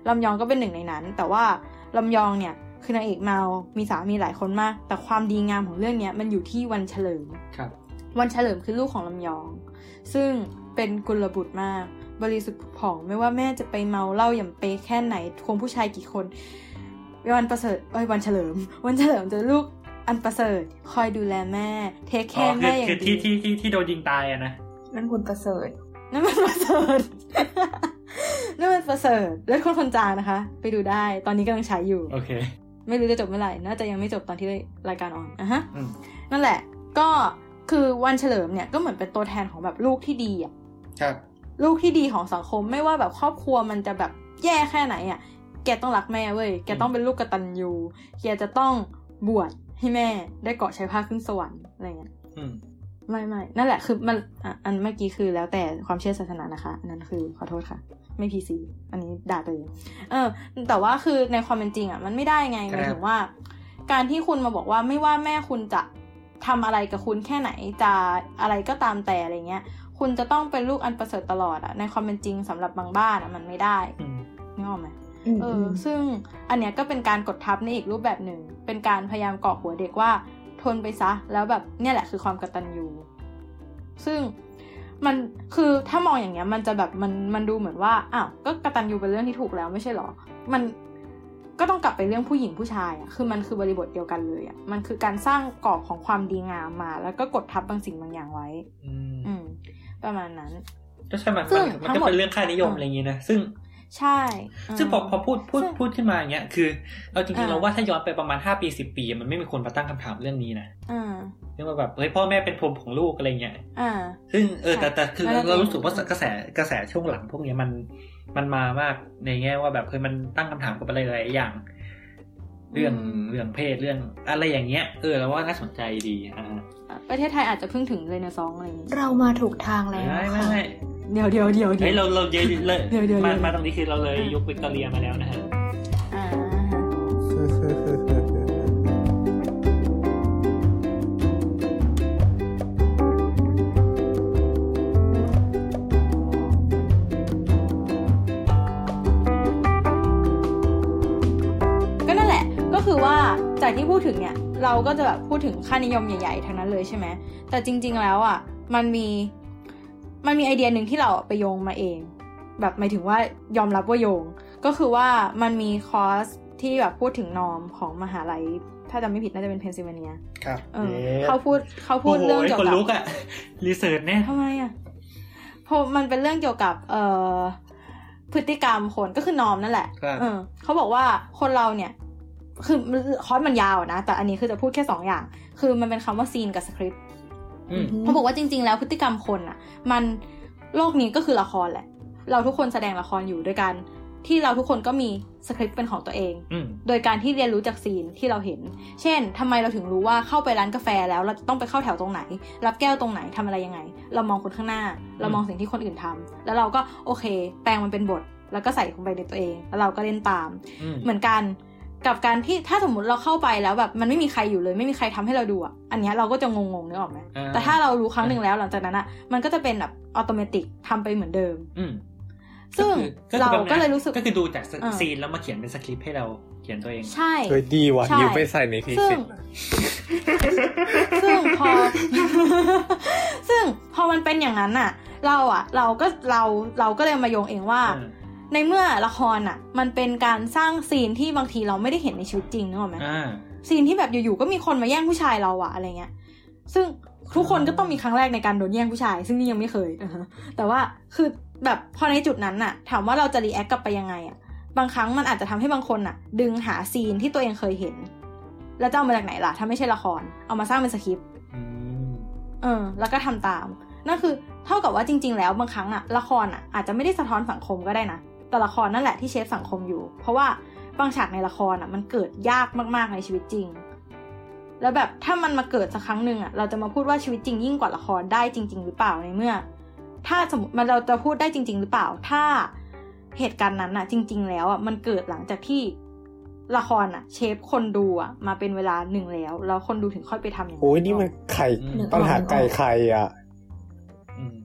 ลำยองก็เป็นหนึ่งในนั้น แต่ว่าลำยองเนี่ยคือนางเอกเมา มีสามีหลายคนมาก แต่ความดีงามของเรื่องเนี้ยมันอยู่ที่วันเฉลิมครับ วันเฉลิมคือลูกของลำยอง ซึ่งเป็นกุลบุตรมาก บริสุทธิ์ผุดผ่องไม่ว่าแม่จะไปเมาเหล้าอย่างเปแค่ไหนควงผู้ชายกี่คน วันประเสริฐเอ้ยวันเฉลิม วันเฉลิมจะลูก อันประเสริฐคอยดูแลแม่ เทคแคอ๋อร์คืแม่ออย่างคือดีที่ที่ที่ที่โดนยิงตายอะนะนั่นคุณประเสริฐนั่นมันประเสริฐนั่นมันประเสริฐเลือดคนคนจางนะคะ ไปดูได้ตอนนี้กำลังฉายอยู่โอเค ไม่รู้จะจบเมื่อไหร่น่าจะยังไม่จบตอนที่รายการออนอะฮะอืมนั่นแหละ ก็คือวันเฉลิมเนี่ยก็เหมือนเป็นตัวแทนของแบบลูกที่ดีอะครับลูกที่ดีของสังคมไม่ว่าแบบครอบครัวมันจะแบบแย่แค่ไหนอะ แกต้องรักแม่เว้ย แกต้องเป็นลูกกตัญญู แกจะต้องบวช ให้แม่ได้เกาะใช้ผ้าขึ้นสวรรค์อะไรเงี้ยอืมไม่ไม่นั่นแหละคือมันอะอันเมื่อกี้คือแล้วแต่ความเชื่อศาสนานะคะอันนั้นคือขอโทษค่ะ ไม่พีซีอันนี้ด่าตัวเองเออ แต่ว่าคือในความเป็นจริงอะมันไม่ได้ไงหมายถึงว่า การที่คุณมาบอกว่าไม่ว่าแม่คุณจะทำอะไรกับคุณแค่ไหนจะอะไรก็ตามแต่อะไรเงี้ย คุณจะต้องเป็นลูกอันประเสริฐตลอดอะในความเป็นจริงสำหรับบางบ้านอะมันไม่ได้อืมนึกออกไหมอืม เออซึ่งอันเนี้ยก็เป็นการกดทับในอีกรูปแบบหนึ่ง เป็นการพยายามเกาะหัวเด็กว่าทนไปซะ แล้วแบบเนี่ยแหละคือความกตัญญูซึ่งมันคือถ้ามองอย่างเงี้ย มันจะแบบมันมันดูเหมือนว่าอ้าวก็กตัญญูเป็นเรื่องที่ถูกแล้วไม่ใช่หรอ มันก็ต้องกลับไปเรื่องผู้หญิงผู้ชายอะคือมันคือบริบทเดียวกันเลยอะมันคือการสร้างกรอบของความดีงามมา แล้วก็กดทับบางสิ่งบางอย่างไว้ อืมอืมประมาณนั้น ก็ใช่มันซึ่งมันทั้ก็งหมดเป็นเรื่องค่านิยมอะไรอย่างงี้นะ ซึ่ง ใช่มซึ่งพอพอพูดพูดซึ่งพูดขึ้นมาอย่างเงี้ยคือเอาจริงๆอ่าเราว่าถ้าย้อนไปประมาณห้าปีสิบปี มันไม่มีคนมาตั้งคำถามเรื่องนี้นะอ่าเรื่องว่าแบบเฮ้ยพ่อแม่เป็นพรหมของลูกอะไรเงี้ยอ่าซึ่งเออแต่ใช่แต่คือแล้วเรารู้สึกว่าเรื่องกระแสกระแสช่วงหลังพวกเนี้ยมันมันมามากในแง่ว่าแบบเคยมันตั้งคำถามกับอะไรหลายๆอย่าง เรื่องเรื่องเพศเรื่องอะไรอย่างเงี้ย เออเราว่าน่าสนใจดีอ่าประเทศไทยอาจจะเพิ่งถึงเรเนซองส์อะไรอย่างงี้เรามาถูกทางแล้วไม่ไม่ค่ะไม่ เดี๋ยวเดี๋ยวเดี๋ยวเดี๋เฮ้ยยวเราเราเยอะเลยเดี๋ยวเดี๋ยวมาเดี๋ยวมาตรงนี้คือเราเลยยุควิกตอเรียมาแล้วนะฮะอ่าก็นั่นแหละ ก็คือว่าจากที่พูดถึงเนี่ย เราก็จะแบบพูดถึงค่านิยมใหญ่ๆทั้งนั้นเลยใช่ไหมแต่จริง ๆ แล้วอะมันมี มันมีไอเดียหนึ่งที่เราไปโยงมาเอง แบบหมายถึงว่ายอมรับว่าโยง ก็คือว่ามันมีคอร์สที่แบบพูดถึง norm ของมหาลัย ถ้าจำไม่ผิดน่าจะเป็นเพนซิลเวเนียครับเออเขาพูดเขาพูดเรื่องเกี่ยวคนกับลุกอะรีเสิร์ชเนี่ยทำไมอะเพราะมันเป็นเรื่องเกี่ยวกับเอ่อพฤติกรรมคนก็คือนอมนั่นแหละครับเออเขาบอกว่าคนเราเนี่ย คือคอร์สมันยาวอะนะ แต่อันนี้คือจะพูดแค่สองอย่าง คือมันเป็นคำว่าซีนกับสคริปต์อืม เขาบอกว่าจริง ๆ แล้วพฤติกรรมคนอะมันโลกนี้ก็คือละครแหละ เราทุกคนแสดงละครอยู่ด้วยกัน ที่เราทุกคนก็มีสคริปต์เป็นของตัวเองอืมโดยการที่เรียนรู้จากซีนที่เราเห็น เช่นทำไมเราถึงรู้ว่าเข้าไปร้านกาแฟแล้วเราจะต้องไปเข้าแถวตรงไหน รับแก้วตรงไหนทำอะไรยังไง เรามองคนข้างหน้า เรามองสิ่งที่คนอื่นทำแล้วเราก็โอเค แปลงมันเป็นบท แล้วก็ใส่ลงไปในตัวเอง แล้วเราก็เล่นตามอืมเหมือนกัน กับการที่ถ้าสมมติเราเข้าไปแล้วแบบมันไม่มีใครอยู่เลย ไม่มีใครทำให้เราดูอะอันเนี้ยเราก็จะงงๆนึกออกไหมอ่าแต่ถ้าเรารู้ครั้งหนึ่งแล้วหลังจากนั้นอะมันก็จะเป็นแบบอัตโนมัติทำไปเหมือนเดิม อืมซึ่งคือเราคือแบบก็เลยรู้สึกก็คือดูจากอ่าซีนแล้วมาเขียนเป็นสคริปต์ให้เราเขียนตัวเอง ใช่เฮ้ยดีว่ะใช่ยืมไปใส่ในทีซึ่สิงซึ่งพอ ซึ่งพอมันเป็นอย่างนั้นน่ะ เราอะ เราก็เราเราก็เลยมาโยงเองว่าอืม ในเมื่อละครอะ มันเป็นการสร้าง scene ที่บางทีเราไม่ได้เห็นในชีวิตจริงนึกออกไหมอ่า scene ที่แบบอยู่ๆก็มีคนมาแย่งผู้ชายเราอะอะไรเงี้ย ซึ่งทุกคนก็ต้องมีครั้งแรกในการโดนแย่งผู้ชาย ซึ่งนี่ยังไม่เคยอ่าฮะแต่ว่าคือแบบพอในจุดนั้นน่ะ ถามว่าเราจะ react กลับไปยังไงอะบางครั้งมันอาจจะทำให้บางคนน่ะ ดึงหา scene ที่ตัวเองเคยเห็น แล้วจะเอามาจากไหนล่ะ ถ้าไม่ใช่ละคร เอามาสร้างเป็นสคริปต์อืมเออ แล้วก็ทำตาม นั่นคือ เท่ากับว่าจริง ๆ แล้วบางครั้งอะละครอะอาจจะไม่ได้สะท้อนสังคมก็ได้นะ แต่ละครนั่นแหละที่เชฟสังคมอยู่ เพราะว่าบางฉากในละครอะมันเกิดยากมากๆในชีวิตจริง แล้วแบบถ้ามันมาเกิดสักครั้งหนึ่งอะเราจะมาพูดว่าชีวิตจริงยิ่งกว่าละครได้จริง ๆ หรือเปล่าในเมื่อ ถ้าสมมติมันเราจะพูดได้จริง ๆ หรือเปล่า ถ้าเหตุการณ์นั้นอะจริง ๆ แล้วอะมันเกิดหลังจากที่ละครอะเชฟคนดูอะมาเป็นเวลาหนึ่งแล้ว แล้วคนดูถึงค่อยไปทำอย่างโอ้ยนี่มันไข่อืมปัญหาไก่ไข่อะอืม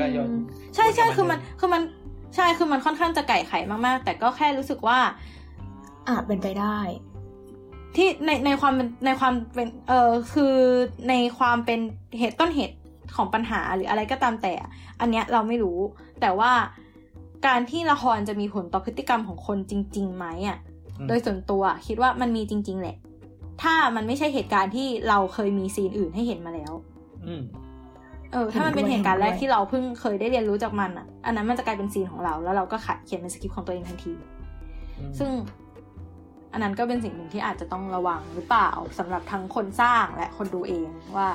ก็ย้อนอืมใช่ใช่คือมันคือมัน ใช่คือมันค่อนข้างจะไก่ไข่มากๆ แต่ก็แค่รู้สึกว่า อาจเป็นไปได้ ที่ในในความเป็นในความเป็นเออคือในความเป็นเหตุต้นเหตุของปัญหาหรืออะไรก็ตามแต่ อันเนี้ยเราไม่รู้ แต่ว่าการที่ละครจะมีผลต่อพฤติกรรมของคนจริงๆไหมอะอืมโดยส่วนตัวคิดว่ามันมีจริง ๆ แหละ ถ้ามันไม่ใช่เหตุการณ์ที่เราเคยมีซีนอื่นให้เห็นมาแล้วอืม เออถ้ามันเป็นเห็เหนด้วยตุการณ์แรกเห็นด้วยที่เราเพิ่งเคยได้เรียนรู้จากมันอะ อันนั้นมันจะกลายเป็นซีนของเรา แล้วเราก็ขัดเขียนเป็นสคริปต์ของตัวเองทันที ซึ่งอันนั้นก็เป็นสิ่งหนึ่งที่อาจจะต้องระวังหรือเปล่าสำหรับทั้งคนสร้างและคนดูเองว่า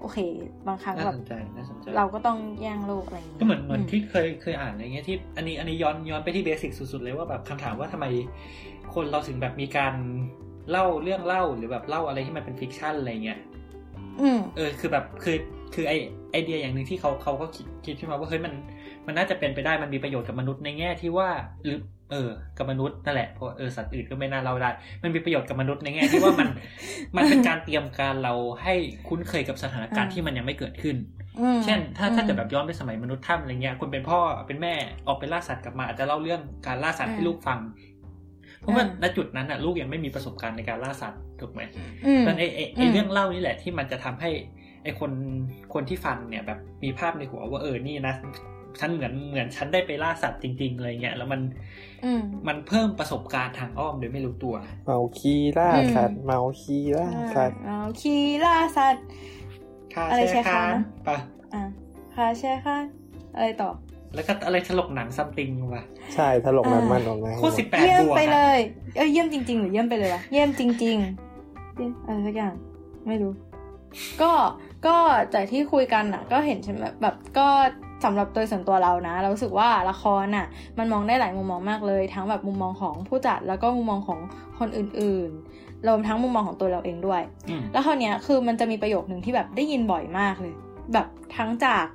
โอเค บางครั้งน่าแบบสนใจน่าสนใจเราก็ต้องแย่งโลกอะไรอย่างเงี้ยก็เหมือนเหมือนมที่เคยเคยอ่านอะไรเงี้ยที่อันนี้อันนี้ย้อนย้อนไปที่ basic สุดๆเลยว่าแบบคำถามว่าทำไมคนเราถึงแบบมีการเล่าเรื่องเล่าหรือแบบเล่าอะไรที่มันเป็น fiction อะไรเงี้ยอืมเออคือแบบคือ คือไอไอเดียอย่างหนึ่งที่เขาเขาก็คิดคิดขึ้นมาว่าเฮ้ยมันมันน่าจะเป็นไปได้มันมีประโยชน์กับมนุษย์ในแง่ที่ว่าหรือเออกับมนุษย์นั่นแหละเพราะเออสัตว์อื่นก็ไม่น่าเล่าได้ มันมีประโยชน์กับมนุษย์ในแง่ที่ว่ามันมันเป็นการเตรียมการเราให้คุ้นเคยกับสถานการณ์อ่าที่มันยังไม่เกิดขึ้นอืมเช่น ถ้าถ้าอืมเกิดแบบย้อนไปสมัยมนุษย์ถ้ำอะไรเงี้ยคุณเป็นพ่อเป็นแม่ออกไปล่าสัตว์กลับมาอาจจะเล่าเรื่องการล่าสัตว์ให้อ่าลูกฟังเพราะว่าอ่าณจุดนั้นน่ะลูกยังไม่มีประสบการณ์ในการล่าสัตว์ถูกไหมอืมดังนั้นไอ้ไอ้ไอ้อืมเรื่องเล่านี่แหละที่มันจะทำให้ ไอ้คนคนที่ฟังเนี่ยแบบมีภาพในหัวว่าเออนี่นะฉันเหมือนเหมือนฉันได้ไปล่าสัตว์จริงๆอะไรเงี้ยแล้วมันอืมมันเพิ่มประสบการณ์ทางอ้อมโดยไม่รู้ตัว เมาคีล่าอืมสัตว์เมาคีล่าสัตว์เอาคีล่าสัตว์ค่าอะไรแช่แช่ค้าค้านนะปะอ่าคาแช่ค่ะอะไรต่อ แล้วก็อะไรถลกหนังซัมติงว่ะใช่ถลกนั้นอ่ามัมันออกมาโคตรสิบแปดเยี่ยมบวกไปเลอะยเอ้ยเยี่ยมจริง ๆ หรือเยี่ยมไปเลยวะเยี่ยมจริงๆเยี่ยมอะไรสักอย่าง ไม่รู้ ก็ ก็จากที่คุยกันอะก็เห็นใช่ไหมแบบก็สำหรับตัวส่วนตัวเรานะ เรารู้สึกว่าละครน่ะ มันมองได้หลายมุมมองมากเลย ทั้งแบบมุมมองของผู้จัดแล้วก็มุมมองของคนอื่นๆรวมทั้งมุมมองของตัวเราเองด้วยอืมแล้วคราวเนี้ยคือมันจะมีประโยคหนึ่งที่แบบได้ยินบ่อยมากเลย แบบทั้งจาก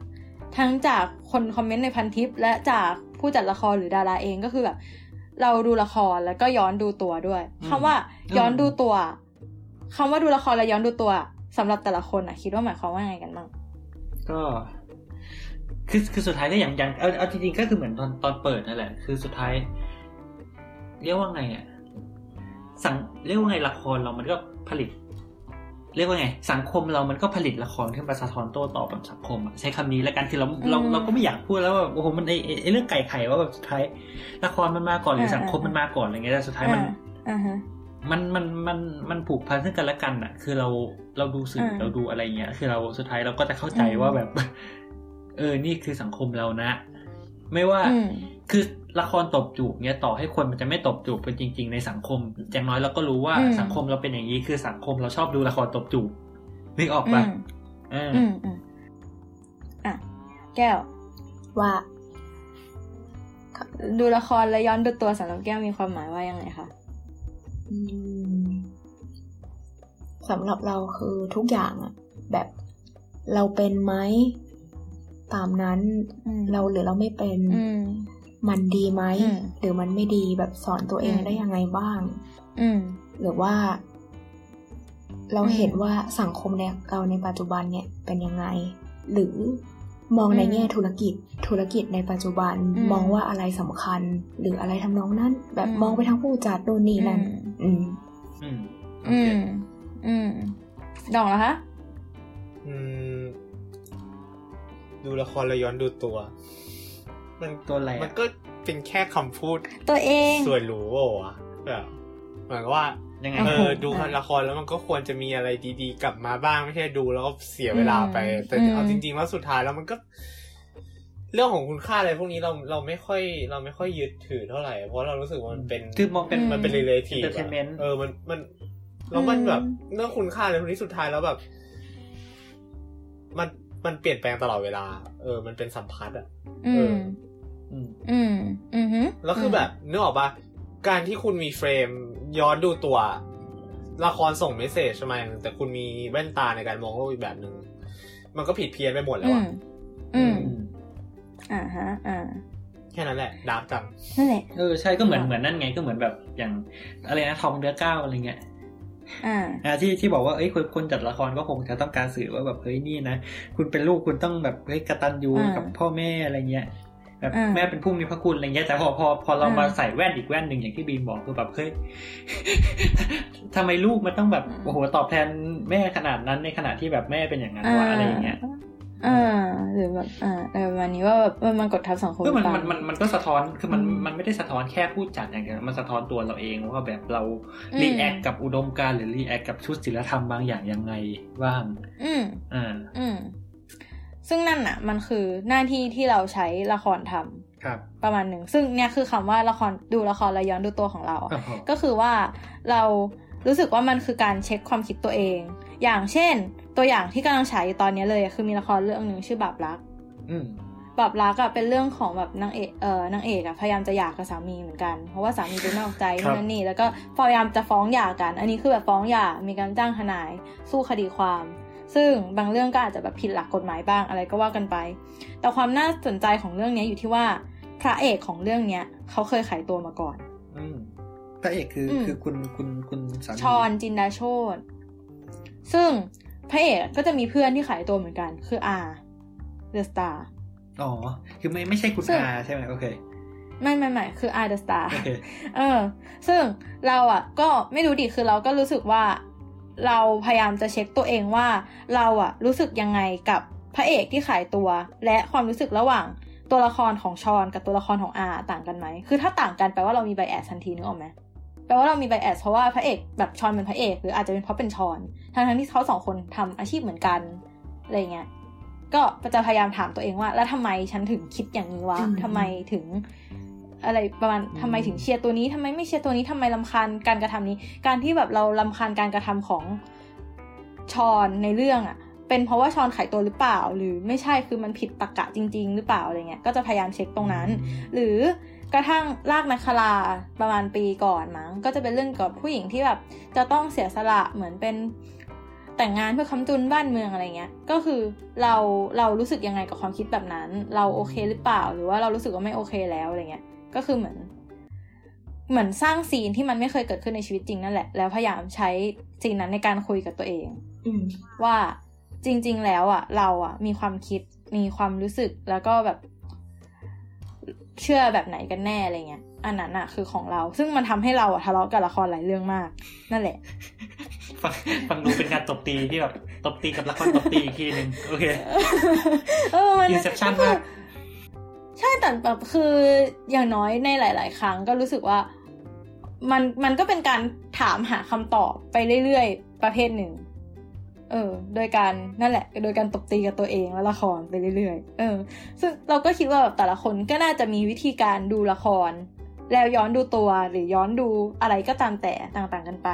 ทั้งจากคนคอมเมนต์ในพันทิป และจากผู้จัดละครหรือดาราเองก็คือแบบ เราดูละครแล้วก็ย้อนดูตัวด้วยอืมคำว่าย้อนดูตัวคำว่าดูละครแล้วย้อนดูตัว สำหรับแต่ละคนอะคิดว่าหมายความว่าไงกันบ้างก็คือคือสุดท้ายก็อย่างอย่างเอาเอาจริงๆก็คือเหมือนตอนตอนเปิดนั่นแหละ คือสุดท้าย เรียกว่าไงอะสังเรียกว่าไงละครเรามันก็ผลิต เรียกว่าไง สังคมเรามันก็ผลิตละครขึ้นมาสะท้อนโต้ตอบกับสังคมอะใช้คำนี้แล้วกันคือเราเราอืมเราก็ไม่อยากพูดแล้วว่าโอ้โหมันไอไอ้ไอเรื่องไก่ไข่ว่าแบบสุดท้าย ละครมันมาก่อนหรือสังคมมันมาก่อนอะไรเงี้ยแต่สุดท้ายมันอ่าอ่าฮะ มันมันมันมันผูกพันซึ่งกันและกันอะ คือเราเราดูสื่ออ่าเราดูอะไรเงี้ย คือเราสุดท้ายเราก็จะเข้าใจอืมว่าแบบ เออนี่คือสังคมเรานะ ไม่ว่าอืมคือละครตบจูบเนี้ยต่อให้คนมันจะไม่ตบจูบเป็นจริง ๆ ในสังคมอย่างน้อยเราก็รู้ว่าอืมสังคมเราเป็นอย่างนี้คือสังคมเราชอบดูละครตบจูบนึกออกอืปะมเอออืมอืมอะแก้ว ว่า ดูละครแล้วย้อนดูตัวสำหรับแก้วมีความหมายว่ายังไงคะอืม สำหรับเราคือทุกอย่างอะแบบเราเป็นไหมตามนั้นอืมเราหรือเราไม่เป็นอืมมันดีไหมอืมหรือมันไม่ดีแบบสอนตัวเองอืมได้ยังไงบ้างอืมหรือว่า เราอืมเห็นว่าสังคมเนี่ยเราในปัจจุบันเนี่ยเป็นยังไง หรือ มองในอืมแง่ธุรกิจ ธุรกิจในปัจจุบันอืมมองว่าอะไรสำคัญ หรืออะไรทำนองนั้น แบบอืมมองไปทางผู้จัดโดนนี่นั่น อืม อืม อืมโออืเคมอืม ดองเหรอคะ อืม ดูละครแล้วย้อนดูตัว มันตัวอะไรอะมันก็เป็นแค่คำพูด ตัวเอง ส่วนรู้โอะแบบเหมือนกับว่า ยังไงเออดูละครแล้วมันก็ควรจะมีอะไรดีๆ กลับมาบ้างไม่ใช่ดูแล้วก็เสียเวลาไป แต่อืมเอาจริงๆแล้วสุดท้ายแล้วมันก็ เรื่องของคุณค่าอะไรพวกนี้เราเราไม่ค่อย เราไม่ค่อยยึดถือเท่าไหร่ เพราะเรารู้สึกว่ามันเป็นคือมองเป็นมันเป็น relative อะ entertainment เออมันมันแล้วมันแบบเรื่องคุณค่าอะไรพวกนี้สุดท้ายแล้วแบบ มันมันเปลี่ยนแปลงตลอดเวลา เออ มันเป็นสัมพัทธ์อะอืเอมออืม อืม อืมฮึแล้วคือแบบนึกออกปะ การที่คุณมีเฟรมย้อนดูตัวละครส่งเมสเซจมาอย่างหนึงแต่คุณมีแว่นตาในการมองโลกอีกแบบหนึ่งมันก็ผิดเพี้ยนไปหมดแล้วอือะมอืมอืมอ่าฮะ อ่าแค่นั้นแหละดาร์กจังนั่นแหละเออใช่ก็เหมือนเหมือนนั่นไงก็เหมือนแบบอย่างอะไรนะทองเดือเก้าอะไรเงี้ยอ่าอ่าที่ที่บอกว่าเอ้ยคนคนจัดละครก็คงจะต้องการสื่อว่าแบบเฮ้ยนี่นะคุณเป็นลูกคุณต้องแบบเฮ้ยกตัญญูอ่ากักับพ่อแม่อะไรเงี้ย แบบอ่าแม่เป็นผู้มีพระคุณอะไรเงี้ยแต่พอพอพอเราอ่ามมาใส่แว่นอีกแว่นหนึ่งอย่างที่บีมบอกคือแบบเฮ้ยทำไมลูกมันต้องแบบโอ้โหตอบแทนแม่ขนาดนั้นในขณะที่แบบแม่เป็นอย่างนั้นวะอะไรอย่างเงี้ยอ่าหรือแบบอ่าอะไรประมาณนี้ว่าแบบเออมันกดทับสังคมคือมันไปมันมันมันก็สะท้อนคือมันอืมมันไม่ได้สะท้อนแค่ผู้จัดอย่างเดียวมันสะท้อนตัวเราเองว่าแบบเราอืม react กับอุดมการณ์หรือ react กับชุดศีลธรรมบางอย่างยังไงบ้างอืมอ่าอืม ซึ่งนั่นน่ะ มันคือหน้าที่ที่เราใช้ละครทำครับ ประมาณหนึ่ง ซึ่งเนี่ยคือคำว่าละครดูละครแล้วย้อนดูตัวของเราโอ้โหก็คือว่าเรารู้สึกว่ามันคือการเช็คความคิดตัวเอง อย่างเช่น ตัวอย่างที่กำลังฉายอยู่ตอนนี้เลยอะคือมีละครเรื่องหนึ่งชื่อบาปรักอืมบาปรักอะเป็นเรื่องของแบบนางเอกเอ่อนางเอกอะพยายามจะหย่ากับสามีเหมือนกัน เพราะว่าสามีเป็นนอกใจครับนู่นนั่นนี่แล้วก็พยายามจะฟ้องหย่ากัน อันนี้คือแบบฟ้องหย่ามีการจ้างทนายสู้คดีความ ซึ่งบางเรื่องก็อาจจะแบบผิดหลักกฎหมายบ้างอะไรก็ว่ากันไป แต่ความน่าสนใจของเรื่องนี้อยู่ที่ว่าพระเอกของเรื่องเนี้ยเขาเคยขายตัวมาก่อนอืมพระเอกคืออมคือคุณคุณคุณสามีชอนจินดาโชตซึ่งพระเอกก็จะมีเพื่อนที่ขายตัวเหมือนกัน คืออาเดอะสตาร์อ๋อ คือไม่ไม่ใช่คุณซึ่งอาใช่ไหมโอเคไม่ไม่ไม่คืออาเดอะสตาร์โอเคเออ ซึ่งเราอะ ก็ไม่รู้ดิ คือเราก็รู้สึกว่า เราพยายามจะเช็คตัวเองว่า เราอะรู้สึกยังไงกับพระเอกที่ขายตัว และความรู้สึกระหว่างตัวละครของชอนกับตัวละครของอาต่างกันไหม คือถ้าต่างกันแปลว่าเรามีไบแอสทันทีนึกออกไหมแปลว่าเรามีไบแอสเพราะว่าพระเอกแบบชอนเป็นพระเอกหรืออาจจะเป็นเพราะเป็นชอนทั้งทั้งๆที่เขาสองคนทำอาชีพเหมือนกันอะไรเงี้ย ก็จะพยายามถามตัวเองว่า แล้วทำไมฉันถึงคิดอย่างนี้วะอืมทำไมถึง อะไรประมาณทำไมถึงเชียร์ตัวนี้ทำไมไม่เชียร์ตัวนี้ทำไมลำคาญการกระทำนี้ การที่แบบเราลำคาญการกระทำของชอนในเรื่องอะ่ะ เป็นเพราะว่าชอนขายตัวหรือเปล่า หรือไม่ใช่คือมันผิดตรรกะจริง ๆ หรือเปล่าอะไรเงี้ยก็จะพยายามเช็คตรงนั้น หรือกระทั่งลากนักคลาประมาณปีก่อนมั้งก็จะเป็นเรื่องกับผู้หญิงที่แบบ จะต้องเสียสละเหมือนเป็นแต่งงานเพื่อค้ำจุนบ้านเมืองอะไรเงี้ย ก็คือเราเรารู้สึกยังไงกับความคิดแบบนั้น เราโอเคหรือเปล่า หรือว่าเรารู้สึกว่าไม่โอเคแล้วอะไรเงี้ย ก็คือเหมือน เหมือนสร้างซีนที่มันไม่เคยเกิดขึ้นในชีวิตจริงนั่นแหละ แล้วพยายามใช้ซีนนั้นในการคุยกับตัวเองอืมว่าจริง ๆ แล้วอะ เราอะ มีความคิดมีความรู้สึกแล้วก็แบบ เชื่อแบบไหนกันแน่อะไรเงี้ยอันนั้นอะคือของเรา ซึ่งมันทำให้เราอะทะเลาะกับละครหลายเรื่องมาก นั่นแหละ ฟังฟังดูเป็นการตบตีที่แบบตบตีกับละครตบตีอีกทีหนึ่งโอเคเออมัน Inception ก็คือมาก ใช่แต่แบบคืออย่างน้อยในหลาย ๆ ครั้งก็รู้สึกว่า มันมันก็เป็นการถามหาคำตอบไปเรื่อย ๆ ประเภทหนึ่ง เออ โดยการนั่นแหละ โดยการตบตีกับตัวเองและละครไปเรื่อย ๆ เออ ซึ่งเราก็คิดว่าแบบแต่ละคนก็น่าจะมีวิธีการดูละคร แล้วย้อนดูตัวหรือย้อนดูอะไรก็ตามแต่ต่างๆกันไป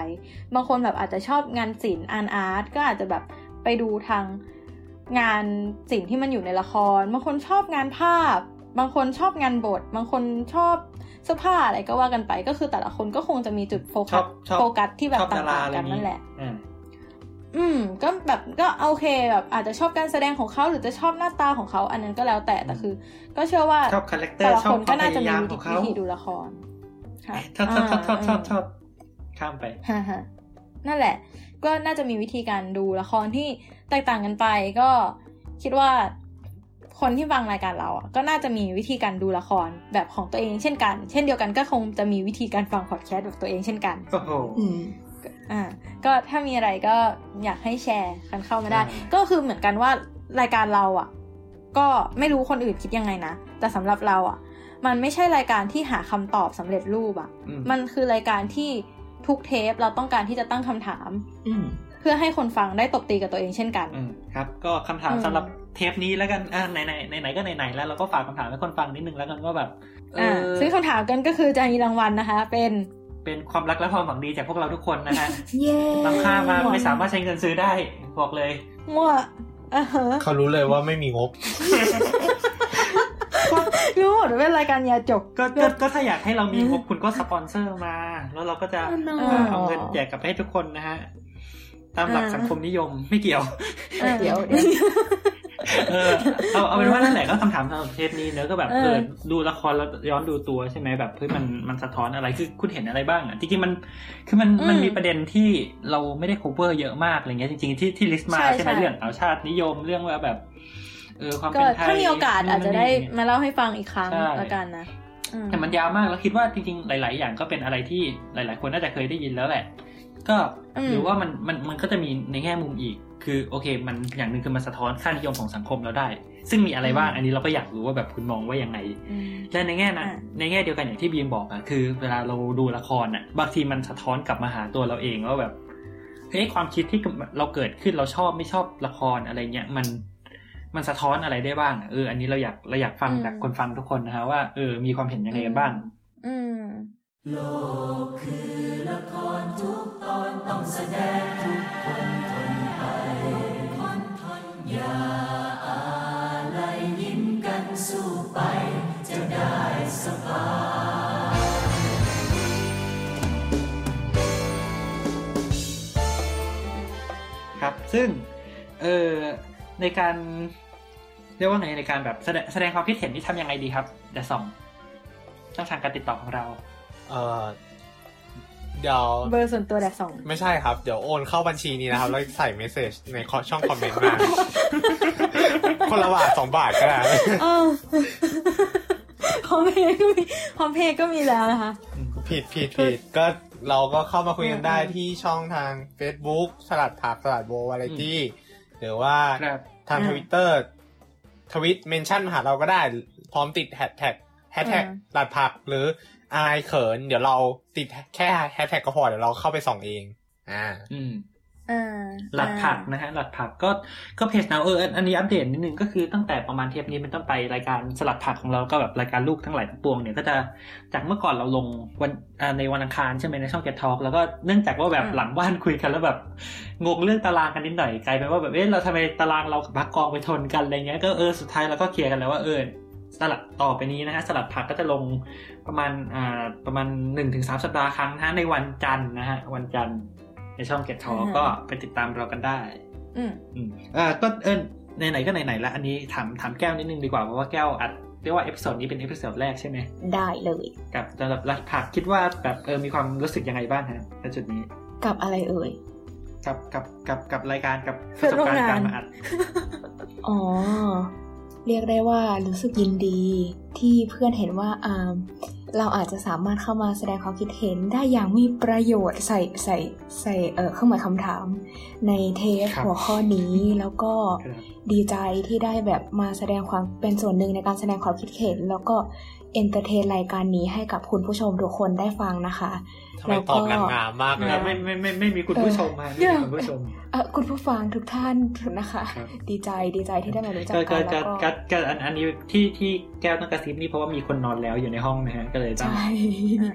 บางคนแบบอาจจะชอบงานศิลป์อาร์ตอาร์ตก็อาจจะแบบไปดูทางงานสิ่งที่มันอยู่ในละครบางคนชอบงานภาพ บางคนชอบงานบท บางคนชอบเสื้อผ้าอะไรก็ว่ากันไปก็คือแต่ละคนก็คงจะมีจุดโฟชกัอสบชอบโฟกัสที่แบบชอบต่ดาราางอะไรๆกันนั่นแหละอ่าอืม ก็แบบก็โอเคแบบอาจจะชอบการแสดงของเขาหรือจะชอบหน้าตาของเขา อันนั้นก็แล้วแต่แต่คือ ก็เชื่อว่าชอบ character ชอบคบนคก็วามพยาจะยามของเขา แต่ละคนก็น่าจะมีวิธีดูละครค่ะชอบชอบชอบชอบชอบชอบข้ามไปฮ่าฮ่านั่นแหละ ก็น่าจะมีวิธีการดูละครที่แตกต่างกันไป ก็คิดว่า คนที่ฟังรายการเราอะก็น่าจะมีวิธีการดูละครแบบของตัวเองเช่นกัน เช่นเดียวกันก็คงจะมีวิธีการฟังพอดแคสต์แบบตัวเองเช่นกันโอ้โหอืมอ่าก็ถ้ามีอะไรก็อยากให้แชร์กันเข้ามาได้ใช่ก็คือเหมือนกันว่ารายการเราอะ ก็ไม่รู้คนอื่นคิดยังไงนะแต่สำหรับเราอะ มันไม่ใช่รายการที่หาคำตอบสำเร็จรูปอะอืมมันคือรายการที่ทุกเทปเราต้องการที่จะตั้งคำถาม อืมเพื่อให้คนฟังได้ตบตีกับตัวเองเช่นกันอืมครับ ก็คำถามอืมสำหรับ เทปนี้แล้วกันอ่าไหนไหนไหนไหนก็ไหนไหนแล้วเราก็ฝากคำถามให้คนฟังนิดนึงแล้วกันว่าแบบเออ่าอซึ่งคำถามกันก็คือจะมีรางวัลนะคะ เป็นเป็นความรักและความหวังดีจากพวกเราทุกคนนะฮะเย้ล้ำค่ามากไม่สามารถใช้เงินซื้อได้ บอกเลยมั่วอ่าฮะเขารู้เลยว่าไม่มีงบรู้หมดว่าเป็นรายการยาจกก็ก็ก็ถ้าอยากให้เรามีงบคุณก็สปอนเซอร์มา แล้วเราก็จะเออเอาเงินแจกกลับไปให้ทุกคนนะฮะ ตามหลักอ่าสังคมนิยมไม่เกี่ยวอ่าเดี๋ยว เดี๋ยวเออเอาเอาเป็นว่านั่นแหละก็คำถามสำหรับเทปนี้เนอะก็แบบเออเออดูละครแล้วย้อนดูตัวใช่ไหมแบบเฮ้ยมันมันสะท้อนอะไรคือคุณเห็นอะไรบ้างอะจริงๆมันคือมันมันมีประเด็นที่เราไม่ได้ cover เยอะมากอะไรเงี้ยจริง ๆที่ที่ลิสต์มาใช่ใช่ไหมใช่เรื่องเอาชาตินิยมเรื่องว่าแบบเออความก็เป็นไทยถ้ามีโอกาสอาจจะได้มาเล่าให้ฟังอีกครั้งใช่ละกันนะอืมแต่มันยาวมากแล้วคิดว่าจริงๆ หลาย ๆ อย่างก็เป็นอะไรที่หลาย ๆ คนน่าจะเคยได้ยินแล้วแหละ ก็อืมหรือว่ามันมันมันก็จะมีในแง่มุมอีก คือโอเค มันอย่างหนึ่งคือมันสะท้อนค่านิยมของสังคมเราได้ ซึ่งมีอะไรบ้างอันนี้เราก็อยากรู้ว่าแบบคุณมองว่ายังไงอืมและในแง่นะอะในแง่เดียวกันอย่างที่บีมบอกอะคือ เวลาเราดูละครอะบางทีมันสะท้อนกลับมาหาตัวเราเองว่าแบบเฮ้ยความคิดที่เราเกิดขึ้นเราชอบไม่ชอบละครอะไรเงี้ยมันมันสะท้อนอะไรได้บ้างอะเออ อันนี้เราอยากเราอยากฟังจากคนฟังทุกคนนะฮะว่าเออมีความเห็นยังไงกันบ้าง อืมครั ครับซึ่งเออในการเรียกว่าไงในการแบบแสดงแสดงความคิดเห็นที่ทำยังไงดีครับเดี๋ยวสองช่องทางการติดต่อของเรา เอ่อ เดี๋ยวเบอร์ส่วนตัวแดกสองไม่ใช่ครับ เดี๋ยวโอนเข้าบัญชีนี้นะครับ แล้วใส่เมสเซจในช่องคอมเมนต์มา คนละบาทสองบาทก็ได้เออพร้อมเพย์ก็มีพร้อมเพย์ก็มีแล้วนะคะ ผิดผิดผิดก็เราก็เข้ามาคุยกันได้ที่ช่องทาง Facebook สลัดผักสลัดโบวาไรตี้หรือว่าครับทางอืมทวิตเตอร์ tweet mention มาหาเราก็ได้ พร้อมติดแฮชแท็กแฮชแท็กอืมสลัดผักหรือ อายเขิน เดี๋ยวเราติดแค่แฮชแท็กก็พอเดี๋ยวเราเข้าไปส่องเอง อ่า อืมอ่าสลัดผักนะฮะสลัดผักก็ก็เพจนาวเอออันอันนี้อัปเดตนิดนึงก็คือตั้งแต่ประมาณเทปนี้เป็นต้นไปรายการสลัดผักของเราก็แบบรายการลูกทั้งหลายทั้งปวงเนี่ยก็จะจากเมื่อก่อนเราลงวันอ่าในวันอังคารใช่ไหมในช่อง Get Talk แล้วก็เนื่องจากว่าแบบอืมหลังบ้านคุยกันแล้วแบบงงเรื่องตารางกันนิดหน่อยกลายเป็นว่าแบบเอ๊ะเราทำไมตารางเรากับพักกองไปทนกันอะไรเงี้ยก็เออสุดท้ายเราก็เคลียร์กันแล้วว่าเออ สลัดต่อไปนี้นะฮะสลัดผักก็จะลงประมาณอ่าประมาณหนึ่งถึงสามสัปดาห์ครั้งนะฮะในวันจันทร์นะฮะวันจันทร์ในช่อง Get Talk ก็ไปติดตามเรากันได้อืมอืมอ่าก็เออไหนๆก็ไหนๆแล้วอันนี้ถามถามแก้วนิดนึงดีกว่าเพราะว่าแก้วอัดเรียกว่า episode นี้เป็น episode แรกใช่ไหมได้เลยกับสำหรับสลัดผักคิดว่าแบบเออมีความรู้สึกยังไงบ้างฮะในจุดนี้กับอะไรเอ่ยกับกับกับกับรายการกับปเพื่ระอนสบการณ์ร่วมงานการมาอัดอ๋อ เรียกได้ว่ารู้สึกยินดี ที่เพื่อนเห็นว่าอ่าเราอาจจะสามารถเข้ามาแสดงความคิดเห็นได้อย่างมีประโยชน์ใส่ใส่ใส่เอ่อเครื่องหมายคำถาม ในเทปหัวข้อนี้แล้วก็ครับดีใจที่ได้แบบมาแสดงความเป็นส่วนหนึ่งในการแสดงความคิดเห็น แล้วก็ entertain รายการนี้ให้กับคุณผู้ชมทุกคนได้ฟังนะคะทำไมตอบนางงามมากเลยไม่ไม่ไม่ไม่ไม่มีคุณผู้ชมมาไม่มีคุณผู้ชมเออคุณผู้ฟังทุกท่านนะคะครับดีใจดีใจที่ได้มารู้จักก็กัก็นก็แล้วก็ก็ก็อันอันนี้ที่ที่แก้วต้องกระซิบนี่เพราะว่ามีคนนอนแล้วอยู่ในห้องนะฮะก็เลยต้องใช่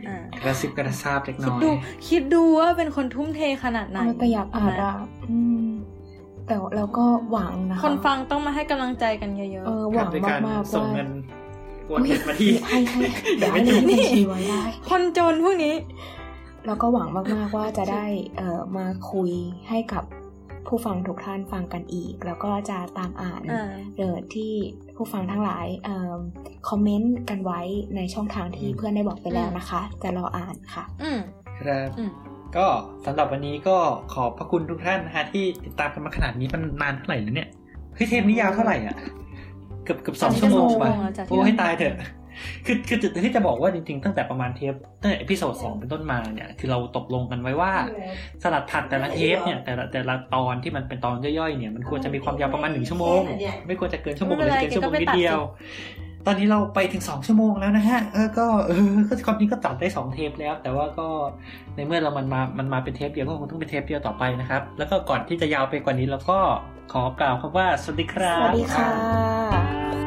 อ่ากระซิบกระซาบเล็กคิดน้อยดูคิดดูว่าเป็นคนทุ่มเทขนาดไหนเอาแต่อยากอ่านอะอืมแต่เราก็หวังนะคะคนฟังต้องมาให้กำลังใจกันเยอะเออหครัวับงโดยการมากๆส่งว่าเงิน โอนเงินมาที่ให้ให้เดี๋เดี๋ยยววไม่ให้ถูกเลขบัญชีไว้ได้ๆคนจนพวกนี้ แล้วก็หวังมากๆว่าจะได้เอ่อมาคุยให้กับผู้ฟังทุกท่านฟังกันอีก แล้วก็จะตามอ่านอ่าเดิที่ผู้ฟังทั้งหลายเอ่อคอมเมนต์กันไว้ในช่องทางที่เพื่อนได้บอกไปแล้วนะคะ จะรออ่านค่ะอืมครับอืมก็สำหรับวันนี้ก็ขอบพระคุณทุกท่านนะฮะที่ติดตามกันมาขนาดนี้มันนานเท่าไหร่แล้วเนี่ยเฮ้ยเทปนี้ยาวเท่าไหร่อะ เกือบเกือบสองชั่วโมงไปโอ้ให้ตายเถอะ คือคือจุดที่จะบอกว่าจริงๆ ตั้งแต่ประมาณเทปตั้งแต่ episode สองเป็นต้นมาเนี่ย คือเราตกลงกันไว้ว่า สลัดผักแต่ละเทปเนี่ยแต่ละแต่ละตอนที่มันเป็นตอนย่อยๆเนี่ยมันควรจะมีความยาวประมาณหนึ่งชั่วโมง ไม่ควรจะเกินชั่วโมงเลยเกินชั่วโมงนิดเดียว ตอนนี้เราไปถึงสองชั่วโมงแล้วนะฮะเออก็เออความนี้ก็ตัดได้สองเทปแล้ว แต่ว่าก็ในเมื่อเรามันมามันมาเป็นเทปเดียวก็คงต้องเป็นเทปเดียวต่อไปนะครับ แล้วก็ก่อนที่จะยาวไปกว่านี้เราก็ ขอกล่าวคำว่า สวัสดีครับ สวัสดีค่ะ